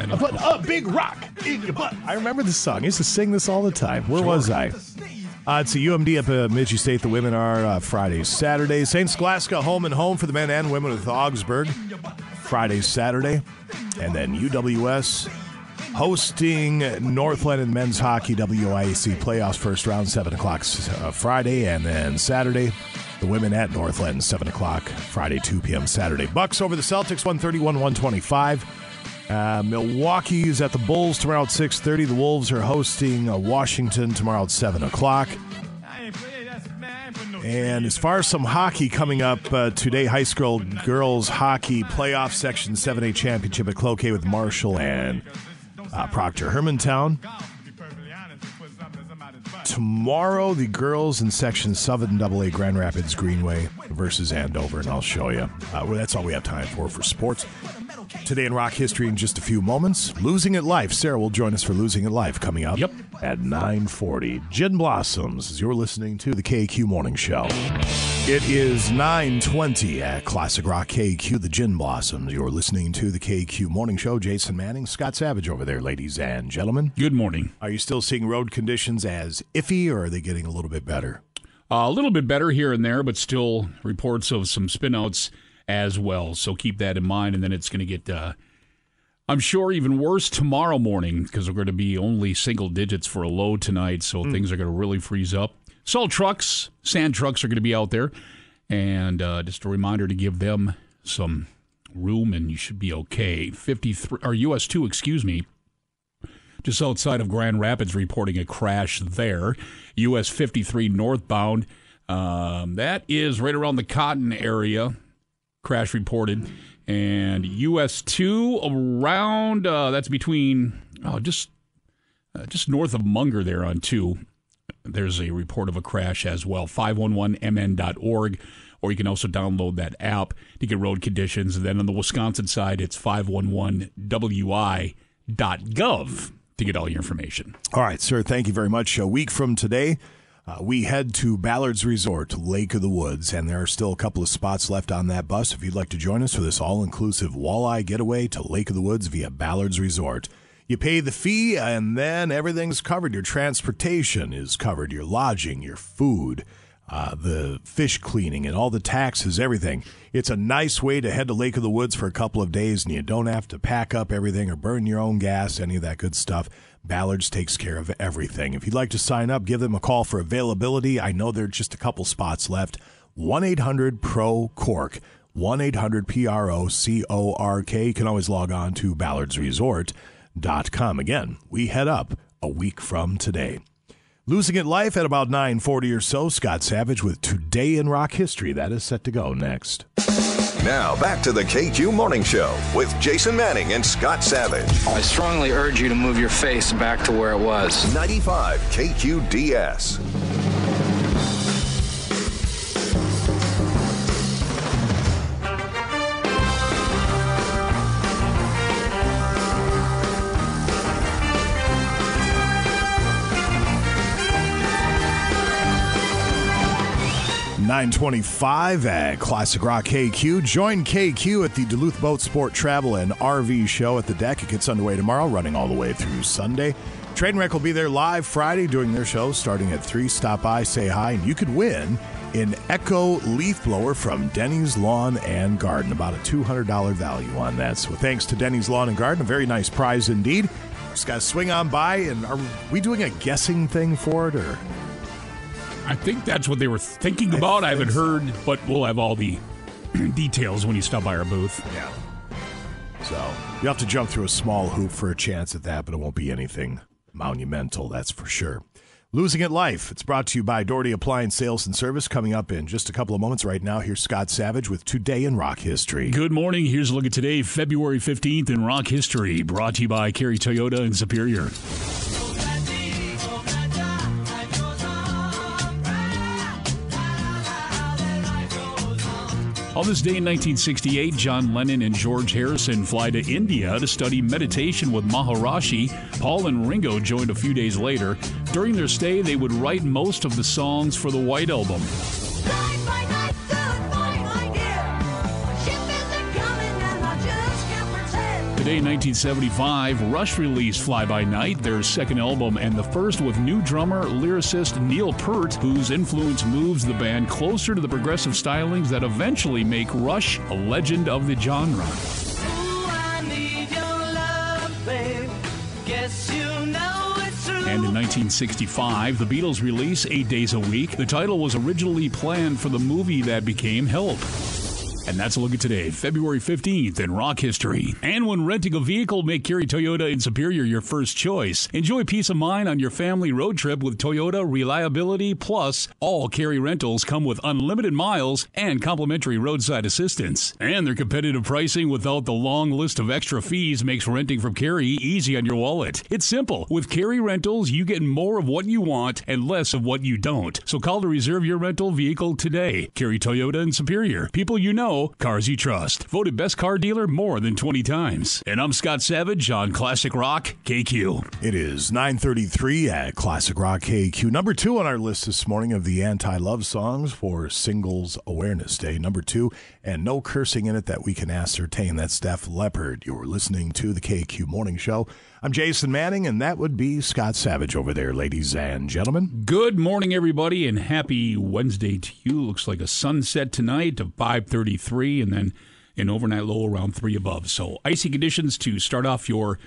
in. I put a big rock in your butt. I remember this song. I used to sing this all the time. Where was I? Uh, it's a UMD up at Bemidji State. The women are uh, Fridays, Saturdays. St. Scholastica home and home for the men and women with Augsburg. Fridays, Saturday. And then UWS hosting Northland and men's hockey WIAC playoffs first round, 7 o'clock uh, Friday. And then Saturday, the women at Northland, 7 o'clock Friday, 2 p.m. Saturday. Bucks over the Celtics, 131 125. Uh, Milwaukee is at the Bulls tomorrow at 6.30. The Wolves are hosting uh, Washington tomorrow at 7 o'clock. And as far as some hockey coming up uh, today, high school girls hockey playoff section 7A championship at Cloquet with Marshall and uh, Proctor Hermantown. Tomorrow, the girls in section 7 AA Grand Rapids Greenway versus Andover, and I'll show you. Uh, well, that's all we have time for for sports. Today in rock history in just a few moments. Losing It Life. Sarah will join us for Losing It Life coming up yep. at 940. Gin Blossoms as you're listening to the KQ Morning Show. It is 920 at Classic Rock KQ, the Gin Blossoms. You're listening to the KQ Morning Show. Jason Manning, Scott Savage over there, ladies and gentlemen. Good morning. Are you still seeing road conditions as iffy or are they getting a little bit better? Uh, a little bit better here and there, but still reports of some spinouts as well. So keep that in mind. And then it's going to get, uh, I'm sure, even worse tomorrow morning because we're going to be only single digits for a low tonight. So things are going to really freeze up. Salt trucks, sand trucks are going to be out there. And uh, just a reminder to give them some room and you should be okay. 53, or US 2, excuse me, just outside of Grand Rapids, reporting a crash there. US 53 northbound. Um, that is right around the Cotton area. Crash reported. And US 2 around, uh, that's between, oh, just, uh, just north of Munger there on 2. There's a report of a crash as well. 511mn.org. Or you can also download that app to get road conditions. And then on the Wisconsin side, it's 511wi.gov to get all your information. All right, sir. Thank you very much. A week from today, uh, we head to Ballard's Resort, Lake of the Woods, and there are still a couple of spots left on that bus. If you'd like to join us for this all inclusive walleye getaway to Lake of the Woods via Ballard's Resort, you pay the fee and then everything's covered. Your transportation is covered, your lodging, your food. Uh, the fish cleaning and all the taxes, everything. It's a nice way to head to Lake of the Woods for a couple of days, and you don't have to pack up everything or burn your own gas, any of that good stuff. Ballards takes care of everything. If you'd like to sign up, give them a call for availability. I know there are just a couple spots left. 1 800 PRO CORK. 1 800 P R O C O R K. You can always log on to ballardsresort.com. Again, we head up a week from today. Losing it life at about 9:40 or so. Scott Savage with Today in Rock History. That is set to go next. Now back to the KQ Morning Show with Jason Manning and Scott Savage. I strongly urge you to move your face back to where it was. 95 KQDS. Nine twenty-five at Classic Rock KQ. Join KQ at the Duluth Boat Sport Travel and RV Show at the DECC. It gets underway tomorrow, running all the way through Sunday. Train Wreck will be there live Friday doing their show starting at 3. Stop by, say hi, and you could win an Echo leaf blower from Denny's Lawn and Garden. About a $200 value on that. So thanks to Denny's Lawn and Garden. A very nice prize indeed. Just got to swing on by. And are we doing a guessing thing for it or? I think that's what they were thinking about. I, haven't heard, but we'll have all the details when you stop by our booth. Yeah. So you have to jump through a small hoop for a chance at that, but it won't be anything monumental, that's for sure. Losing at Life. It's brought to you by Doherty Appliance Sales and Service. Coming up in just a couple of moments right now, here's Scott Savage with Today in Rock History. Good morning. Here's a look at today, February 15th in rock history, brought to you by Kerry Toyota and Superior. On this day in 1968, John Lennon and George Harrison fly to India to study meditation with Maharishi. Paul and Ringo joined a few days later. During their stay, they would write most of the songs for the White Album. Today in 1975, Rush released Fly By Night, their second album, and the first with new drummer, lyricist Neil Peart, whose influence moves the band closer to the progressive stylings that eventually make Rush a legend of the genre. And in 1965, the Beatles release Eight Days a Week. The title was originally planned for the movie that became Help. And that's a look at today, February 15th in rock history. And when renting a vehicle, make Kerry Toyota in Superior your first choice. Enjoy peace of mind on your family road trip with Toyota Reliability Plus. All Kerry rentals come with unlimited miles and complimentary roadside assistance. And their competitive pricing without the long list of extra fees makes renting from Kerry easy on your wallet. It's simple. With Kerry Rentals, you get more of what you want and less of what you don't. So call to reserve your rental vehicle today. Kerry Toyota in Superior. People you know, cars you trust. Voted best car dealer more than 20 times. And I'm Scott Savage on Classic Rock KQ. It is 9:33 at Classic Rock KQ. Number 2 on our list this morning of the anti-love songs for Singles Awareness Day. Number 2 and no cursing in it that we can ascertain. That's Def Leppard. You're listening to the KQ Morning Show. I'm Jason Manning and that would be Scott Savage over there, ladies and gentlemen. Good morning, everybody, and happy Wednesday to you. Looks like a sunset tonight of 5:33, and then an overnight low around three above. So icy conditions to start off your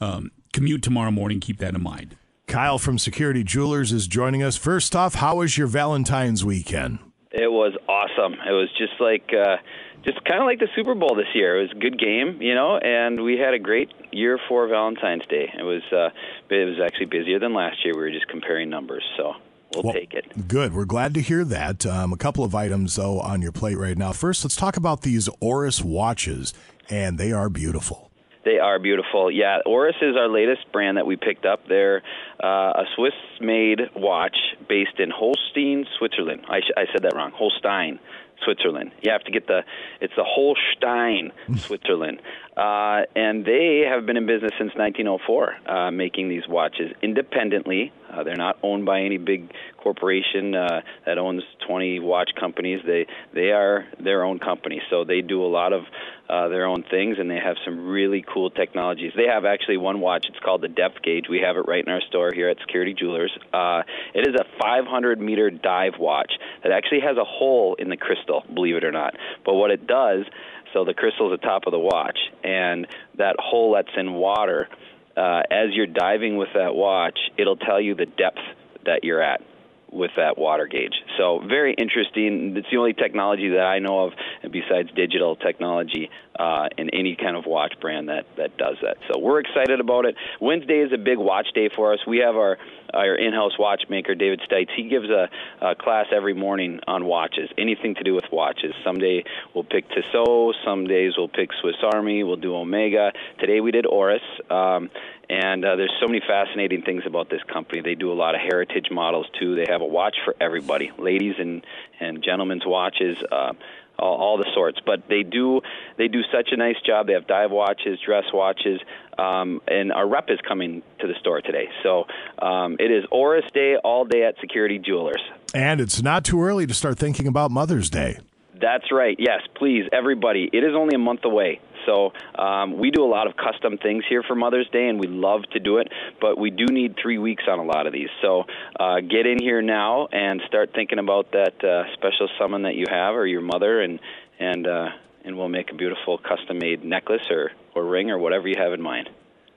um, commute tomorrow morning. Keep that in mind. Kyle from Security Jewelers is joining us. First off, how was your Valentine's weekend? It was awesome. It was just like uh, just kind of like the Super Bowl this year. It was a good game, you know, and we had a great year for Valentine's Day. It was uh, it was actually busier than last year. We were just comparing numbers, so we'll, Well, take it. Good. We're glad to hear that. Um, a couple of items, though, on your plate right now. First, let's talk about these Oris watches, and they are beautiful. They are beautiful. Yeah, Oris is our latest brand that we picked up. They're uh, a Swiss-made watch based in Holstein, Switzerland. I, sh- I said that wrong. Holstein, Switzerland. You have to get the it's the Holstein, Switzerland. Uh, and they have been in business since 1904, uh, making these watches independently. Uh, they're not owned by any big corporation uh, that owns 20 watch companies. They they are their own company, so they do a lot of uh, their own things, and they have some really cool technologies. They have actually one watch. It's called the Depth Gauge. We have it right in our store here at Security Jewelers. Uh, it is a 500 meter dive watch that actually has a hole in the crystal, believe it or not. But what it does, so the crystal is the top of the watch, and that hole lets in water. Uh, as you're diving with that watch, it'll tell you the depth that you're at with that water gauge. So very interesting. It's the only technology that I know of, besides digital technology, uh, in any kind of watch brand that that does that. So we're excited about it. Wednesday is a big watch day for us. We have our our in-house watchmaker David Stites. He gives a, a class every morning on watches, anything to do with watches. Someday we'll pick Tissot. Some days we'll pick Swiss Army. We'll do Omega. Today we did Oris. Um, and uh, there's so many fascinating things about this company. They do a lot of heritage models too. They have a watch for everybody, ladies and and gentlemen's watches. Uh, all, all the sorts, but they do they do such a nice job. They have dive watches, dress watches, um, and our rep is coming to the store today. So um, it is Oris Day all day at Security Jewelers. And it's not too early to start thinking about Mother's Day. That's right. Yes, please, everybody. It is only a month away. So um, we do a lot of custom things here for Mother's Day, and we love to do it. But we do need three weeks on a lot of these. So uh, get in here now and start thinking about that uh, special someone that you have, or your mother, and and uh, and we'll make a beautiful custom-made necklace or or ring or whatever you have in mind.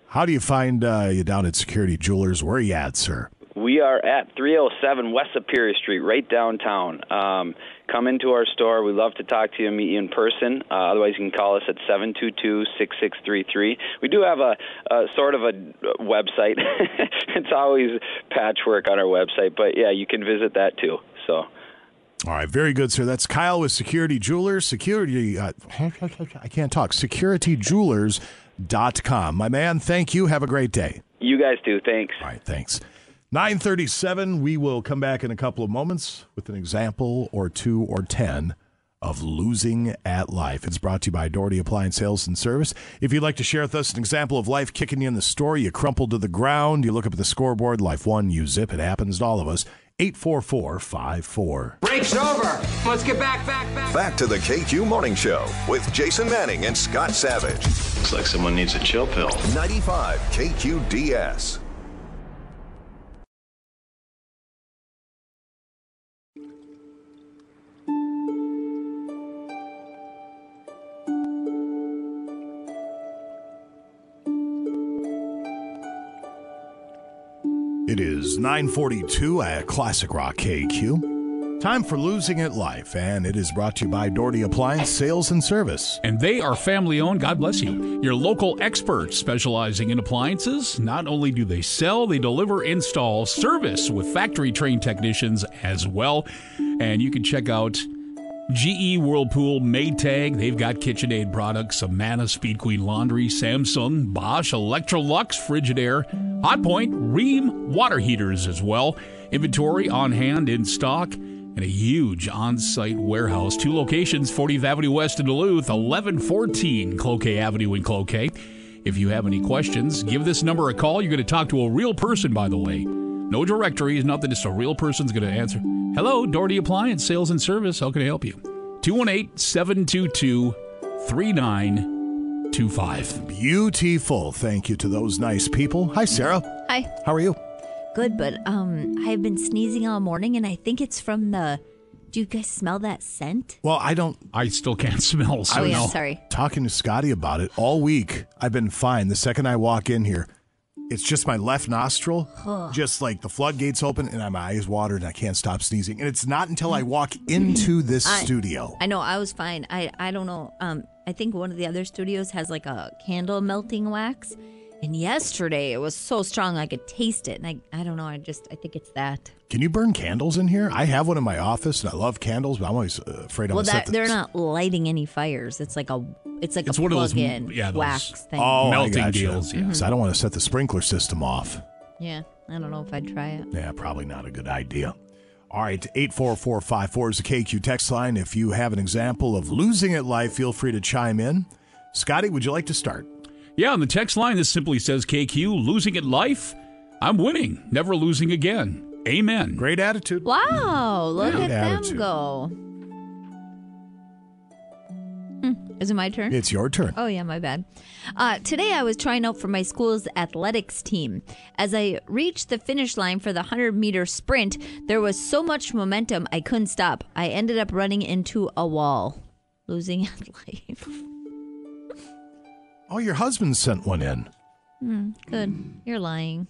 How do you find uh, you down at Security Jewelers? Where are you at, sir? We are at 307 West Superior Street, right downtown. Um, come into our store. We love to talk to you and meet you in person. Uh, otherwise, you can call us at 722-6633. We do have a, a sort of a website. it's always patchwork on our website, but yeah, you can visit that too. So. All right, very good, sir. That's Kyle with Security Jewelers. Security, uh, I can't talk. SecurityJewelers.com. My man, thank you. Have a great day. You guys do. Thanks. All right, thanks. 937, we will come back in a couple of moments with an example or two or 10 of losing at life. It's brought to you by Doherty Appliance Sales and Service. If you'd like to share with us an example of life kicking you in the store, you crumple to the ground, you look up at the scoreboard, life one, you zip, it happens to all of us. 84454. Break's over. Let's get back, back, back. Back to the KQ Morning Show with Jason Manning and Scott Savage. Looks like someone needs a chill pill. 95 KQDS. It is 942 at Classic Rock KQ. Time for Losing It Life, and it is brought to you by Doherty Appliance Sales and Service. And they are family owned. God bless you. Your local experts specializing in appliances. Not only do they sell, they deliver, install, service with factory trained technicians as well. And you can check out GE, Whirlpool, Maytag. They've got KitchenAid products, Amana, Speed Queen Laundry, Samsung, Bosch, Electrolux, Frigidaire, Hotpoint, Rheem, water heaters as well. Inventory on hand in stock and a huge on-site warehouse. Two locations, 40th Avenue West in Duluth, 1114 Cloquet Avenue in Cloquet. If you have any questions, give this number a call. You're going to talk to a real person, by the way. No directories, nothing, just a real person's going to answer. Hello, Doherty Appliance Sales and Service. How can I help you? 218 722 3925. Beautiful. Thank you to those nice people. Hi, Sarah. Hi. How are you? Good, but um, I've been sneezing all morning, and I think it's from the. Do you guys smell that scent? Well, I don't. I still can't smell. So oh yeah, no. sorry. Talking to Scotty about it all week. I've been fine. The second I walk in here, it's just my left nostril, just like the floodgates open and my eyes watered and I can't stop sneezing. And it's not until I walk into this I- studio. I know I was fine. I I don't know. Um, I think one of the other studios has like a candle melting wax, and yesterday it was so strong I could taste it, and I I don't know. I just I think it's that. Can you burn candles in here? I have one in my office and I love candles, but I'm always uh, afraid I'm well, gonna set that the- they're not lighting any fires. It's like a it's like It's a one of those, plug-in yeah, those wax thing. Oh, melting gotcha. deals. Yeah. So I don't want to set the sprinkler system off. Yeah, I don't know if I'd try it. Yeah, probably not a good idea. All right, 84454 is the KQ text line. If you have an example of losing it life, feel free to chime in. Scotty, would you like to start? Yeah, on the text line, this simply says KQ, losing it life. I'm winning, never losing again. Amen. Great attitude. Wow, look Good at them attitude. go. Hmm, Is it my turn? It's your turn. Oh, yeah, my bad. Uh, today I was trying out for my school's athletics team. As I reached the finish line for the 100 meter sprint, there was so much momentum I couldn't stop. I ended up running into a wall, losing at life. Oh, your husband sent one in. Hmm, good. You're lying.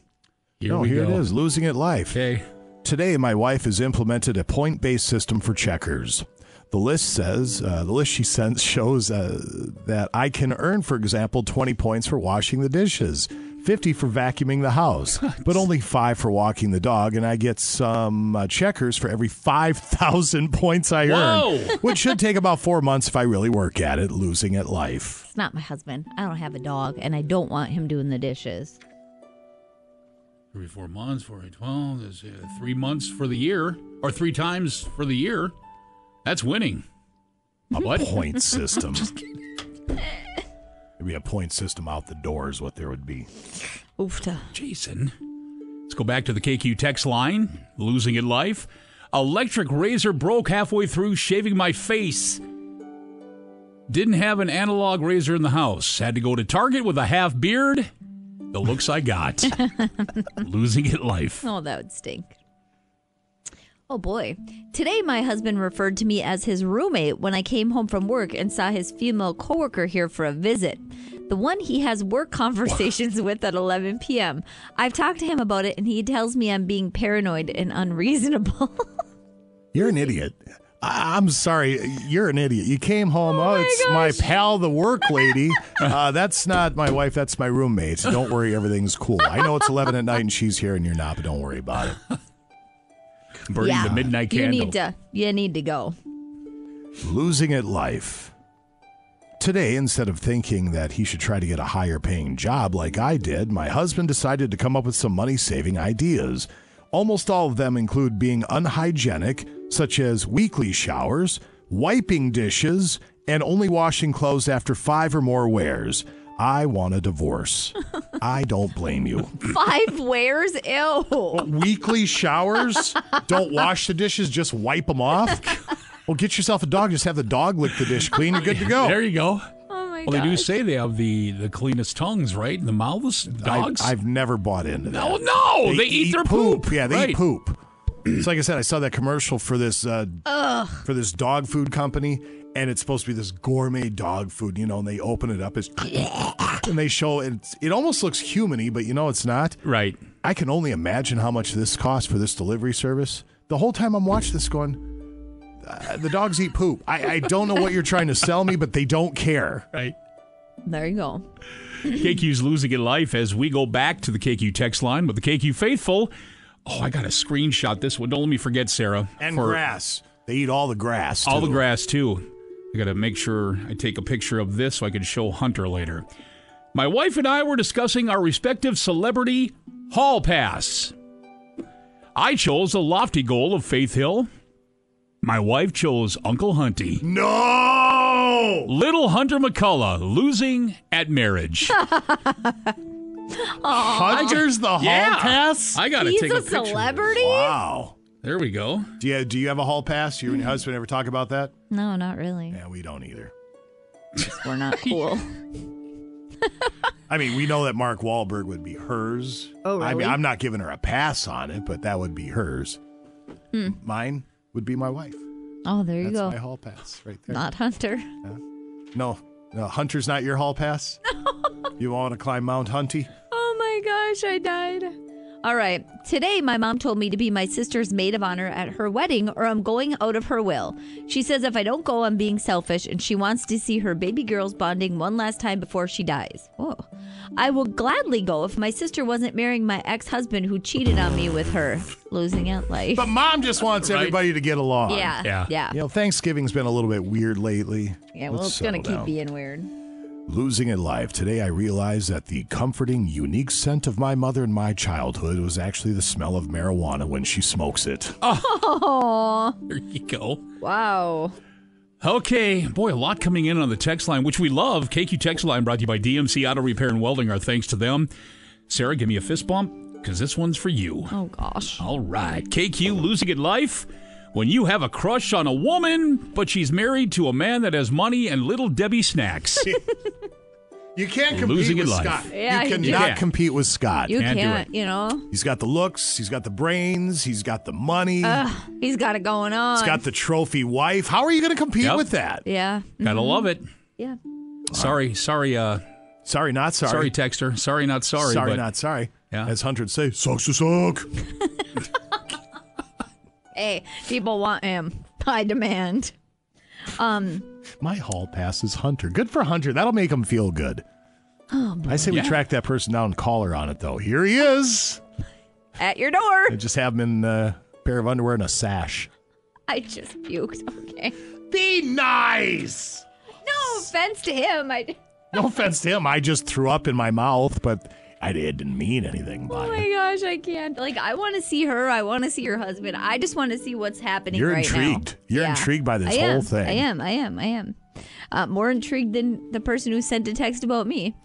Here no, we here go. it is, losing it life. Okay. Today, my wife has implemented a point-based system for checkers. The list says uh, the list she sends shows uh, that I can earn, for example, 20 points for washing the dishes, 50 for vacuuming the house, but only five for walking the dog, and I get some uh, checkers for every 5,000 points I Whoa! earn, which should take about four months if I really work at it. Losing at life. It's not my husband. I don't have a dog, and I don't want him doing the dishes. Three, four months, four, eight, 12. There's uh, three months for the year, or three times for the year. That's winning. A What? point system. Maybe a point system out the door is what there would be. Oofta. Jason. Let's go back to the KQ text line. Losing it life. Electric razor broke halfway through shaving my face. Didn't have an analog razor in the house. Had to go to Target with a half beard. The looks I got. Losing it life. Oh, that would stink. Oh boy. Today, my husband referred to me as his roommate when I came home from work and saw his female coworker here for a visit. The one he has work conversations with at 11 p.m. I've talked to him about it and he tells me I'm being paranoid and unreasonable. You're an idiot. I- I'm sorry, you're an idiot. You came home. Oh, it's my pal, the work lady. Uh, that's not my wife. That's my roommate. Don't worry, everything's cool. I know it's 11 at night and she's here and you're not, but don't worry about it. Burning yeah. the midnight candle. You need to you need to go. Losing at life. Today, instead of thinking that he should try to get a higher paying job like I did, my husband decided to come up with some money saving ideas. Almost all of them include being unhygienic, such as weekly showers, wiping dishes, and only washing clothes after five or more wears. I want a divorce. I don't blame you. Five wears? Ew. Weekly showers? Don't wash the dishes, just wipe them off? Well, get yourself a dog. Just have the dog lick the dish clean. You're good to go. There you go. My Well, they do say they have the, the cleanest tongues, right? In the mouths, dogs. I've, I've never bought into that. No, no, they eat their poop. poop. Yeah, they Right. eat poop. It's like I said, I saw that commercial for this uh, for this dog food company, and it's supposed to be this gourmet dog food, you know. And they open it up as, and they show it. It almost looks humany, but you know it's not. Right. I can only imagine how much this costs for this delivery service. The whole time I'm watching this, going, uh, the dogs eat poop. I, I don't know what you're trying to sell me, but they don't care. Right. There you go. KQ's losing in life as we go back to the KQ text line with the KQ faithful. Oh, I got to screenshot this one. Don't let me forget, Sarah. And for grass. They eat all the grass. All the grass, too. I got to make sure I take a picture of this so I can show Hunter later. My wife and I were discussing our respective celebrity hall pass. I chose a lofty goal of Faith Hill. My wife chose Uncle Hunty. No! Little Hunter McCullough losing at marriage. Hunter's the hall Yeah. pass? I got to He's take a a, picture. celebrity? Wow. There we go. Do you, do you have a hall pass? You and your husband ever talk about that? No, not really. Yeah, we don't either. We're not cool. I mean, we know that Mark Wahlberg would be hers. Oh, I mean, really? I'm not giving her a pass on it, but that would be hers. Hmm. Mine would be my wife. Oh, there you That's go. my hall pass right there. Not Hunter. No, no, Hunter's not your hall pass. you want to climb Mount Hunty? Oh my gosh, I died. All right. Today, my mom told me to be my sister's maid of honor at her wedding or I'm going out of her will. She says if I don't go, I'm being selfish and she wants to see her baby girls bonding one last time before she dies. Oh. I will gladly go if my sister wasn't marrying my ex husband who cheated on me with her, losing at life. But mom just wants Right. everybody to get along. Yeah. Yeah. Yeah. You know, Thanksgiving's been a little bit weird lately. Yeah, well, Let's it's going to keep down. being weird. Losing it live. Today, I realized that the comforting, unique scent of my mother in my childhood was actually the smell of marijuana when she smokes it. Oh, There you go. wow. Okay, boy, a lot coming in on the text line, which we love. KQ text line brought to you by DMC Auto Repair and Welding. Our thanks to them. Sarah, give me a fist bump because this one's for you. Oh, gosh. All right, KQ losing it life. When you have a crush on a woman, but she's married to a man that has money and little Debbie snacks. You can't compete Losing with. Scott. Yeah, you you cannot can't. compete with Scott. You Can't can't, do you know? He's got the looks, he's got the brains, he's got the money, Ugh, he's got it going on. he's got the trophy wife. How are you going to compete Yep. with that? Yeah. Gotta Mhm. love it. Yeah. Sorry, sorry, uh, Sorry, not sorry. sorry, texter. Sorry, not sorry. Sorry, but not sorry. Yeah. As Hunter would say, sucks to suck. Hey, people want him. High demand. Um, My hall pass is Hunter. Good for Hunter. That'll make him feel good. oh, I say we track that person down and call her on it, though. Here he is. at your door. And just have him in a pair of underwear and a sash. I just puked. Okay. Be nice. No offense to him. I. No offense to him. I just threw up in my mouth, but I it didn't mean anything by Oh my gosh, I can't. Like, I want to see her. I want to see her husband. I just want to see what's happening You're right intrigued. now. You're Yeah. intrigued by this I whole am. thing. I am. I am. I am. Uh, more intrigued than the person who sent a text about me.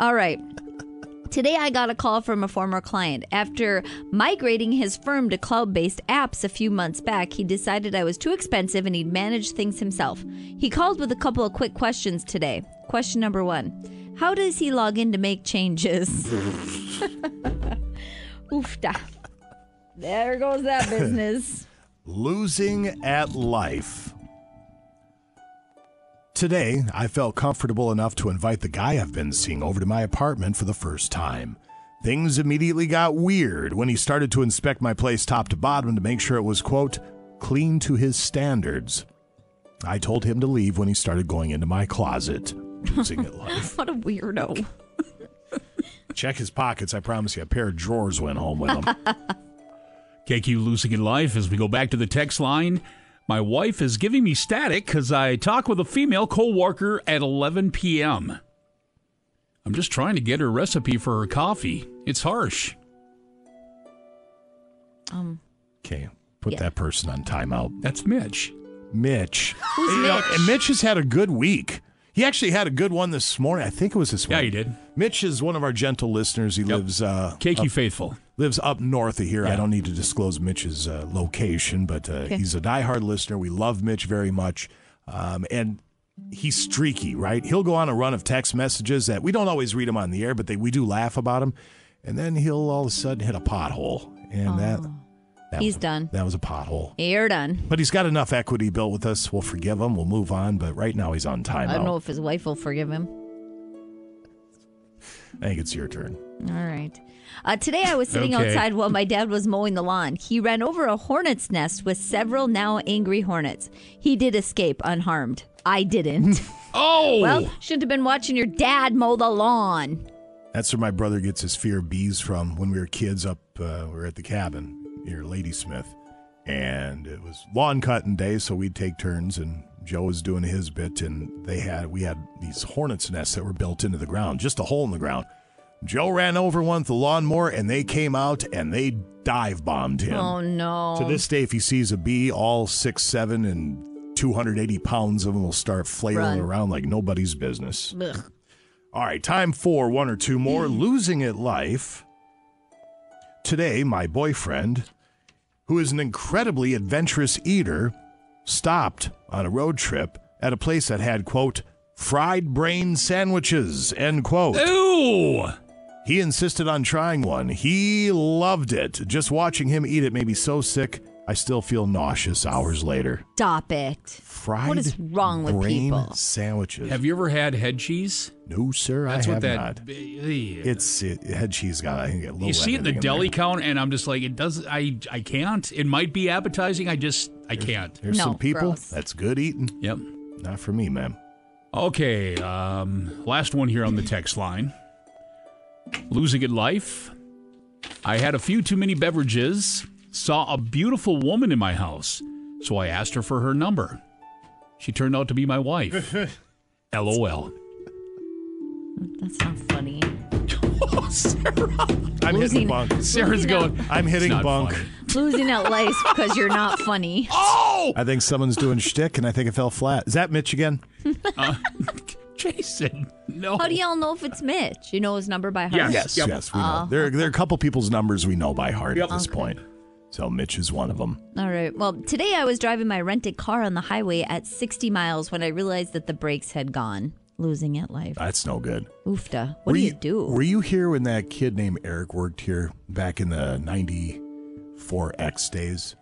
All right. Today, I got a call from a former client. After migrating his firm to cloud based apps a few months back, he decided I was too expensive and he'd manage things himself. He called with a couple of quick questions today. Question number one How does he log in to make changes? Oofda. There goes that business. Losing at life. Today, I felt comfortable enough to invite the guy I've been seeing over to my apartment for the first time. Things immediately got weird when he started to inspect my place top to bottom to make sure it was, quote, clean to his standards. I told him to leave when he started going into my closet. Losing at life. what a weirdo. Check his pockets. I promise you, a pair of drawers went home with him. KQ losing in life as we go back to the text line. My wife is giving me static because I talk with a female co-worker at 11 p.m. I'm just trying to get her recipe for her coffee. It's harsh. Um, Okay, put Yeah. that person on timeout. That's Mitch. Mitch. Who's You know, Mitch? and Mitch has had a good week. He actually had a good one this morning. I think it was this Yeah, morning. he did. Mitch is one of our gentle listeners. He lives uh, Keiki up- faithful. lives up north of here. I don't need to disclose Mitch's uh, location, but uh, Okay. he's a diehard listener. We love Mitch very much, um, and he's streaky. Right? He'll go on a run of text messages that we don't always read them on the air, but they, we do laugh about them, and then he'll all of a sudden hit a pothole, and that, that He's was, done. That was a pothole. You're done. But he's got enough equity built with us. We'll forgive him. We'll move on. But right now he's on timeout. I don't know if his wife will forgive him. I think it's your turn. All right. Uh, today I was sitting Okay. outside while my dad was mowing the lawn. He ran over a hornet's nest with several now angry hornets. He did escape unharmed. I didn't. oh! Well, shouldn't have been watching your dad mow the lawn. That's where my brother gets his fear of bees from. When we were kids up, uh, we were at the cabin near Ladysmith, and it was lawn cutting day, so we'd take turns, and Joe was doing his bit, and they had we had these hornets' nests that were built into the ground, just a hole in the ground. Joe ran over one with the lawnmower, and they came out and they dive bombed him. Oh, no. To this day, if he sees a bee, all six, seven, and 280 pounds of them will start flailing Run. around like nobody's business. Ugh. All right, time for one or two more. Losing it, life. Today, my boyfriend, who is an incredibly adventurous eater, stopped on a road trip at a place that had, quote, fried brain sandwiches, end quote. Ooh! He insisted on trying one. He loved it. Just watching him eat it made me so sick, I still feel nauseous hours later. Stop it. Fried What is wrong with brain people? sandwiches. Have you ever had head cheese? No, sir, That's I what have that. not. It's it, head cheese got. I think a little. you see it in the everything deli there. count, and I'm just like, it does. I I can't. It might be appetizing. I just I can't. There's some people that's good eating. Yep. Not for me, man. Okay, um, last one here on the text line. Losing it life. I had a few too many beverages, saw a beautiful woman in my house, so I asked her for her number. She turned out to be my wife. LOL. That's not funny. Sarah, I'm Losing- hitting bunk. Sarah's going. I'm hitting not bunk. funny." Losing at life because you're not funny. Oh! I think someone's doing shtick, and I think it fell flat. Is that Mitch again? Uh, Jason, no. How do y'all know if it's Mitch? You know his number by heart? Yes, yes, we know. Oh, There, there are a couple people's numbers we know by heart at this Okay. point. So Mitch is one of them. All right. Well, today I was driving my rented car on the highway at 60 miles when I realized that the brakes had gone, losing it life. That's no good. Oofta. What Were do you, do? Were you here when that kid named Eric worked here back in the 94X days?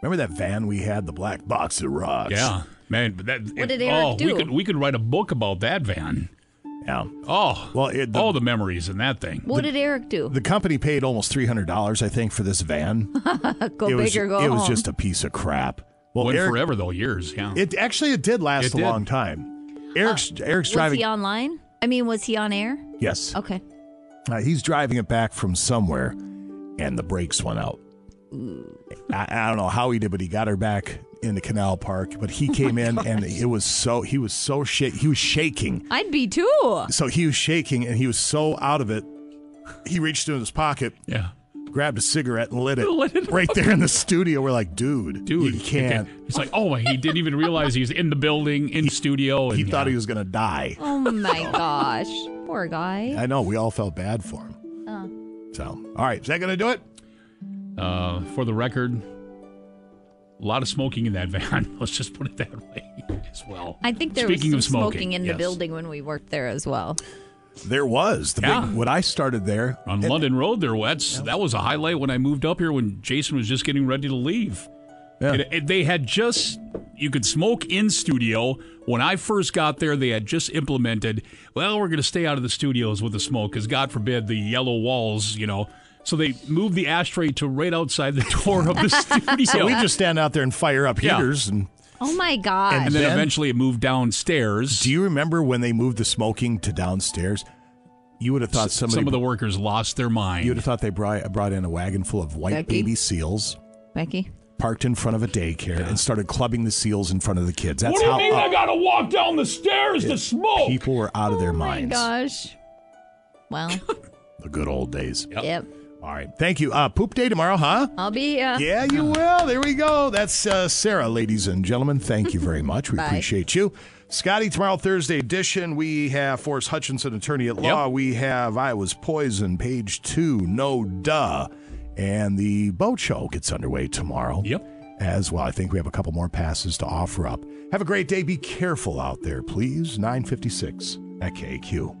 Remember that van we had, the black box of rocks? Yeah, man. That, What did it- Eric oh, do? We could we could write a book about that van. Yeah. Oh, well, it, the, all the memories in that thing. what did Eric do? the company paid almost $300, I think, for this van. go it big was, or go It home. was just a piece of crap. Well, Went Eric, forever though, years. Yeah. It actually it did last It a did. long time. Eric's Eric's was driving. he online? I mean, was he on air? yes, Okay. uh, he's driving it back from somewhere, and the brakes went out. I, I don't know how he did, but he got her back in the Canal Park. But he came in, and it was so he was so shake. He was shaking. I'd be too. So he was shaking, and he was so out of it. He reached into his pocket, yeah, grabbed a cigarette, and lit it, Lit it right there in the studio. We're like, dude, Dude, you can't. It's like, oh, he didn't even realize he's in the building, in studio. And He thought yeah. he was gonna die. Oh my gosh. Poor guy. I know. We all felt bad for him. Oh. So, all right, is that gonna do it? Uh, for the record, a lot of smoking in that van. Let's just put it that way as well. I think there Speaking was some of smoking, smoking, in yes. the building when we worked there as well. There was the Yeah. big when I started there on and- London Road, there that's that was a highlight when I moved up here when Jason was just getting ready to leave. Yeah. It- it- they had just you could smoke in studio. When I first got there, they had just implemented. Well, we're going to stay out of the studios with the smoke because God forbid the yellow walls, you know. So they moved the ashtray to right outside the door of the studio. So we just stand out there and fire up Yeah. heaters and. Oh my god. and then, then- eventually it moved downstairs. Do you remember when they moved the smoking to downstairs? You would have thought somebody. Some of the workers lost their mind. You would have thought they brought, brought in a wagon full of white Becky? baby seals, Becky? parked in front of a daycare, and started clubbing the seals in front of the kids. That's what do you how mean up I got to walk down the stairs to smoke? people were out of their Oh my minds. gosh. Well, The good old days. yep. All right. Thank you. Uh, poop day tomorrow, huh? I'll be. Uh, Yeah, you will. There we go. That's uh, Sarah, ladies and gentlemen. Thank you very much. We Bye. appreciate you. Scotty, tomorrow, Thursday edition, we have Forrest Hutchinson, attorney at law. We have I Was Poison, page two, no duh. And the boat show gets underway tomorrow. Yep. As well. I think we have a couple more passes to offer up. Have a great day. Be careful out there, please. 956 at KQ.